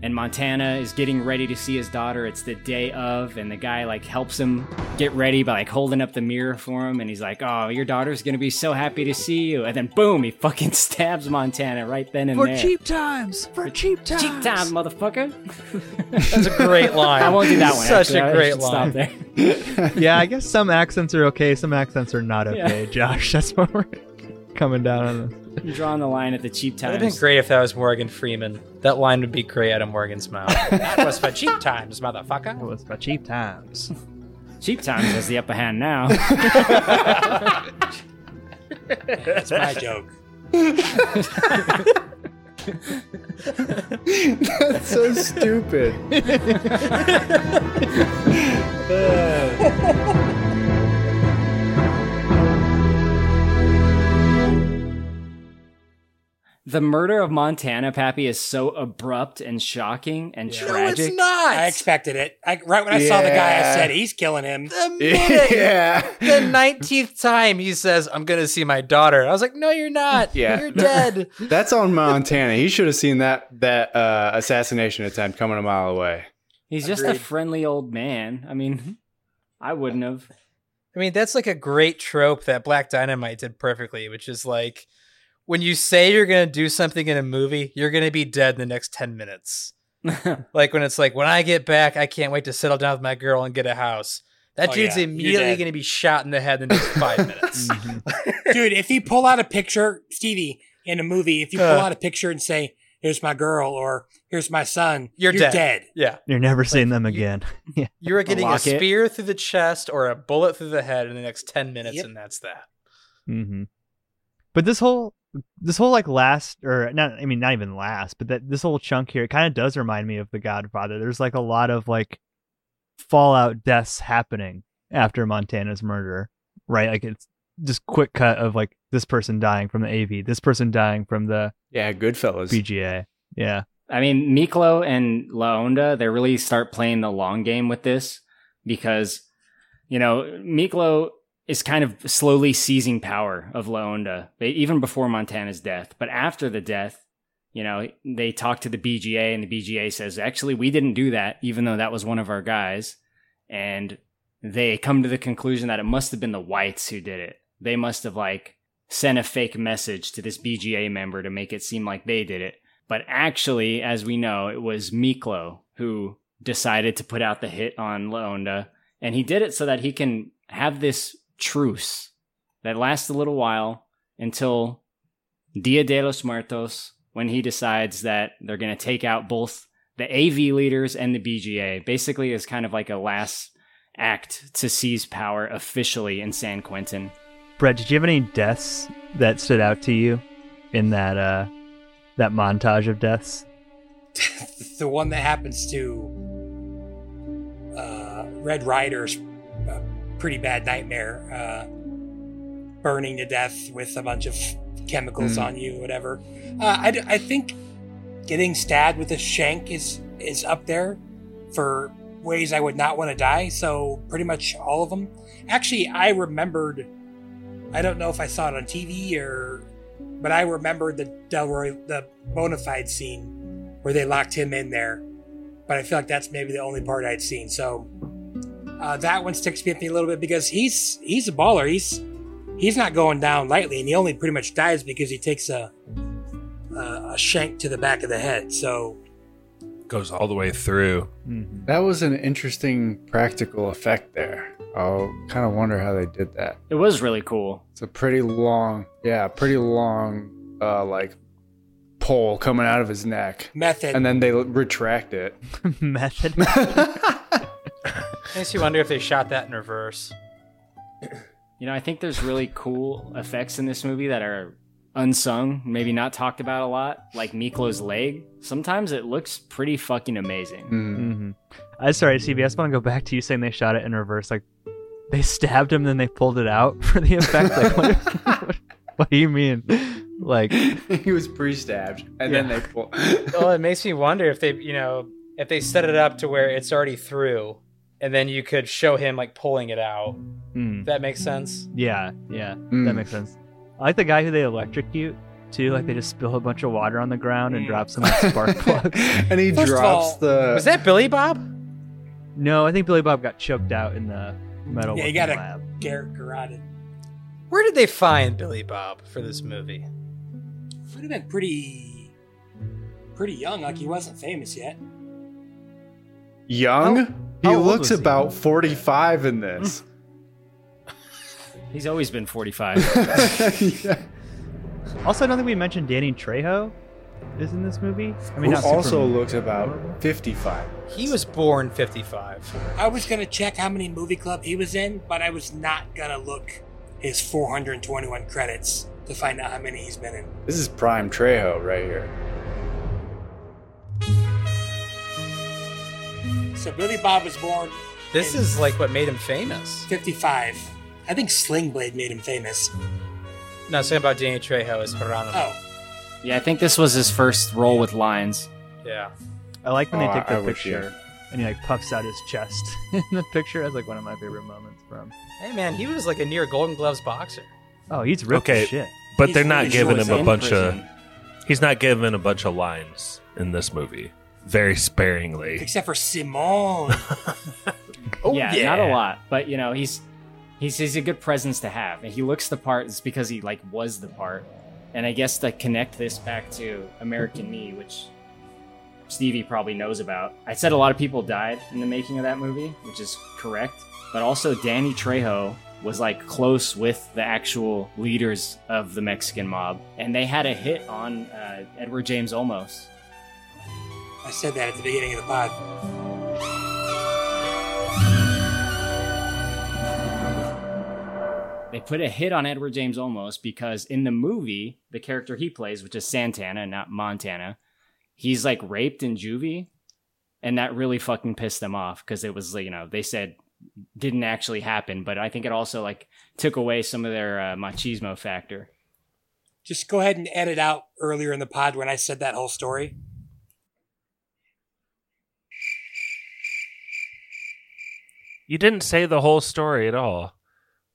and Montana is getting ready to see his daughter. It's the day of, and the guy like helps him get ready by like holding up the mirror for him, and he's like, "Oh, your daughter's gonna be so happy to see you," and then boom, he *laughs* fucking stabs Montana right then and For there. cheap times. For cheap times. Cheap time, motherfucker. That's a great *laughs* line. I won't do that one. Such actually. a I great line. Stop there. *laughs* yeah, I guess some accents are okay, some accents are not Yeah. okay, Josh. That's what we're coming down on this. I'm drawing the line at the cheap times. It'd have been great if that was Morgan Freeman. That line would be great out of Morgan's mouth. *laughs* that was for cheap times, motherfucker. It was for cheap times. Cheap times has the upper hand now. *laughs* That's my joke. That's so stupid. *laughs* the murder of Montana, Pappy, is so abrupt and shocking and tragic. not. I expected it. I, right when I saw the guy, I said, "He's killing him." The minute, *laughs* yeah. the nineteenth time he says, "I'm gonna see my daughter," I was like, "No, you're not. Yeah. you're dead." *laughs* That's on Montana. He should have seen that that uh, assassination attempt coming a mile away. He's just a friendly old man. I mean, I wouldn't have. I mean, that's like a great trope that Black Dynamite did perfectly, which is like when you say you're going to do something in a movie, you're going to be dead in the next 10 minutes. *laughs* like when it's like, when I get back, I can't wait to settle down with my girl and get a house. That Oh, dude's yeah, immediately going to be shot in the head in the next five *laughs* minutes. Dude, if you pull out a picture, Stevie, in a movie, if you pull Uh. out a picture and say, "Here's my girl" or "Here's my son," You're, you're, dead. dead. Yeah. You're never seeing them again. *laughs* yeah. You are getting a locket. spear through the chest or a bullet through the head in the next 10 minutes, Yep. and that's that. hmm But this whole this whole like last or not I mean not even last, but that this whole chunk here it kind of does remind me of The Godfather. There's like a lot of like fallout deaths happening after Montana's murder, right? Like it's just quick cut of like this person dying from the AV, this person dying from the Yeah, Goodfellas. BGA. Yeah. I mean, Miklo and La Onda, they really start playing the long game with this because, you know, Miklo is kind of slowly seizing power of La Onda, even before Montana's death. But after the death, you know, they talk to the BGA, and the BGA says, actually, we didn't do that, even though that was one of our guys. And they come to the conclusion that it must have been the whites who did it. They must have, like, sent a fake message to this BGA member to make it seem like they did it. But actually, as we know, it was Miklo who decided to put out the hit on La Onda. And he did it so that he can have this truce that lasts a little while until Dia de los Muertos, when he decides that they're going to take out both the AV leaders and the BGA. Basically, is kind of like a last act to seize power officially in San Quentin. Brett, did you have any deaths that stood out to you in that uh that montage of deaths? *laughs* the one that happens to uh, Red Ryder's a pretty bad nightmare, uh, burning to death with a bunch of chemicals Mm. on you, whatever. Uh, I, I think getting stabbed with a shank is is up there for ways I would not want to die. So pretty much all of them. Actually, I remembered. I don't know if I saw it on TV or, but I remembered the Delroy the Bonafide scene where they locked him in there. But I feel like that's maybe the only part I'd seen. So uh, that one sticks with me a little bit because he's he's a baller. He's he's not going down lightly, and he only pretty much dies because he takes a a, a shank to the back of the head. So Goes all the way through. That was an interesting practical effect there. I'll kind of wonder how they did that. It was really cool. It's a pretty long, yeah, pretty long, uh, like pole coming out of his neck. Method. And then they l- retract it. *laughs* Method. *laughs* Makes you wonder if they shot that in reverse. You know, I think there's really cool effects in this movie that are unsung, maybe not talked about a lot, like Miklo's leg. Sometimes it looks pretty fucking amazing. Mm-hmm. I'm sorry, CB. I just want to go back to you saying they shot it in reverse. Like they stabbed him, then they pulled it out for the effect. Like, what- *laughs* what do you mean? Like *laughs* he was pre-stabbed, and then they pull. well, it makes me wonder if they, you know, if they set it up to where it's already through, and then you could show him like pulling it out. Hmm. If that makes sense. Yeah, yeah, that Mm. makes sense. I like the guy who they electrocute too. Like they just spill a bunch of water on the ground and drop some like, spark *laughs* plugs. and he First drops all, the. Was that Billy Bob? No, I think Billy Bob got choked out in the metal. Yeah, you got lab. to Garrett garroted. Where did they find Billy Bob for this movie? Would have been pretty, pretty young. Like he wasn't famous yet. young? how he old looks was he? about 45 in this. He's always been 45. yeah. *laughs* Also, I don't think we mentioned Danny Trejo is in this movie. I mean, Who also Superman. looks about 55. He was born 55. I was gonna check how many movie club he was in, but I was not gonna look his 421 credits to find out how many he's been in. This is prime Trejo right here. So Billy Bob was born This is like what made him famous. 55. I think Sling Blade made him famous. No, saying about Danny Trejo is Geronimo. Oh, yeah, I think this was his first role with lines. Yeah. I like when Oh, they take I- the I wish picture and he like puffs out his chest *laughs* in the picture. That's like one of my favorite moments from. Hey man, he was like a near Golden Gloves boxer. Oh, he's ripped Okay, as shit. but He's they're not really giving short him a in bunch prison. of. He's not given a bunch of lines in this movie. Very sparingly. except for Simone. *laughs* Oh yeah, not a lot, but you know, he's he's he's a good presence to have, and he looks the part. It's because he like was the part, and I guess to connect this back to American Me, which Stevie probably knows about. I said a lot of people died in the making of that movie, which is correct, but also Danny Trejo was like close with the actual leaders of the Mexican mob, and they had a hit on uh, Edward James Olmos. I said that at the beginning of the pod. they put a hit on Edward James Olmos because in the movie, the character he plays, which is Santana, not Montana, he's like raped in juvie, and that really fucking pissed them off because it was you know they said didn't actually happen, but I think it also like took away some of their uh, machismo factor. Just go ahead and edit out earlier in the pod when I said that whole story. You didn't say the whole story at all.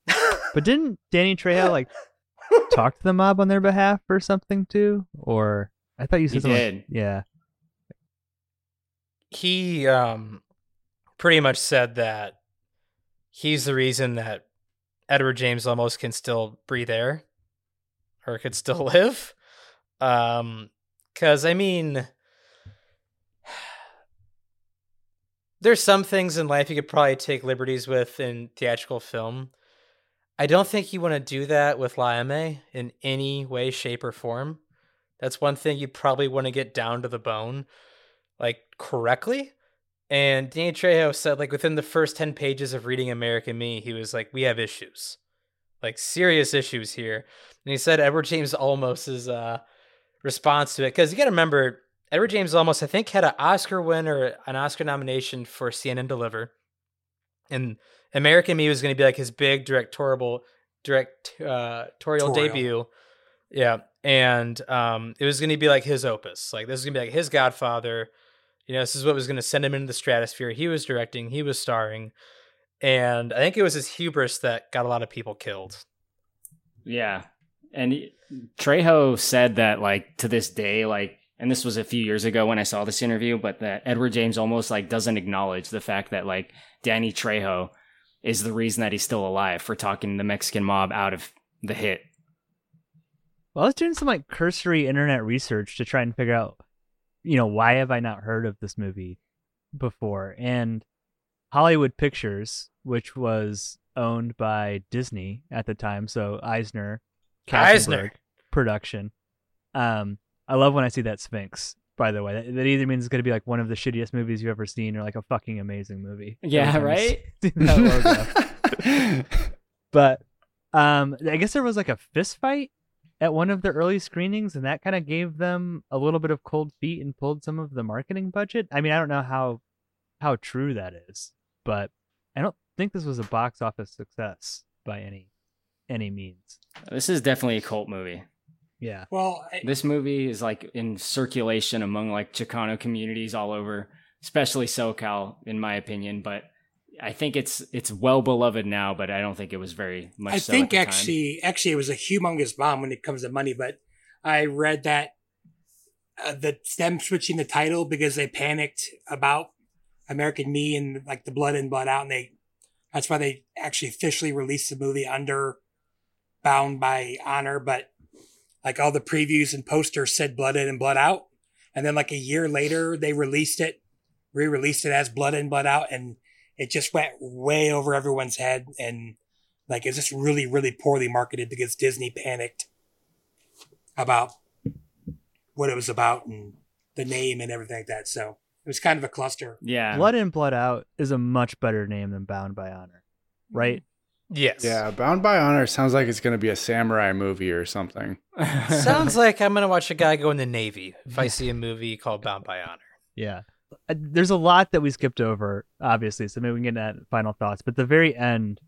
*laughs* But didn't Danny Trejo like *laughs* talk to the mob on their behalf or something too? Or I thought you said He something. did. Like, yeah. He um pretty much said that he's the reason that Edward James Olmos can still breathe air or could still *laughs* live. Um cuz I mean there's some things in life you could probably take liberties with in theatrical film. I don't think you want to do that with La Eme in any way, shape, or form. That's one thing you probably want to get down to the bone, like correctly. And Danny Trejo said, like within the first ten pages of reading American Me, he was like, "We have issues, like serious issues here." And he said Edward James Olmos's uh, response to it, because you got to remember, Edward James Olmos, I think, had an Oscar win or an Oscar nomination for Stand and Deliver, and American Me was going to be like his big directorial directorial Torial. debut. Yeah, and um, it was going to be like his opus. Like this is going to be like his Godfather. You know, this is what was going to send him into the stratosphere. He was directing, he was starring, and I think it was his hubris that got a lot of people killed. Yeah. And Trejo said that like to this day, like, and this was a few years ago when I saw this interview, but that Edward James Olmos like doesn't acknowledge the fact that like Danny Trejo is the reason that he's still alive for talking the Mexican mob out of the hit. Well, I was doing some like cursory internet research to try and figure out, you know, why have I not heard of this movie before? And Hollywood Pictures, which was owned by Disney at the time, so Eisner, Eisner. Production. Um, I love when I see that Sphinx. By the way, that, that either means it's going to be like one of the shittiest movies you've ever seen, or like a fucking amazing movie. Yeah, right? see that logo. *laughs* but um, I guess there was like a fist fight at one of the early screenings, and that kind of gave them a little bit of cold feet and pulled some of the marketing budget. I mean, I don't know how how true that is, but I don't think this was a box office success by any any means. This is definitely a cult movie. Yeah. Well, I, This movie is like in circulation among like Chicano communities all over, especially SoCal, in my opinion. But I think it's it's well beloved now, but I don't think it was very much. I so at think the time. actually, actually, it was a humongous bomb when it comes to money. But I read that uh, the them switching the title because they panicked about American Me and like the Blood in Blood Out, and they that's why they actually officially released the movie under Bound by Honor. But like all the previews and posters said Blood In and Blood Out, and then like a year later they released it, re-released it as Blood In Blood Out, and it just went way over everyone's head. And like it's just really really poorly marketed because disney panicked about what it was about and the name and everything like that. So it was kind of a cluster. Yeah. Blood in, Blood Out is a much better name than Bound by Honor, right? Yes. Yeah, Bound by Honor sounds like it's going to be a samurai movie or something. *laughs* Sounds like I'm gonna watch a guy go in the Navy if I see a movie called Bound by Honor. Yeah. Uh, There's a lot that we skipped over, obviously, so maybe we can get at final thoughts. But the very end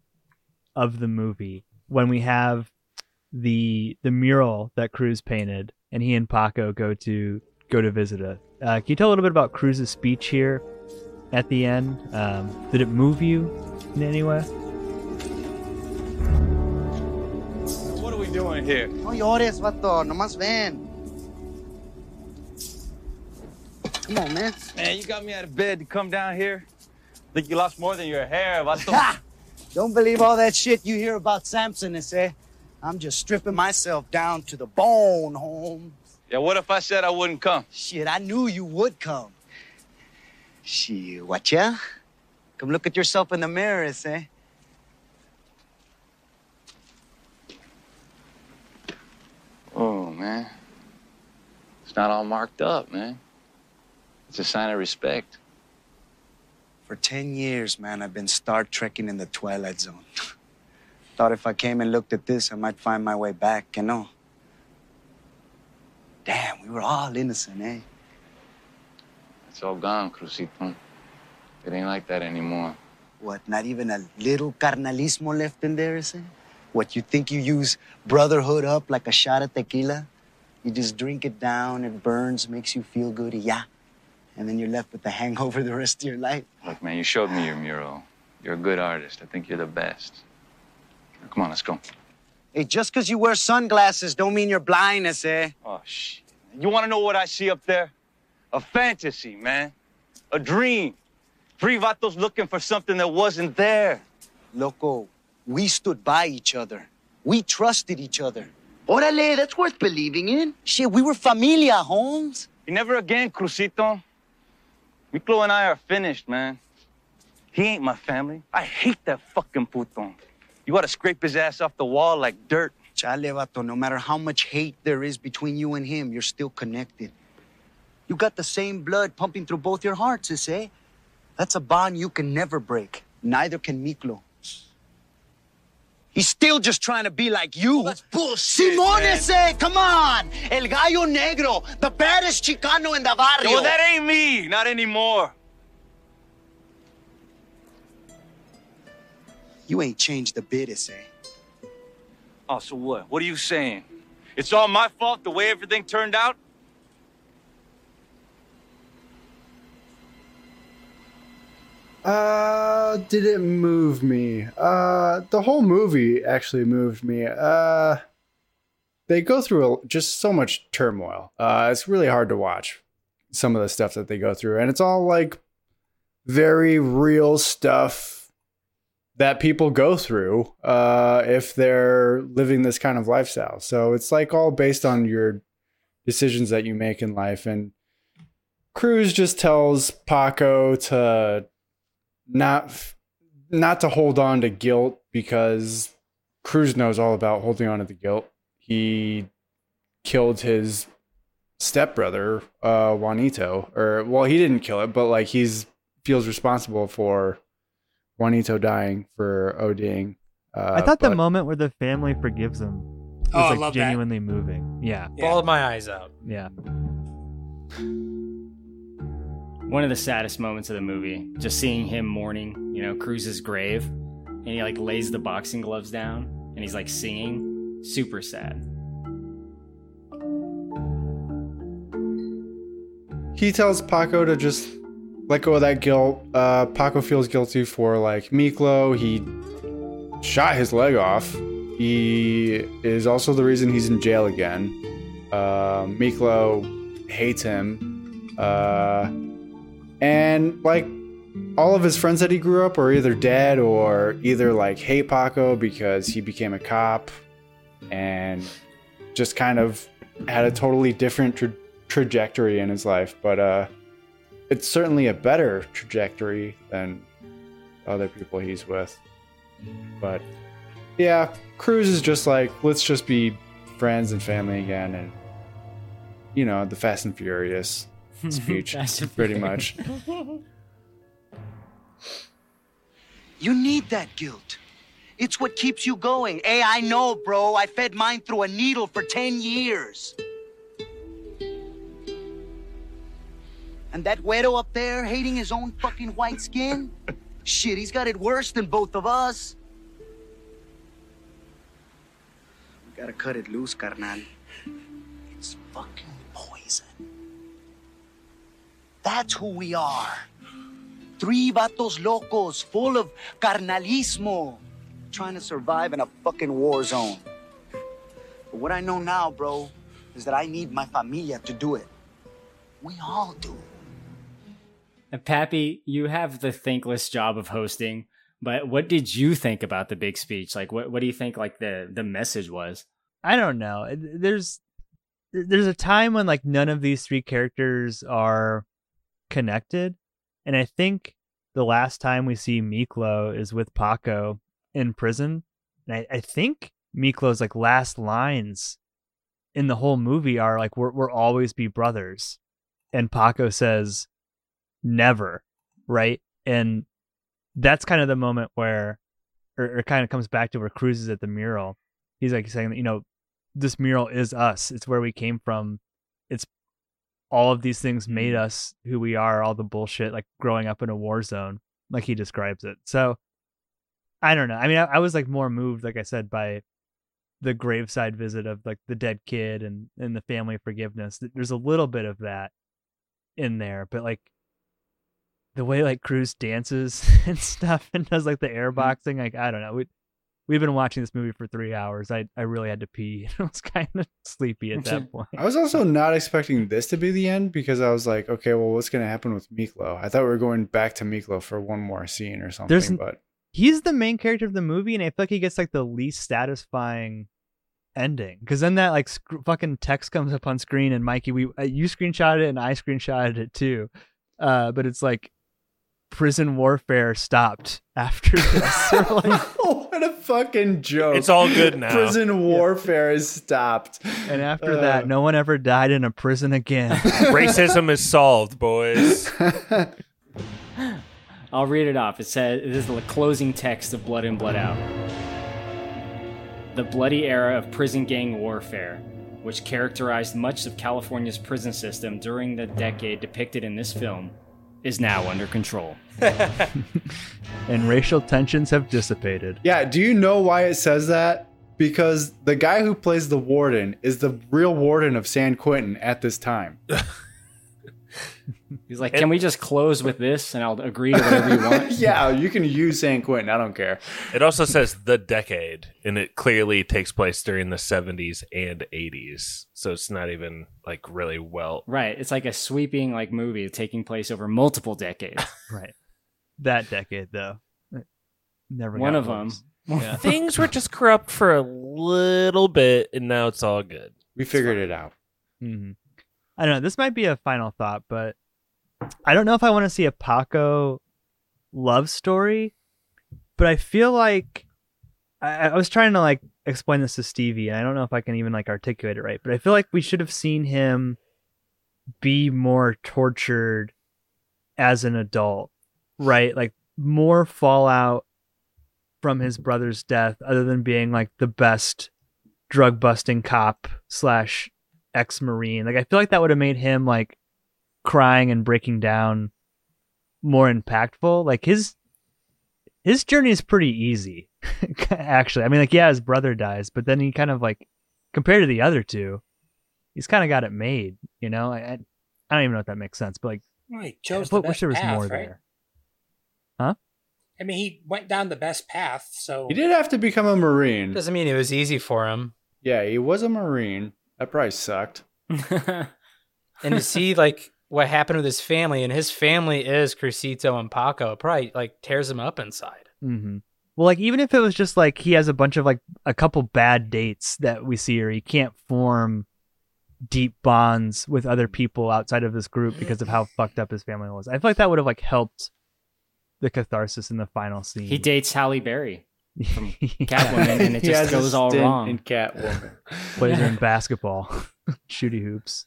of the movie, when we have the the mural that Cruz painted, and he and Paco go to go to visit it. Uh, can you tell a little bit about Cruz's speech here at the end? Um, did it move you in any way? Doing here? No llores, vato. Nomás ven. Come on, man. Man, you got me out of bed to come down here. Think you lost more than your hair, vato. Ha! Don't believe all that shit you hear about Samson, eh? I'm just stripping myself down to the bone, home. yeah, what if I said I wouldn't come? Shit, I knew you would come. Shit, what ya? Come look at yourself in the mirror, eh? Oh, man. It's not all marked up, man. It's a sign of respect. For 10 years, man, I've been Star Trekking in the Twilight Zone. *laughs* Thought if I came and looked at this, I might find my way back, you know? Damn, we were all innocent, eh? It's all gone, Crucito. It ain't like that anymore. What, not even a little carnalismo left in there, is it? What, you think you use brotherhood up like a shot of tequila? You just drink it down, it burns, makes you feel good, yeah. And then you're left with the hangover the rest of your life. Look, man, you showed me your mural. You're a good artist. I think you're the best. Come on, let's go. Hey, just because you wear sunglasses don't mean you're blind, eh? Oh, shit. You want to know what I see up there? A fantasy, man. A dream. Three vatos looking for something that wasn't there. Loco, we stood by each other. We trusted each other. Orale, that's worth believing in. Shit, we were familia, Holmes. You never again, Crucito. Miklo and I are finished, man. He ain't my family. I hate that fucking puto. You gotta scrape his ass off the wall like dirt. Chale, vato, no matter how much hate there is between you and him, you're still connected. You got the same blood pumping through both your hearts, eh? That's a bond you can never break. Neither can Miklo. He's still just trying to be like you. that's bullshit. Simones, eh? Come on! El Gallo Negro, the baddest Chicano in the barrio. Well, that ain't me. Not anymore. You ain't changed a bit, eh? Oh, so what? What are you saying? It's all my fault the way everything turned out? Uh, did it move me? Uh, the whole movie actually moved me. Uh, they go through a, just so much turmoil. Uh, it's really hard to watch some of the stuff that they go through, and it's all like very real stuff that people go through uh, if they're living this kind of lifestyle. So it's like all based on your decisions that you make in life. And Cruz just tells Paco to not not to hold on to guilt because Cruz knows all about holding on to the guilt. He killed his stepbrother, uh, Juanito, or well, he didn't kill it, but like he's feels responsible for Juanito dying for ODing. Uh, I thought the moment where the family forgives him was Oh, I like love that. genuinely moving. Yeah. Bawled my eyes out. Yeah. One of the saddest moments of the movie, just seeing him mourning, you know, Cruz's grave, and he like lays the boxing gloves down, and he's like singing. Super sad. He tells Paco to just let go of that guilt. Uh, Paco feels guilty for like Miklo. He shot his leg off. He is also the reason he's in jail again. Uh, Miklo hates him. Uh, and like all of his friends that he grew up are either dead or either like hate Paco because he became a cop and just kind of had a totally different tra- trajectory in his life. But uh, it's certainly a better trajectory than other people he's with. But yeah, Cruz is just like, let's just be friends and family again. And, you know, the Fast and Furious speech, *laughs* Fast pretty much. You need that guilt. It's what keeps you going. Hey, I know, bro. I fed mine through a needle for 10 years. And that güero up there hating his own fucking white skin? Shit, he's got it worse than both of us. We gotta cut it loose, carnal. It's fucking poison. That's who we are. Three vatos locos full of carnalismo, trying to survive in a fucking war zone. But what I know now, bro, is that I need my familia to do it. We all do. And Pappy, you have the thankless job of hosting, but what did you think about the big speech? Like, what what do you think like the the message was? I don't know. There's there's a time when like none of these three characters are connected, and I think the last time we see Miklo is with Paco in prison, and I, I think Miklo's like last lines in the whole movie are like we're we'll always be brothers, and Paco says never, right? And that's kind of the moment where, or, it kind of comes back to where Cruz is at the mural. He's like saying, you know, this mural is us. It's where we came from. It's all of these things made us who we are. All the bullshit, like growing up in a war zone, like he describes it. So, I don't know. I mean, I, I was like more moved, like I said, by the graveside visit of like the dead kid and and the family forgiveness. There's a little bit of that in there, but like the way like Cruz dances *laughs* and stuff and does like the mm-hmm. airboxing, like I don't know. We we've been watching this movie for three hours. I I really had to pee. *laughs* I was kind of sleepy at that point. I was also *laughs* not expecting this to be the end because I was like, okay, well, what's going to happen with Miklo? I thought we were going back to Miklo for one more scene or something, There's- but He's the main character of the movie, and I feel like he gets like the least satisfying ending because then that like sc- fucking text comes up on screen, and Mikey, we uh, you screenshotted it and I screenshotted it too, uh, but it's like prison warfare stopped after this. *laughs* Like, *laughs* what a fucking joke. It's all good now. Prison warfare is stopped. and after Uh, that, no one ever died in a prison again. *laughs* Racism is solved, boys. I'll read it off. It says this is the closing text of Blood In, Blood Out. The bloody era of prison gang warfare, which characterized much of California's prison system during the decade depicted in this film, is now under control. *laughs* and racial tensions have dissipated. Yeah, do you know why it says that? Because the guy who plays the warden is the real warden of San Quentin at this time. *laughs* He's like, "Can we just close with this, and I'll agree to whatever you want." *laughs* yeah, you can use San Quentin. I don't care. It also says the decade, and it clearly takes place during the 70s and 80s. So it's not even like really well. Right. It's like a sweeping like movie taking place over multiple decades. *laughs* right. That decade though, it never. One got of 'em. worse. Yeah. *laughs* Things were just corrupt for a little bit, and now it's all good. We figured it out. hmm I don't know. This might be a final thought, but I don't know if I want to see a Paco love story. But I feel like I, I was trying to like explain this to Stevie, and I don't know if I can even like articulate it right. But I feel like we should have seen him be more tortured as an adult, right? Like more fallout from his brother's death, other than being like the best drug busting cop slash ex marine. Like I feel like that would have made him like crying and breaking down more impactful. Like his his journey is pretty easy *laughs* Actually, I mean, like, yeah, his brother dies, but then he kind of like, compared to the other two, he's kind of got it made. You know, I, I I don't even know if that makes sense, but like, Well, he chose I the wish best there was path, more right? there. Huh? I mean, he went down the best path, so He did have to become a Marine. Doesn't mean it was easy for him. Yeah, he was a Marine. That probably sucked. *laughs* and to see like what happened with his family, and his family is Crucito and Paco, it probably like tears him up inside. hmm Well, like even if it was just like he has a bunch of like a couple bad dates that we see, or he can't form deep bonds with other people outside of this group because of how fucked up his family was. I feel like that would have like helped the catharsis in the final scene. He dates Halle Berry from *laughs* Catwoman, and it *laughs* just goes all wrong. in Catwoman. *laughs* plays her in basketball, shooty hoops.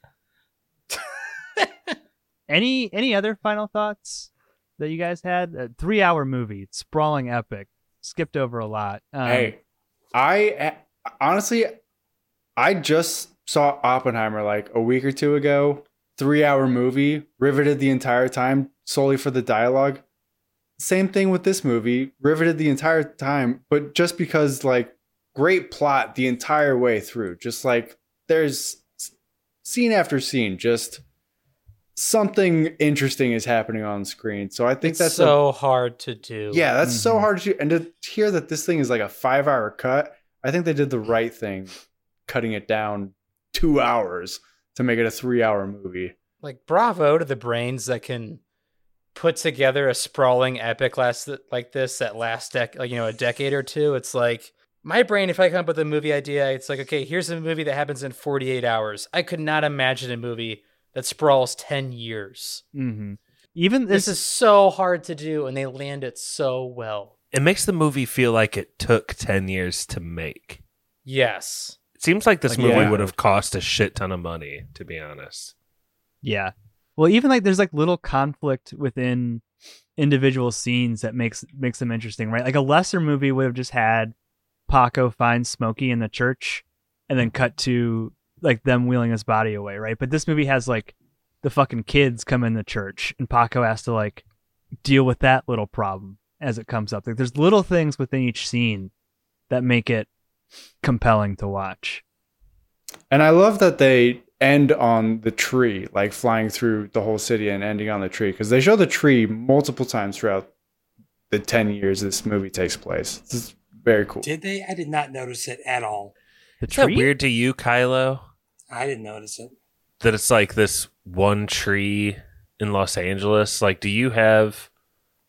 Any any other final thoughts that you guys had? A three hour movie, sprawling epic, skipped over a lot. Um, hey, I honestly, I just saw Oppenheimer like a week or two ago. Three hour movie, riveted the entire time solely for the dialogue. Same thing with this movie, riveted the entire time, but just because like great plot the entire way through. Just like there's scene after scene, just something interesting is happening on screen. So I think It's that's a- so hard to do. yeah, that's so mm-hmm. hard to do. and to hear that this thing is like a five hour cut. I think they did the right thing, cutting it down two hours to make it a three hour movie. like bravo to the brains that can put together a sprawling epic last like this that last dec like you know a decade or two it's like my brain if i come up with a movie idea it's like okay here's a movie that happens in 48 hours i could not imagine a movie that sprawls 10 years hmm Even this this is so hard to do and they land it so well It makes the movie feel like it took 10 years to make. yes It seems like this Like, movie yeah. would have cost a shit ton of money, to be honest. Yeah. Well, even like there's like little conflict within individual scenes that makes makes them interesting, right? Like a lesser movie would have just had Paco find Smokey in the church and then cut to like them wheeling his body away, right? But this movie has like the fucking kids come in the church and Paco has to like deal with that little problem as it comes up. Like there's little things within each scene that make it compelling to watch. And I love that they end on the tree, like flying through the whole city and ending on the tree, because they show the tree multiple times throughout the 10 years this movie takes place. This is very cool. did they? I did not notice it at all. The Is that weird to you, Kylo? I didn't notice it. That it's like this one tree in Los Angeles? Like, do you have.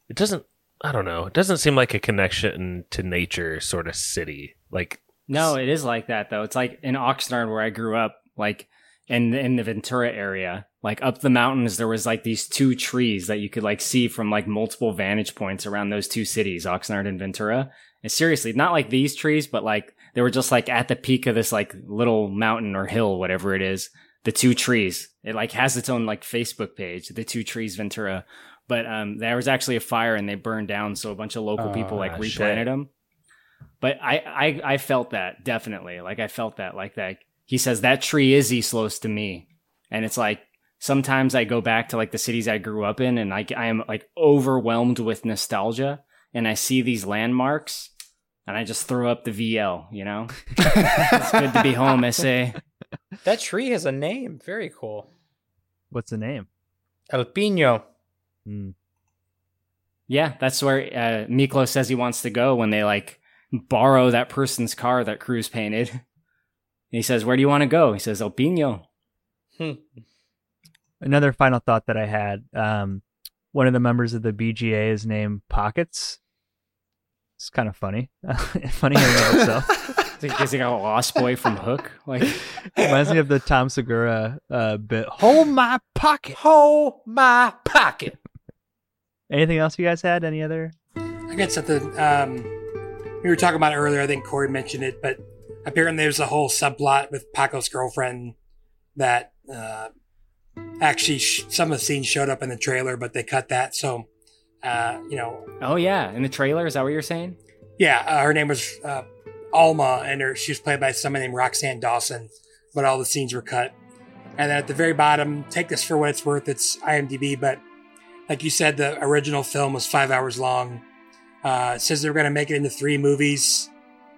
It doesn't. I don't know. It doesn't seem like a connection to nature sort of city. Like, No, it is like that though. It's like in Oxnard where I grew up, like in in the Ventura area, like up the mountains there was like these two trees that you could like see from like multiple vantage points around those two cities, Oxnard and Ventura. And seriously, not like these trees, but like they were just like at the peak of this like little mountain or hill, whatever it is. The two trees. It like has its own like Facebook page, the two trees Ventura. But um there was actually a fire and they burned down, so a bunch of local people like Ah, replanted shit. them but I, I I felt that definitely. Like I felt that like that. He says that tree is Islos to me, and it's like sometimes I go back to like the cities I grew up in, and I I am like overwhelmed with nostalgia, and I see these landmarks, and I just throw up the VL. You know, it's good to be home. I say. *laughs* that tree has a name very cool What's the name? el pino Hmm. Yeah, that's where uh, Miklo says he wants to go when they like borrow that person's car that Cruz painted. And he says, "Where do you want to go?" He says, "El Pino." another final thought that I had. Um, one of the members of the BGA is named Pockets. It's kind of funny. *laughs* funny in and of itself. Is he got a lost boy from Hook? Like, *laughs* Reminds me of the Tom Segura uh, bit. Hold my pocket. Hold my pocket. Anything else you guys had? Any other? I got something. Um, we were talking about it earlier. I think Corey mentioned it, but apparently there's a whole subplot with Paco's girlfriend that uh, actually sh- some of the scenes showed up in the trailer, but they cut that. So, uh, you know, oh yeah, in the trailer, is that what you're saying? yeah, uh, her name was uh, Alma, and her, she was played by someone named Roxanne Dawson, but all the scenes were cut. And then at the very bottom, take this for what it's worth. It's IMDb, but like you said, the original film was five hours long. Uh, it says they're going to make it into three movies.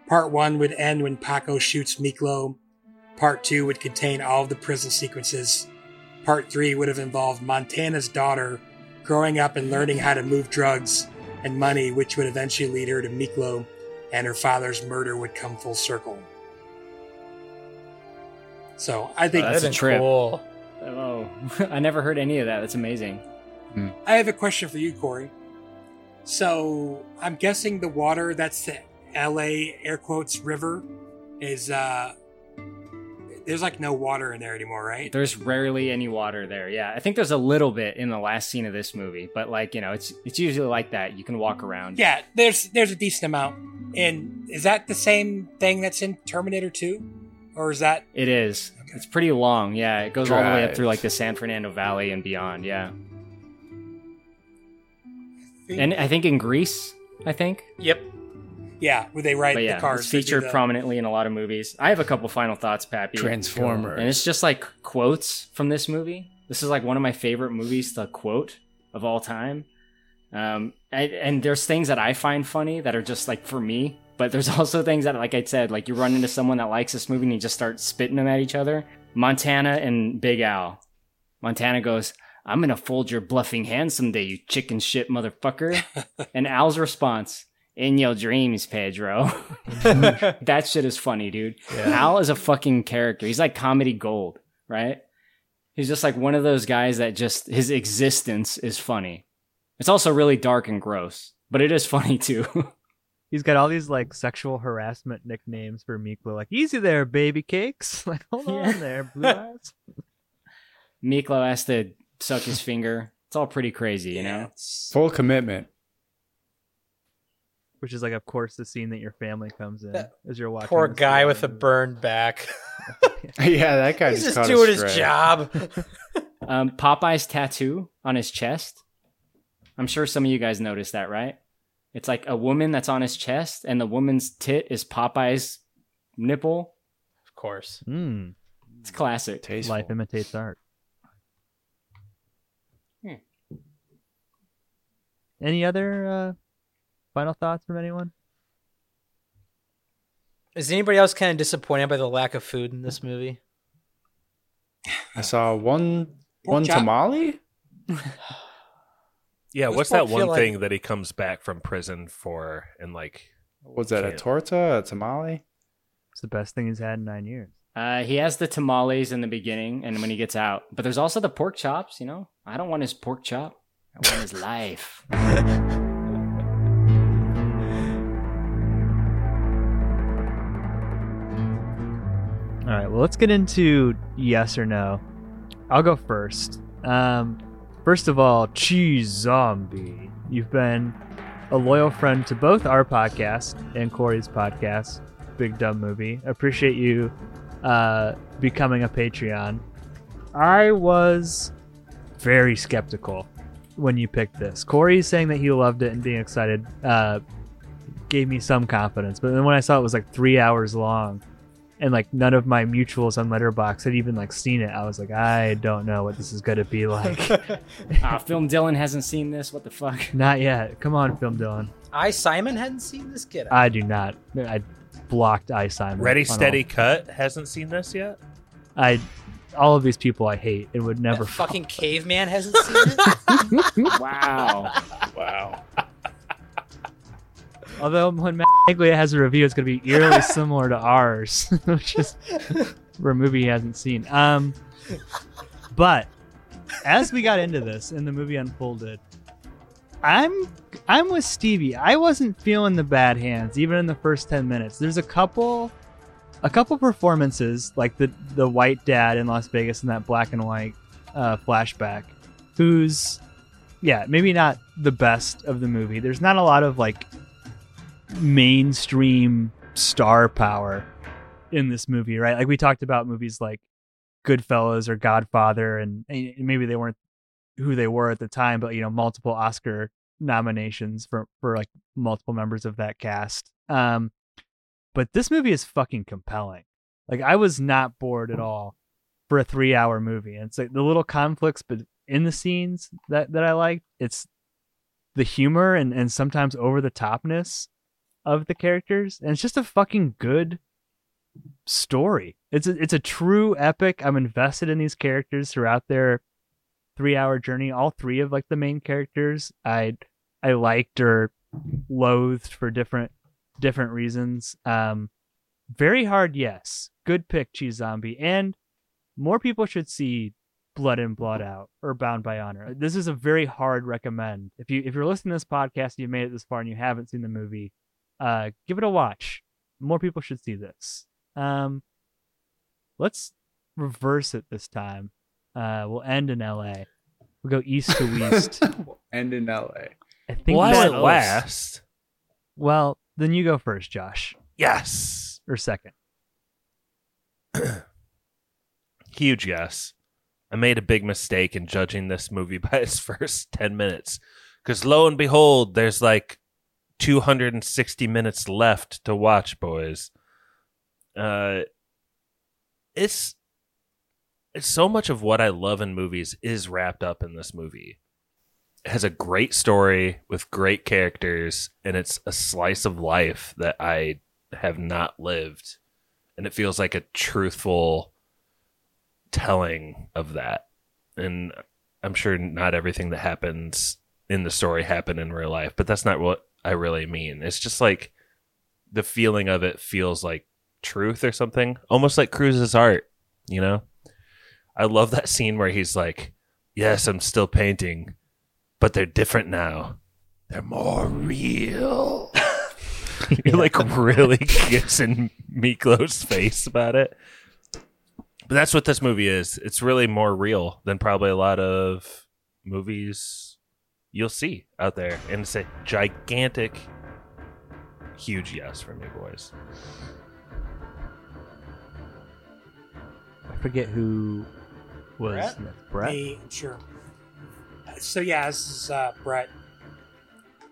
Part one would end when Paco shoots Miklo. Part two would contain all of the prison sequences. Part three would have involved Montana's daughter growing up and learning how to move drugs and money, which would eventually lead her to Miklo, and her father's murder would come full circle. So I think That's a trip. cool. Oh, *laughs* I never heard any of that. That's amazing. I have a question for you, Corey. So I'm guessing the water that's the LA air quotes river is uh there's like no water in there anymore, right? There's rarely any water there. Yeah, I think there's a little bit in the last scene of this movie, but like you know, it's it's usually like that. You can walk around. Yeah, there's there's a decent amount. And is that the same thing that's in Terminator 2? Or is that It is. It's pretty long. Yeah, it goes all the way up through like the San Fernando Valley and beyond. Yeah. And I think in Greece, I think. Yep. Yeah, where they ride But yeah, the cars. it's featured the- prominently in a lot of movies. I have a couple final thoughts, Pappy. Transformers. And it's just like quotes from this movie. This is like one of my favorite movies to quote of all time. Um, and, and there's things that I find funny that are just like for me, but there's *laughs* also things that, like I said, like you run into someone that likes this movie and you just start spitting them at each other. Montana and Big Al. Montana goes, I'm gonna fold your bluffing hand someday, you chicken shit motherfucker. *laughs* and Al's response, in your dreams, Pedro. *laughs* that shit is funny, dude. Yeah. Al is a fucking character. He's like comedy gold, right? He's just like one of those guys that just his existence is funny. It's also really dark and gross, but it is funny too. *laughs* He's got all these like sexual harassment nicknames for Miklo, like "Easy there, baby cakes." *laughs* Like, hold on there, blue eyes. Miklo has to suck his finger. It's all pretty crazy, you know. Full commitment. Which is like, of course, the scene that your family comes in as you're watching. Poor this guy movie. with a burned back. *laughs* *laughs* yeah, that guy He's just, just doing his job. *laughs* Um, Popeye's tattoo on his chest. I'm sure some of you guys noticed that, right? It's like a woman that's on his chest, and the woman's tit is Popeye's nipple. Of course. Mm. It's classic. Life imitates art. Hmm. Any other uh, final thoughts from anyone? Is anybody else kind of disappointed by the lack of food in this movie? I saw one Pork one chop? tamale. *laughs* Yeah, what's that feel one like- thing that he comes back from prison for and like Was that a torta? A tamale? It's the best thing he's had in nine years. Uh, he has the tamales in the beginning, and when he gets out, but there's also the pork chops. You know, I don't want his pork chop. I want his *laughs* life. *laughs* right, well, let's get into yes or no. I'll go first. Um, first of all, Cheese Zombie. You've been a loyal friend to both our podcast and Corey's podcast, Big Dumb Movie. Appreciate you uh, becoming a Patreon. I was very skeptical when you picked this. Corey saying that he loved it and being excited uh, gave me some confidence, but then when I saw it was like three hours long, and like none of my mutuals on Letterboxd had even like seen it. I was like, I don't know what this is gonna be *laughs* like. *laughs* Ah, Film *laughs* Dylan hasn't seen this. What the fuck? Not yet. Come on, Film Dylan. I Simon hadn't seen this kid. I do not. I blocked I Simon. Ready on all- Steady Cut hasn't seen this yet? I all of these people I hate and would never. That fucking caveman hasn't seen it. wow. Wow. Although when Matt Maglia has a review, it's going to be eerily *laughs* similar to ours, *laughs* which is for a movie he hasn't seen. Um, but as we got into this and the movie unfolded, I'm I'm with Stevie. I wasn't feeling the bad hands even in the first ten minutes. There's a couple a couple performances like the the white dad in Las Vegas in that black and white uh, flashback, who's yeah maybe not the best of the movie. There's not a lot of like mainstream star power in this movie, right? Like we talked about movies like Goodfellas or Godfather, and, and maybe they weren't who they were at the time, but you know, multiple Oscar nominations for for like multiple members of that cast. Um, but this movie is fucking compelling. Like I was not bored at all for a three hour movie. And it's like the little conflicts, but in the scenes that that I liked, it's the humor and, and sometimes over the topness of the characters. And it's just a fucking good story. It's a, it's a true epic. I'm invested in these characters throughout their three hour journey. All three of like the main characters I I liked or loathed for different different reasons. Um very hard, yes. Good pick, Cheese Zombie. And more people should see Blood In Blood Out or Bound by Honor. This is a very hard recommend. If you if you're listening to this podcast and you've made it this far and you haven't seen the movie, uh, give it a watch. More people should see this. Um, let's reverse it this time. Uh, we'll end in L.A. We'll go east to west. *laughs* End in L.A. I think Why that- went last? Well, then you go first, Josh. Yes. Or second. *clears throat* Huge yes. I made a big mistake in judging this movie *laughs* by its first 10 minutes. Because lo and behold, there's like 260 minutes left to watch, boys. Uh, it's it's so much of what I love in movies is wrapped up in this movie. It has a great story with great characters, and it's a slice of life that I have not lived. And it feels like a truthful telling of that. And I'm sure not everything that happens in the story happened in real life, but that's not what I really mean. It's just like the feeling of it feels like truth or something, almost like Cruz's art, you know? I love that scene where he's like, Yes, I'm still painting, but they're different now. They're more real. *laughs* You're like really gets in Miklo's face about it. But that's what this movie is. It's really more real than probably a lot of movies you'll see out there. And it's a gigantic, huge yes for me, boys. I forget who was Brett? next. Brett. Me, sure. So yeah, this is uh, Brett.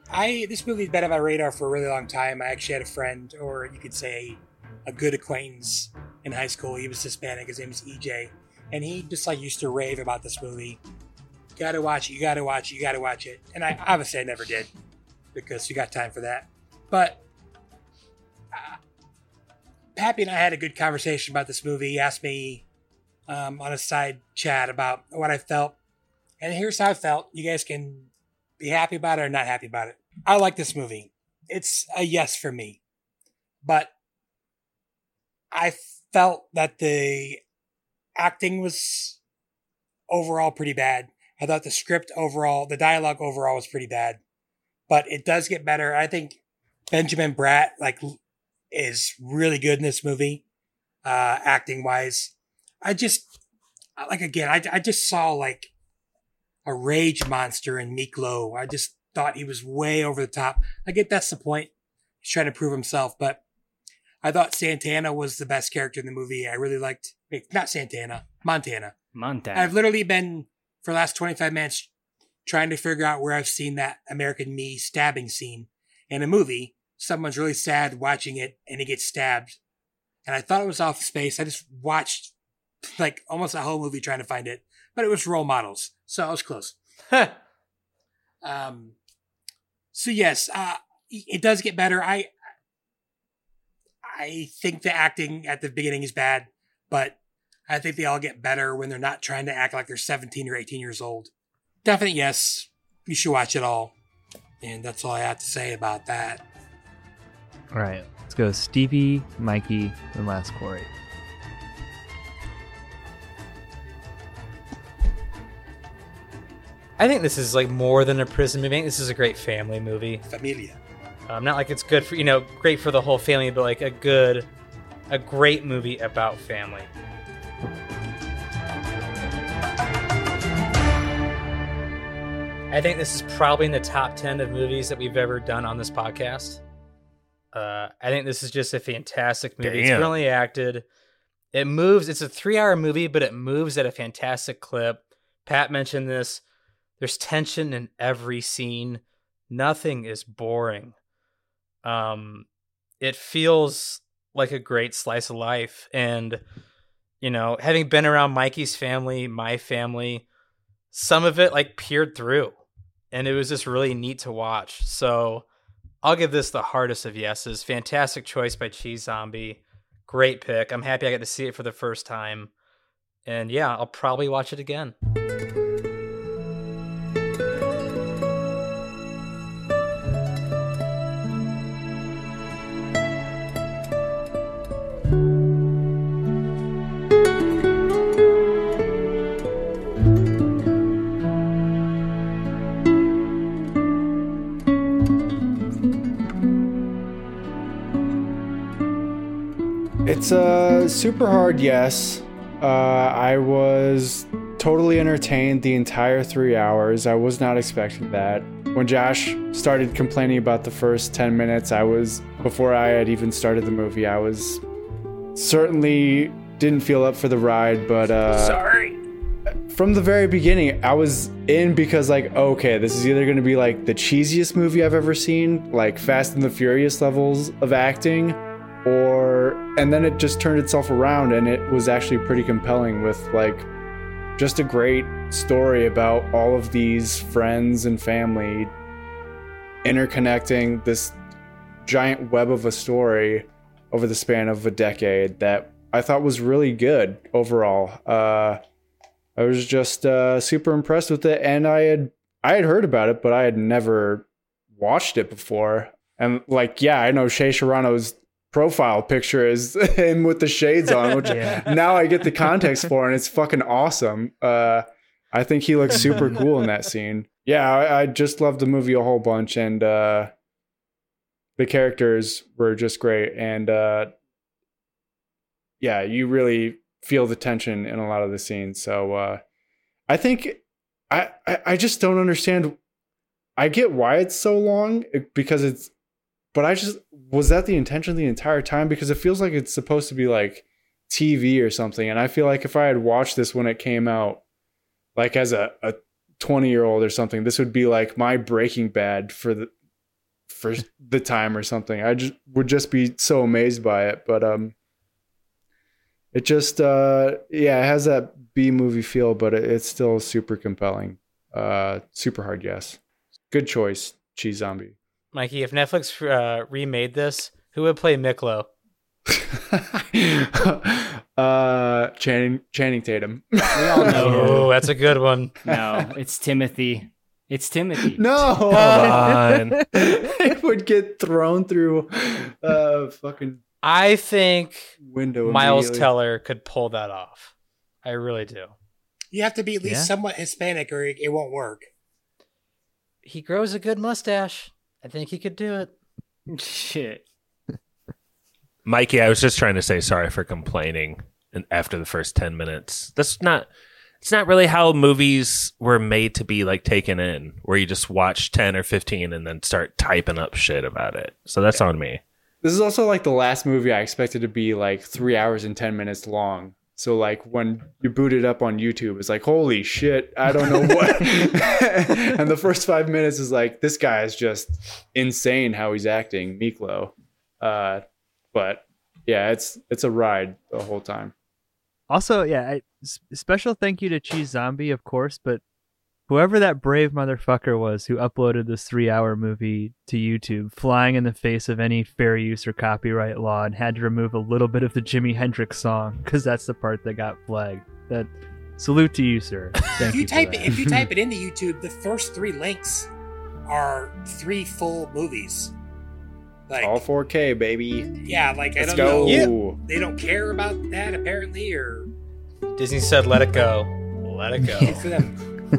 I this movie's been on my radar for a really long time. I actually had a friend, or you could say, a good acquaintance in high school. He was Hispanic. His name was EJ, and he just like used to rave about this movie. Gotta watch it. You gotta watch it. You gotta watch it. And I obviously I never did because you got time for that. But uh, Pappy and I had a good conversation about this movie. He asked me um, on a side chat about what I felt. And here's how I felt. You guys can be happy about it or not happy about it. I like this movie. It's a yes for me. But I felt that the acting was overall pretty bad. I thought the script overall, the dialogue overall was pretty bad. But it does get better. I think Benjamin Bratt like is really good in this movie, uh, acting wise. I just like again, I, I just saw like a rage monster in Meek Miklo. I just thought he was way over the top. I get that's the point. He's trying to prove himself, but I thought Santana was the best character in the movie. I really liked not Santana, Montana. Montana. I've literally been for the last 25 minutes trying to figure out where I've seen that American Me stabbing scene in a movie. Someone's really sad watching it and he gets stabbed. And I thought it was off space. I just watched like almost a whole movie trying to find it, but it was role models. So I was close. um, so yes, uh, it does get better. I, I think the acting at the beginning is bad, but I think they all get better when they're not trying to act like they're 17 or 18 years old. Definite yes. You should watch it all. And that's all I have to say about that. All right, let's go Stevie, Mikey, and last Corey. I think this is like more than a prison movie. I think this is a great family movie. Familia. Um, not like it's good for you know, great for the whole family, but like a good, a great movie about family. I think this is probably in the top ten of movies that we've ever done on this podcast. Uh, I think this is just a fantastic movie. It's brilliantly acted. It moves. It's a three-hour movie, but it moves at a fantastic clip. Pat mentioned this. There's tension in every scene. Nothing is boring. Um, it feels like a great slice of life, and you know, having been around Mikey's family, my family, some of it like peered through. And it was just really neat to watch. So I'll give this the hardest of yeses. Fantastic choice by Cheese Zombie. Great pick. I'm happy I got to see it for the first time. And yeah, I'll probably watch it again. Super hard yes. Uh, I was totally entertained the entire three hours. I was not expecting that. When Josh started complaining about the first 10 minutes, I was, before I had even started the movie, I was certainly didn't feel up for the ride, but uh, Sorry. from the very beginning, I was in because like, okay, this is either going to be like the cheesiest movie I've ever seen, like Fast and the Furious levels of acting, or and then it just turned itself around and it was actually pretty compelling with like just a great story about all of these friends and family interconnecting this giant web of a story over the span of a decade that I thought was really good overall. Uh, I was just uh, super impressed with it, and I had I had heard about it, but I had never watched it before. And like, yeah, I know Shea Serrano's profile picture is *laughs* him with the shades on, which Yeah. now I get the context for, and it's fucking awesome. Uh, I think he looks super cool in that scene. Yeah, I, I just loved the movie a whole bunch, and uh, the characters were just great. And uh, yeah, you really feel the tension in a lot of the scenes. So uh, I think I, I I just don't understand. I get why it's so long because it's, but I just was that the intention the entire time? Because it feels like it's supposed to be like TV or something, and I feel like if I had watched this when it came out, like as a a twenty year old or something, this would be like my Breaking Bad for the for the time or something. I just would just be so amazed by it, but um it just uh yeah it has that b movie feel but it, it's still super compelling. Uh super hard yes good choice cheese zombie Mikey, if Netflix uh, remade this, who would play Miklo? *laughs* uh channing channing tatum We all know. *laughs* Oh, that's a good one. No, it's Timothy. It's Timothy. no *laughs* Hold on. it would get thrown through uh fucking I think window Miles. Teller could pull that off. I really do. You have to be at least Yeah. somewhat Hispanic or it, it won't work. He grows a good mustache. I think he could do it. *laughs* Shit. Mikey, I was just trying to say sorry for complaining and after the first 10 minutes. That's not it's not really how movies were made to be like taken in, where you just watch 10 or 15 and then start typing up shit about it. So that's on me. This is also like the last movie I expected to be like three hours and 10 minutes long. So, like, when you boot it up on YouTube, it's like, holy shit, I don't know what. *laughs* and the first five minutes is like, this guy is just insane how he's acting, Miklo. Uh, but yeah, it's it's a ride the whole time. Also, yeah, I, special thank you to Cheese Zombie, of course, but whoever that brave motherfucker was who uploaded this three-hour movie to YouTube, flying in the face of any fair use or copyright law, and had to remove a little bit of the Jimi Hendrix song because that's the part that got flagged. That salute to you, sir. *laughs* Thank if you you. type it, if you type *laughs* it into YouTube, the first three links are three full movies. Like All 4K, baby. yeah, like I Let's don't go. know. They don't care about that apparently, or Disney said, "Let it go, let it go." *laughs* *laughs*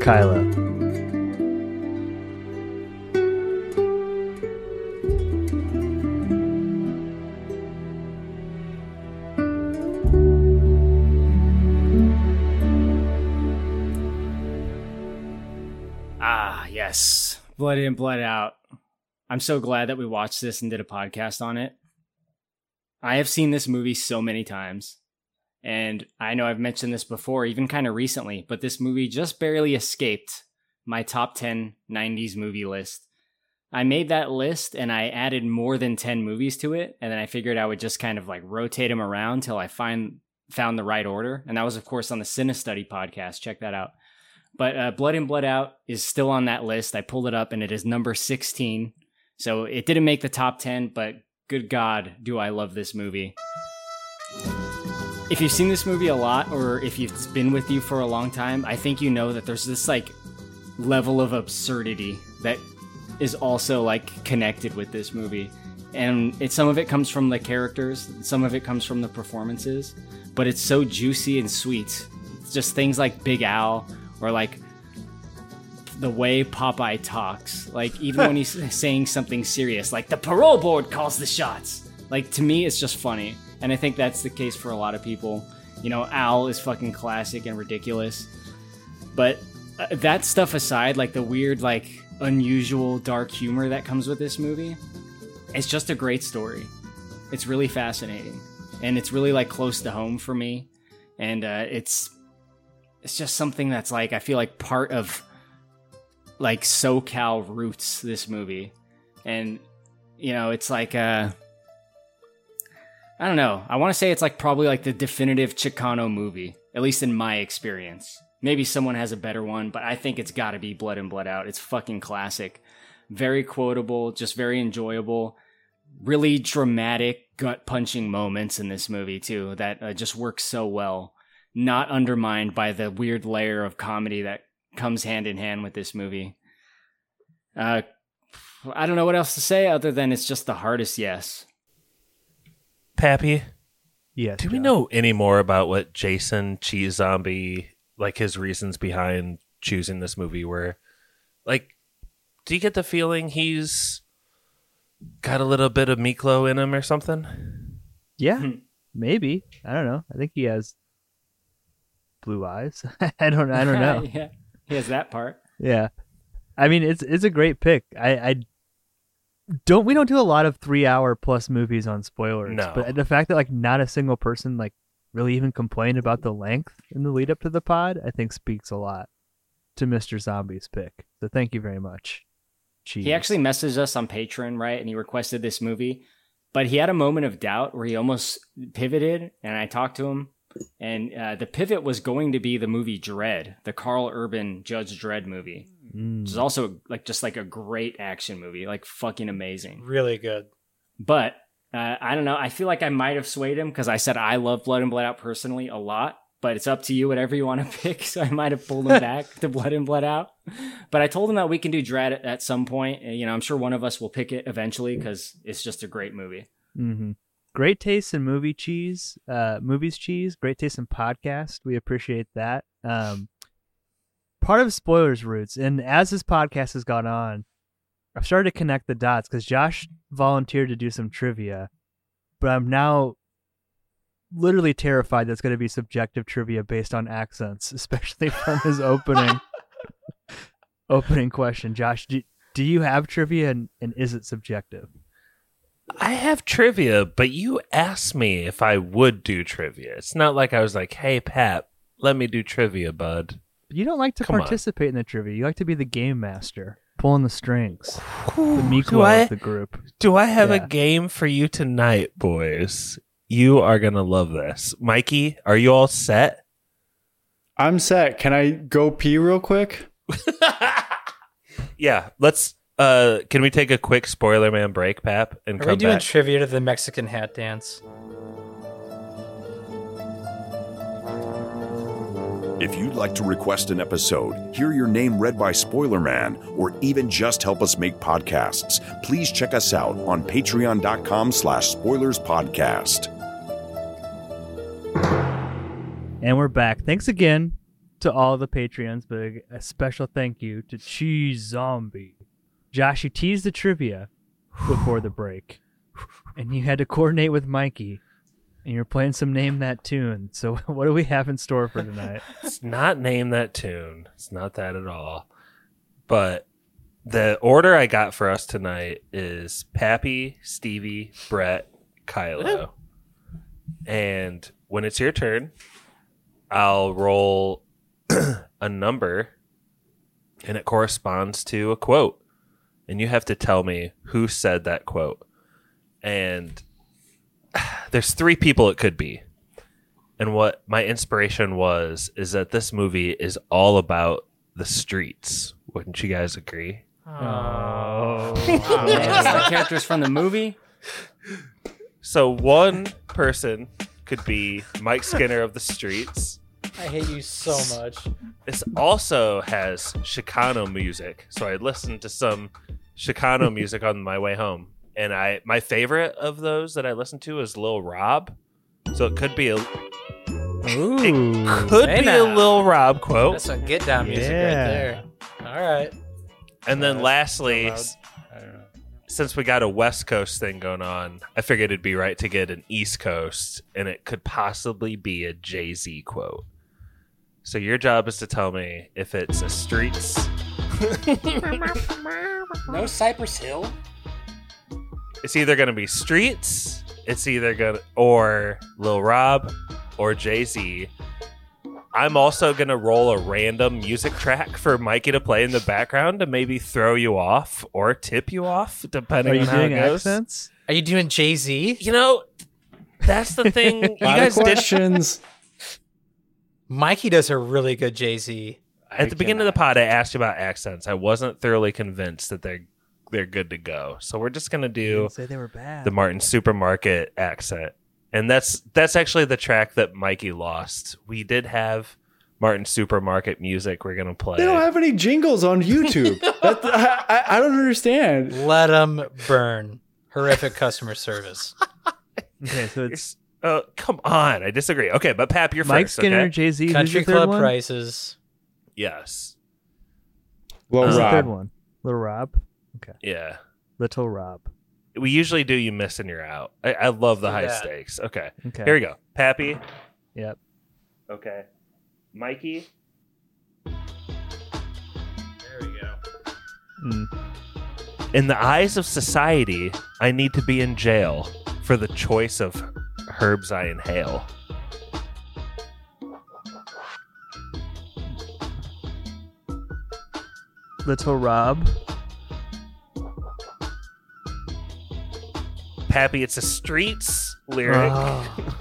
Kylo. Ah, yes. Blood in, blood out. I'm so glad that we watched this and did a podcast on it. I have seen this movie so many times. And I know I've mentioned this before, even kind of recently, but this movie just barely escaped my top 10 90s movie list. I made that list and I added more than 10 movies to it. And then I figured I would just kind of like rotate them around till I find found the right order. And that was, of course, on the Cinestudy podcast. Check that out. But uh, Blood In Blood Out is still on that list. I pulled it up and it is number 16. So it didn't make the top 10, but good God, do I love this movie. If you've seen this movie a lot or if it's been with you for a long time, I think you know that there's this like level of absurdity that is also like connected with this movie. And it some of it comes from the characters, some of it comes from the performances, but it's so juicy and sweet. It's just things like Big Al or like the way Popeye talks. Like even when *laughs* he's saying something serious, like the parole board calls the shots. Like to me, it's just funny, and I think that's the case for a lot of people. You know, Al is fucking classic and ridiculous, but uh, that stuff aside, like the weird, like unusual dark humor that comes with this movie, it's just a great story. It's really fascinating, and it's really like close to home for me, and uh, it's it's just something that's like I feel like part of like SoCal roots this movie, and you know it's like uh I don't know. I want to say it's like probably like the definitive Chicano movie, at least in my experience. Maybe someone has a better one, but I think it's got to be Blood In Blood Out. It's fucking classic. Very quotable, just very enjoyable. Really dramatic, gut punching moments in this movie, too, that uh, just work so well. Not undermined by the weird layer of comedy that comes hand in hand with this movie. Uh, I don't know what else to say other than it's just the hardest yes. Pappy, Yes. do we know any more about what Jason Cheese Zombie, like his reasons behind choosing this movie were? Like, do you get the feeling he's got a little bit of Miklo in him or something? Yeah, hmm. maybe. I don't know. I think he has blue eyes. *laughs* I don't. I don't *laughs* know. yeah, he has that part. Yeah, I mean it's it's a great pick. I, I don't we don't do a lot of three hour plus movies on spoilers. No. but the fact that like not a single person like really even complained about the length in the lead up to the pod, I think speaks a lot to Mister Zombie's pick. So thank you very much. Cheese. He actually messaged us on Patreon, right? And he requested this movie, but he had a moment of doubt where he almost pivoted. And I talked to him, and uh, the pivot was going to be the movie Dredd, the Karl Urban Judge Dredd movie, Mm. which is also like just like a great action movie, like fucking amazing. Really good. But uh, I don't know. I feel like I might have swayed him because I said I love Blood In Blood Out personally a lot. But it's up to you, whatever you want to *laughs* pick. So I might have pulled him back to Blood In Blood Out. But I told him that we can do Dredd at, at some point. And, You know, I'm sure one of us will pick it eventually because it's just a great movie. hmm Great taste in movie cheese, uh, movies cheese. Great taste in podcast. We appreciate that. Um, part of spoilers roots, and as this podcast has gone on, I've started to connect the dots because Josh volunteered to do some trivia, but I'm now literally terrified that's going to be subjective trivia based on accents, *laughs* especially from his opening *laughs* opening question. Josh, do, do you have trivia, and, and is it subjective? I have trivia, but you asked me if I would do trivia. It's not like I was like, "Hey, Pat, let me do trivia, bud." You don't like to Come on. participate in the trivia. You like to be the game master, pulling the strings. the Do I- of the group. Do I have Yeah. a game for you tonight, boys? You are gonna love this. Mikey, are you all set? I'm set. Can I go pee real quick? *laughs* Yeah, let's. Uh, can we take a quick spoiler man break, Pap, and Are come we doing back? trivia to the Mexican hat dance? If you'd like to request an episode, hear your name read by Spoiler Man, or even just help us make podcasts, please check us out on patreon.com slash spoilers podcast. And we're back. Thanks again to all the Patreons, but a- a special thank you to Cheese Zombie. Josh, you teased the trivia before the break, and you had to coordinate with Mikey, and you're playing some Name That Tune. So, *laughs* what do we have in store for tonight? *laughs* It's not name that tune. It's not that at all. But the order I got for us tonight is Pappy, Stevie, Brett, Kylo. And when it's your turn, I'll roll *clears throat* a number and it corresponds to a quote. And you have to tell me who said that quote. And *sighs* there's three people it could be. And what my inspiration was is that this movie is all about the streets. Wouldn't you guys agree? Oh, man, that's like characters from the movie. So one person could be Mike Skinner of the streets. I hate you so much. This also has Chicano music, so I listened to some Chicano music on my way home, and I my favorite of those that I listened to is Lil Rob. So it could be a it could Hey be now. a Lil Rob quote. That's some get down music Yeah. right there. All right. And then lastly, loud. s- since we got a West Coast thing going on, I figured it'd be right to get an East Coast, and it could possibly be a Jay Z quote. So your job is to tell me if it's a streets. *laughs* No Cypress Hill. It's either gonna be streets, it's either gonna or Lil Rob or Jay Z. I'm also gonna roll a random music track for Mikey to play in the background to maybe throw you off or tip you off, depending Are you on how doing it goes. accents? Are you doing Jay Z? You know, that's the thing. *laughs* you guys did questions. *laughs* Mikey does a really good Jay Z. at the beginning of the pod. I asked you about accents. I wasn't thoroughly convinced that they're they're good to go. So we're just gonna do say they were bad. the Martin Supermarket accent, and that's that's actually the track that Mikey lost. We did have Martin Supermarket music. We're gonna play. They don't have any jingles on YouTube. *laughs* that, I, I- I don't understand. Let them burn. Horrific customer service. *laughs* Okay, so it's Oh, come on! I disagree. Okay, but Pap, you're Mike first. Skinner, okay? Jay Z. Country who's the third club one? prices. Yes. Lil Who's the Rob. third one? Little Rob. Okay. Yeah. Little Rob. We usually do you miss and you're out. I, I love the high Yeah. stakes. Okay. Okay. Here we go. Pappy. Yep. Okay. Mikey. There we go. Mm. In the eyes of society, I need to be in jail for the choice of herbs I inhale. Little Rob. Pappy, it's a streets lyric. Oh.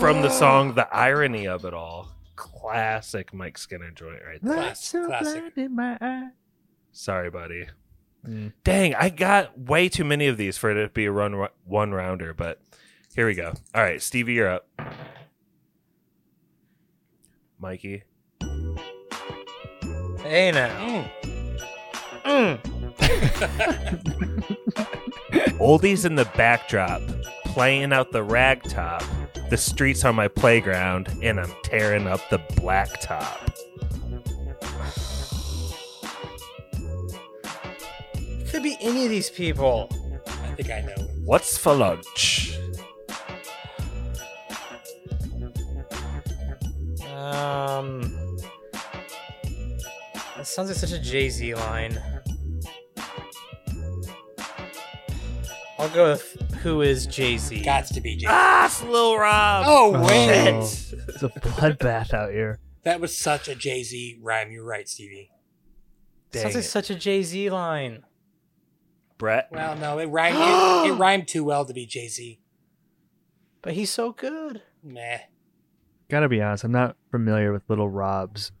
From the song The Irony of It All. Classic Mike Skinner joint right there. Lights so classic. in my eye. Sorry, buddy. Mm. Dang, I got way too many of these for it to be a run one rounder, but here we go. All right, Stevie, you're up. Mikey. Hey now. *laughs* Oldies in the backdrop, playing out the ragtop. The streets are my playground, and I'm tearing up the blacktop. Could be any of these people. I think I know. What's for lunch? Um, that sounds like such a Jay Z line. I'll go with who is Jay Z. Gots to be Jay. Z. Ah, it's Lil Rob. Oh, Oh, wait. it's a bloodbath out here. That was such a Jay Z rhyme. You're right, Stevie. Dang sounds like it. such a Jay Z line. Brett. Well, no, it rhymed. it, it *gasps* rhymed too well to be Jay Z. But he's so good. Meh. Gotta be honest, I'm not familiar with Little Rob's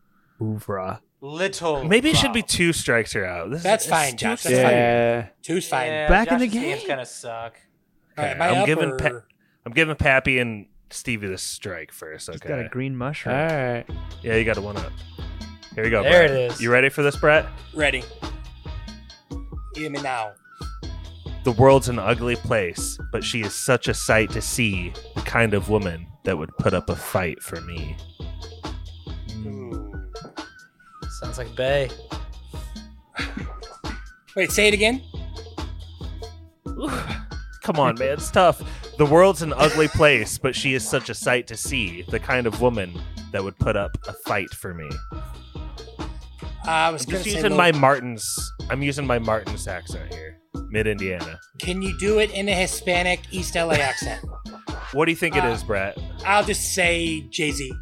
oeuvre. Little. Maybe it should be two strikes are out. This That's is, fine, it's Josh. too That's exciting. fine. Two's fine. Yeah, Back in the Josh's games game. kind of suck. Okay, my I'm giving or- Pa- I'm giving Pappy and Stevie the strike first. He's Okay. got a green mushroom. All right. Yeah, you got a one up. Here we go. There Brett. it is. You ready for this, Brett? Ready. Hear me now. The world's an ugly place, but she is such a sight to see. The kind of woman that would put up a fight for me. Sounds like Bay. *sighs* Wait, say it again. Come on, man, it's tough. The world's an ugly place, but she is such a sight to see. The kind of woman that would put up a fight for me. I was I'm just using Lil- my Martin's. I'm using my Martin's accent here, mid Indiana. can you do it in a Hispanic East LA accent? What do you think it Uh, is, Brett? I'll just say Jay Z.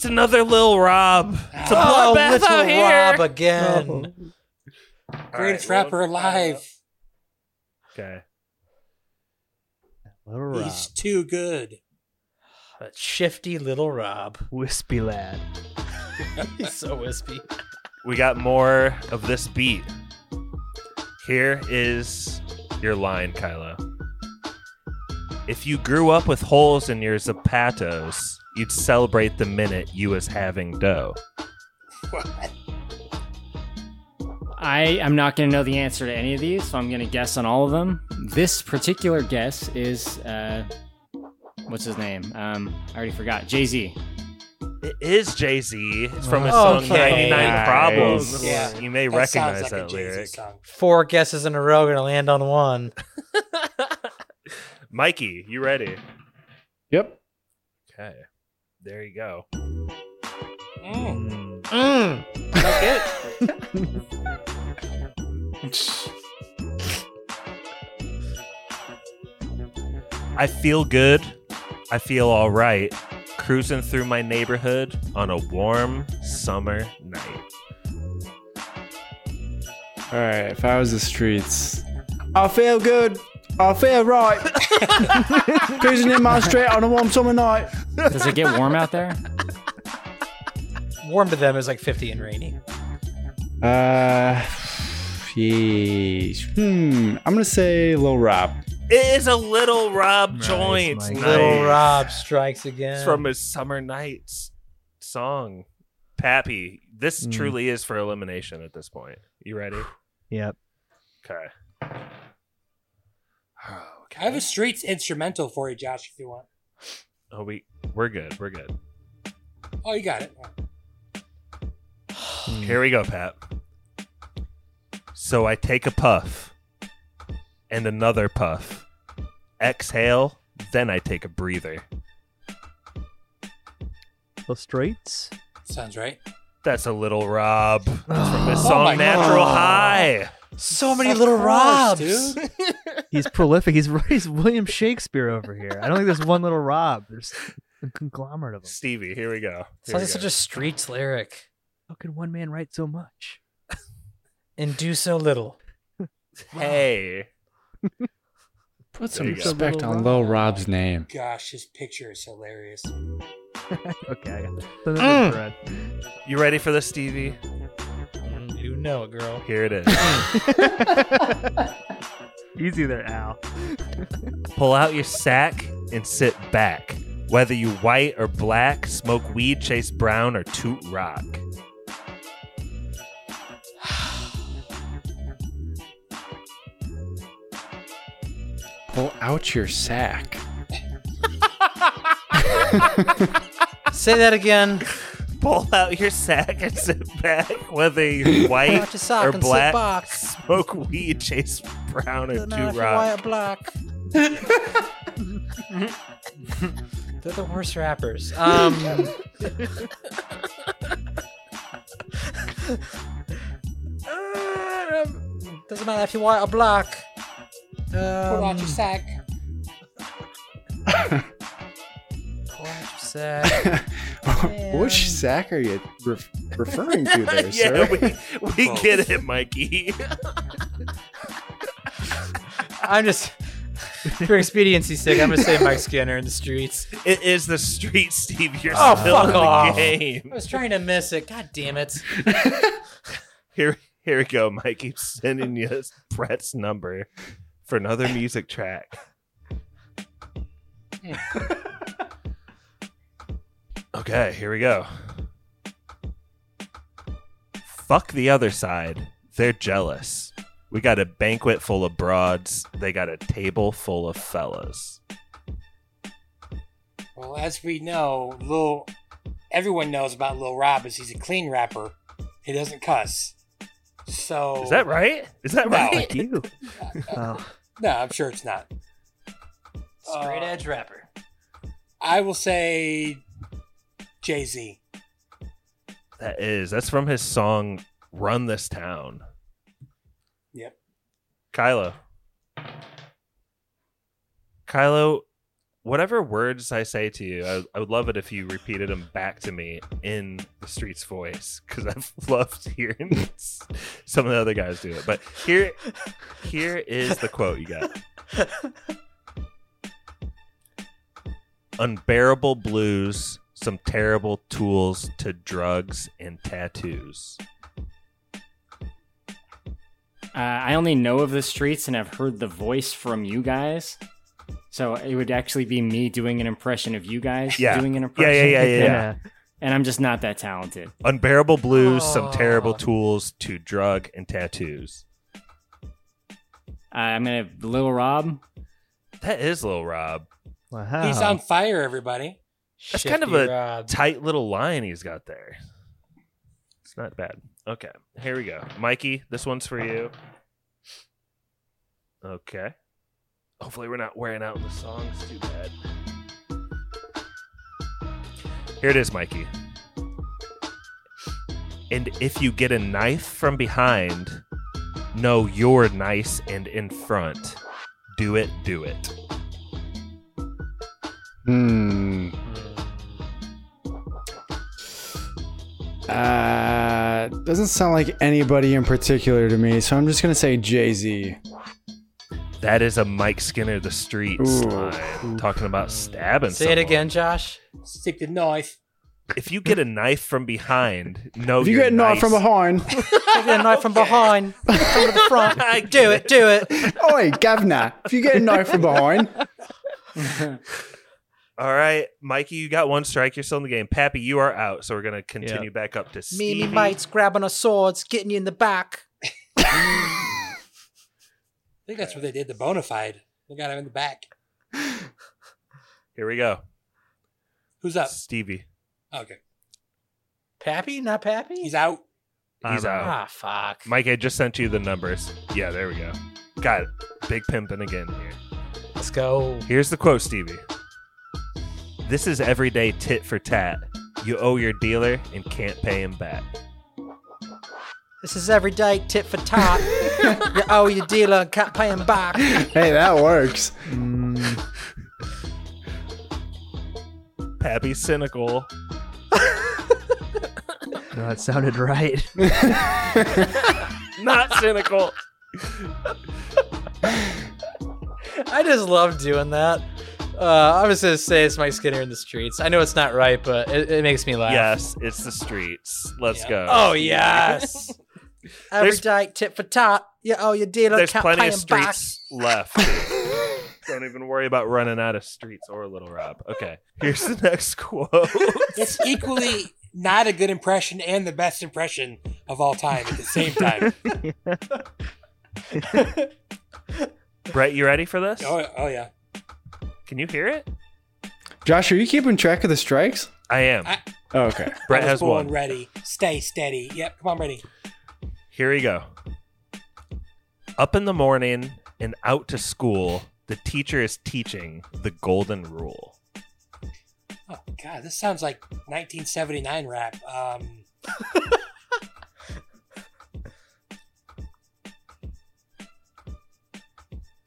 It's another Lil Rob. It's a Oh, bloodbath little out here. Rob again. Oh. Greatest All right, rapper Lil- uh, alive. Okay. Little Rob. He's too good. That shifty little Rob. Wispy lad. *laughs* He's so wispy. We got more of this beat. Here is your line, Kylo. If you grew up with holes in your zapatos, you'd celebrate the minute you was having dough. What? I am not going to know the answer to any of these, so I'm going to guess on all of them. This particular guess is, uh, what's his name? Um, I already forgot. Jay Z. It is Jay Z. It's from his song Okay. 99 Nice. Problems. Yeah. You may That sounds recognize like a that Jay-Z lyric. song. Four guesses in a row, gonna land on one. *laughs* Mikey, you ready? Yep. Okay. There you go. Mm. Mm. I feel good. I feel all right. Cruising through my neighborhood on a warm summer night. All right. If I was the streets, I feel good. I feel right. *laughs* Cruising in my street on a warm summer night. Does it get warm out there? Warm to them is like 50 and rainy. Uh, yeesh. Hmm. I'm gonna say Lil Rob. It is a Little Rob joint. Mike. Little Nice. Rob strikes again. It's from his Summer Nights song. Pappy, this Mm. truly is for elimination at this point. You ready? Yep. Okay. I have a streets instrumental for you, Josh, if you want. Oh, we we're good. We're good. Oh, you got it. *sighs* Here we go, Pat. So I take a puff and another puff. Exhale, then I take a breather. The streets? Sounds right. That's a little Rob. That's from his Oh song my Natural God. High. So many little Robs. dude. *laughs* He's prolific. He's he's William Shakespeare over here. I don't think there's one little Rob. There's a conglomerate of them. Stevie, here we go. Here Sounds we like such a streets lyric. How could one man write so much? And do so little. *laughs* Hey. Put some you go. respect on Lil Rob's name. Gosh, his picture is hilarious. *laughs* okay, I got. So this Mm. is Fred. You ready for this, Stevie? You know it, girl. Here it is. *laughs* Easy there, Al. Pull out your sack and sit back. Whether you white or black, smoke weed, chase brown, or toot rock. Pull out your sack. *laughs* Say that again. Pull out your sack and sit back. Whether you Pull *laughs* white out your sock or and sit black, back. smoke weed, chase brown, or Doesn't matter toot if you're rock. white or black. *laughs* They're the worst rappers. Um, doesn't matter if you're white or black. Put out Um, pull out your sack. *laughs* Which sack are you ref- referring to there, *laughs* yeah, sir? we, we oh. get it, Mikey. *laughs* I'm just for expediency's sake. I'm gonna say Mike Skinner in the streets. It is the street, Steve. You're Oh, still fuck in the off. game. I was trying to miss it. God damn it. Here, here we go, Mikey. Sending you Brett's number for another music track. Hmm. Okay, here we go. Fuck the other side. They're jealous. We got a banquet full of broads. They got a table full of fellas. Well, as we know, Lil, everyone knows about Lil Rob is he's a clean rapper. He doesn't cuss. So Is that right? Is that No. right? Like you. *laughs* Oh. No, I'm sure it's not. Straight Uh, edge rapper. I will say Jay Z. That is. That's from his song Run This Town. Yep. Kylo. Kylo, whatever words I say to you, I, I would love it if you repeated them back to me in the street's voice because I've *laughs* loved hearing *laughs* some of the other guys do it. But here, here is the quote you got. *laughs* Unbearable blues, some terrible tools to drugs and tattoos. Uh, I only know of the streets and I've heard the voice from you guys. So it would actually be me doing an impression of you guys Yeah. doing an Yeah, impression. yeah, yeah, yeah, And- yeah. And I'm just not that talented. Unbearable blues, some terrible tools to drug and tattoos. Uh, I'm gonna have Lil Rob. That is Lil Rob. Wow. He's on fire, everybody. That's kind of a tight little line he's got there. It's not bad. Okay, here we go. Mikey, this one's for you. Okay. Hopefully, we're not wearing out the songs too bad. Here it is, Mikey. And if you get a knife from behind, know you're nice and in front. Do it, do it. Hmm. Uh, doesn't sound like anybody in particular to me, so I'm just gonna say Jay Z. That is a Mike Skinner the Street Ooh. line talking about stabbing. Say it again, Josh. Stick the knife. If you get a knife from behind, no. *laughs* If you get a knife from behind, get a knife from behind, come to the front. *laughs* do it, do it. oi, governor! If you get a knife from behind, *laughs* All right, Mikey, you got one strike. You're still in the game. Pappy, you are out. So we're gonna continue back up to Me Stevie. and me mates grabbing our swords, getting you in the back. I think that's what they did. The bona fide. They got him in the back. Here we go. Who's up? Stevie. Okay. Pappy, not Pappy. He's out. He's out. Ah, fuck. Mike, I just sent you the numbers. Yeah, there we go. Got it. Big pimping again here. Let's go. Here's the quote, Stevie. This is everyday tit for tat. You owe your dealer and can't pay him back. This is everyday tit for tat. *laughs* you owe your dealer and can't pay him back. hey, that works. Mm. Pappy cynical. *laughs* No, that sounded right. *laughs* Not cynical. I just love doing that. Uh, I was gonna say it's Mike Skinner in the streets. I know it's not right, but it, it makes me laugh. Yes, it's the streets. Let's go. Oh yes. *laughs* Every There's- day tit for tat. You owe your dealer There's can't plenty pay of him back. streets left. *laughs* Don't even worry about running out of streets or a Little Rob. Okay, here's the next *laughs* quote. It's equally not a good impression and the best impression of all time at the same time. Brett, you ready for this? oh, oh yeah. Can you hear it? Josh, are you keeping track of the strikes? I am. I- Oh, okay. Brett I has one. ready. Stay steady. Yep, come on, ready. Here we go. Up in the morning and out to school, the teacher is teaching the golden rule. Oh god, this sounds like 1979 rap. Um, *laughs*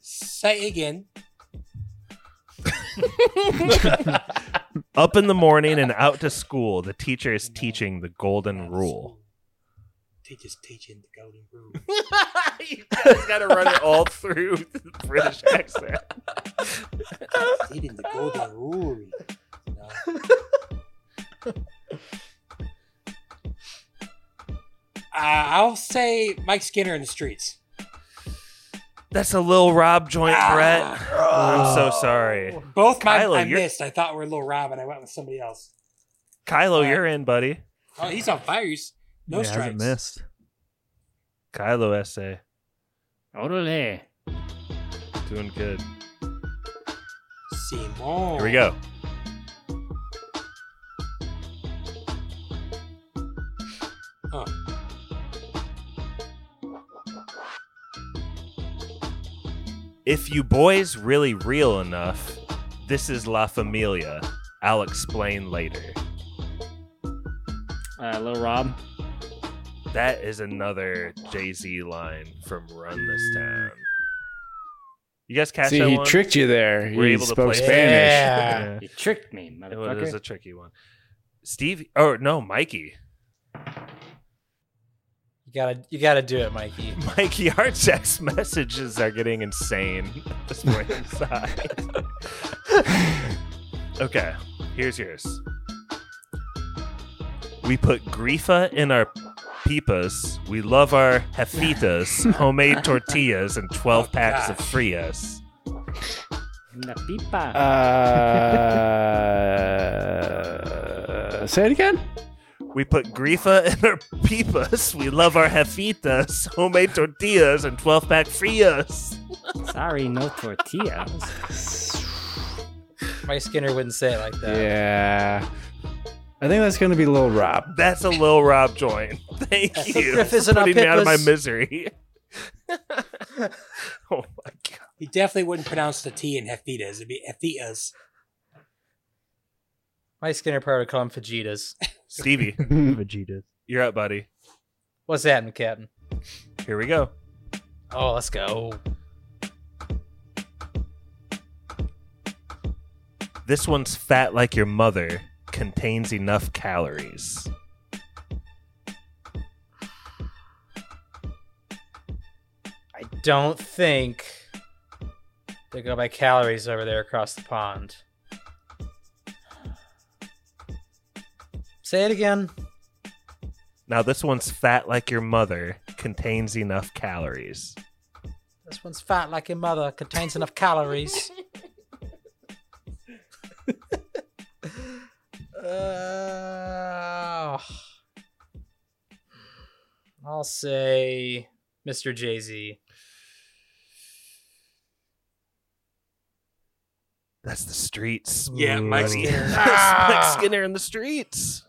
say again. *laughs* Up in the morning and out to school, the teacher is teaching the golden rule. Teacher's teaching the golden rule. *laughs* you guys gotta run it all through the British accent. Teaching the golden rule. *laughs* Uh, I'll say Mike Skinner in the streets. That's a little Rob joint, ah, Brett. I'm so sorry. Both my Kylo, I you're- missed. I thought we were Little Rob, and I went with somebody else. Kylo, you're in, buddy. Oh, he's on fire. He's no Yeah, strikes. hasn't missed. Kylo essay. Orale. Doing good. Simon. Here we go. If you boys really real enough, this is La Familia. I'll explain later. Uh, Lil Rob. That is another Jay Z line from Run This Town. You guys catch See, that he one? tricked you there. We're He able to spoke play Spanish. Yeah. *laughs* You tricked me, It was a tricky one. Steve, or no, Mikey. You gotta, you gotta do it, Mikey. *laughs* Mikey, our text messages are getting insane at this point inside. *laughs* okay, here's yours. We put grifa in our pipas. We love our jefitas, *laughs* homemade tortillas, and 12 packs of frias. La pipa. Uh, say it again. We put grifa in our pipas. We love our jefitas, homemade tortillas, and 12 pack frias. Sorry, no tortillas. Mike Skinner wouldn't say it like that. Yeah. I think that's going to be Lil Rob. That's a Lil Rob joint. *laughs* Thank you. Griff is for in our putting me out of my misery. *laughs* oh my god. He definitely wouldn't pronounce the T in Hefitas. It'd be Hefitas. Mike Skinner probably would call him Fajitas. *laughs* Stevie, *laughs* Vegetas. you're up, buddy. What's that, Captain? Here we go. Oh, let's go. This one's fat like your mother, contains enough calories. I don't think they go by calories over there across the pond. Say it again. Now, this one's fat like your mother, contains enough calories. This one's fat like your mother, contains enough calories. *laughs* uh, I'll say Mr. Jay Z. That's the streets. Yeah, Mike. Skinner. That's *laughs* Mike Skinner in the streets.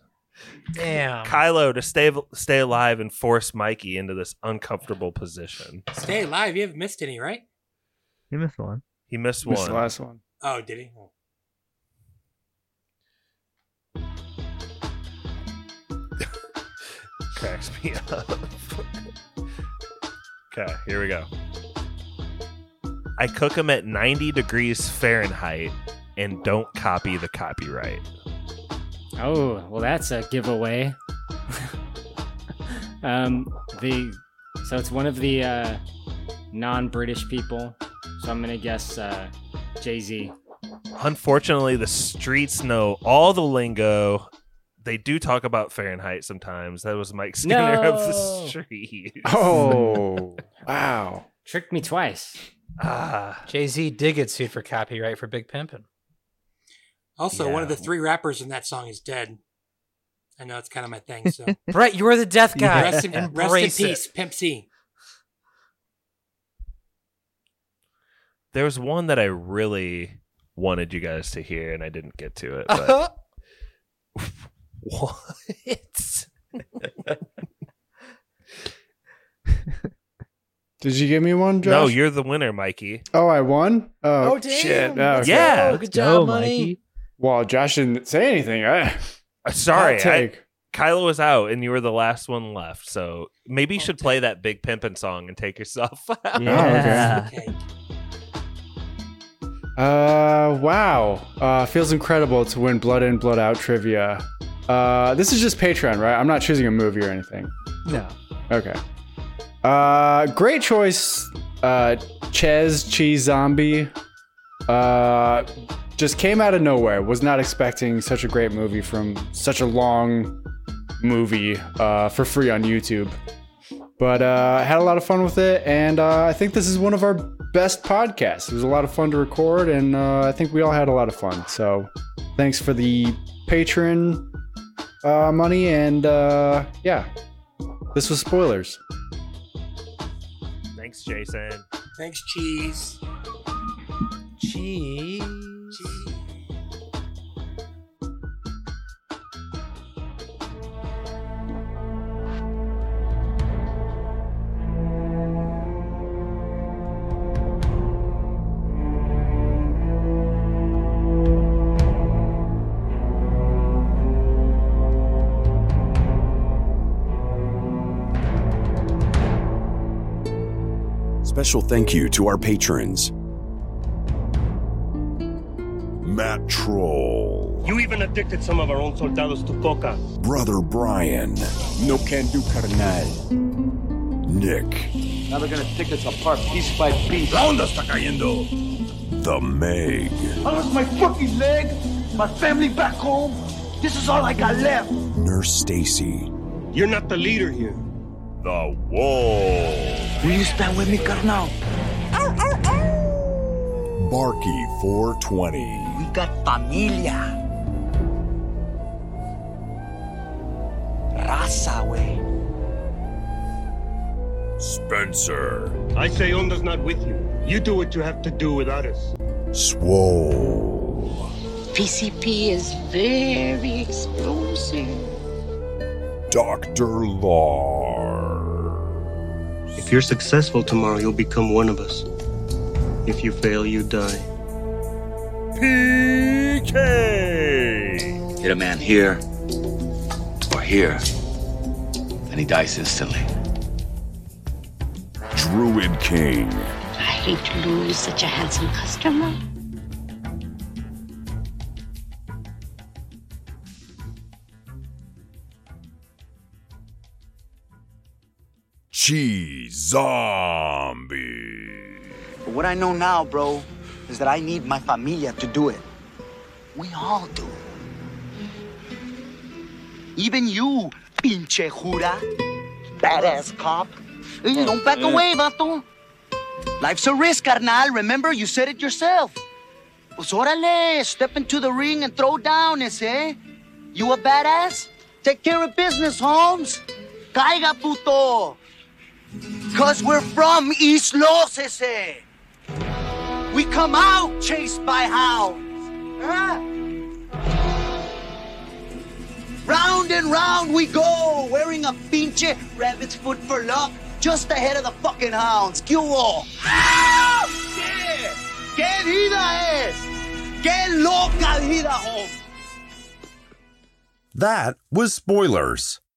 Damn. Kylo to stay stay alive and force Mikey into this uncomfortable position. Stay alive. You haven't missed any, right? You missed one. He missed Missed one. the last one. Oh, did he? Oh. *laughs* Cracks me up. *laughs* okay, here we go. I cook them at 90 degrees Fahrenheit and don't copy the copyright. Oh, well, that's a giveaway. *laughs* um, the so it's one of the uh, non-British people. So I'm gonna guess uh, Jay Z. Unfortunately, the streets know all the lingo. They do talk about Fahrenheit sometimes. That was Mike Skinner of the No. streets. Oh, *laughs* wow. Tricked me twice. Ah, Jay Z did get sued for copyright for Big Pimpin'. Also, one of the three rappers in that song is dead. I know it's kind of my thing. So *laughs* Brett, you are the death guy. rest, in, rest in Embrace it. peace, Pimp C. there was one that I really wanted you guys to hear, and I didn't get to it. But *laughs* what? Did you give me one, Josh? No, you're the winner, Mikey. Oh, I won? Oh, Oh, damn. shit. Oh, okay. Yeah. go. Good job, money. Well, Josh didn't say anything. I, *laughs* Uh, Sorry, Hot I, take. Kylo was out, and you were the last one left. So maybe you should play that Big Pimpin' song and take yourself *laughs* out. Yeah. Okay. Uh, wow. Uh, feels incredible to win Blood In, Blood Out trivia. Uh, this is just Patreon, right? I'm not choosing a movie or anything. No. Okay. Uh, great choice. Uh, Ches Cheese Zombie. Uh, just came out of nowhere. Was not expecting such a great movie from such a long movie uh, for free on YouTube. But uh, I had a lot of fun with it, and uh, I think this is one of our best podcasts. It was a lot of fun to record, and uh, I think we all had a lot of fun. So, thanks for the patron uh, money, and uh, yeah, this was spoilers. Thanks, Jason. Thanks, cheese. Cheese. Special thank you to our patrons Troll, You even addicted some of our own soldados to coca. Brother Brian, No can do, carnal. Nick, Now they're gonna pick us apart piece by piece. La onda está cayendo. The Meg, I lost my fucking leg, my family back home, This is all I got left. Nurse Stacy. You're not the leader here. The wall. Will you stand with me, carnal? Barky 420. We got familia. Raza, way. Spencer. I say Onda's not with you. You do what you have to do without us. Swole. PCP is very explosive. Dr. Lars. If you're successful tomorrow, you'll become one of us. If you fail, you die. PK! Hit a man here or here, and he dies instantly. Druid King. I hate to lose such a handsome customer. Cheese Zombie. But what I know now, bro, is that I need my familia to do it. We all do. Even you, pinche jura. Badass cop. Hey, don't back mm. away, vato. Life's a risk, carnal. Remember, you said it yourself. Pues órale, step into the ring and throw down, ese. You a badass? Take care of business, Holmes. Caiga, puto. Cause we're from East Los, ese. We come out chased by hounds. Huh? Round and round we go, wearing a pinche rabbit's foot for luck, just ahead of the fucking hounds. ¿Qué hubo? ¡Ah! ¿Qué? ¿Qué vida es? ¡Qué loca vida! That was spoilers.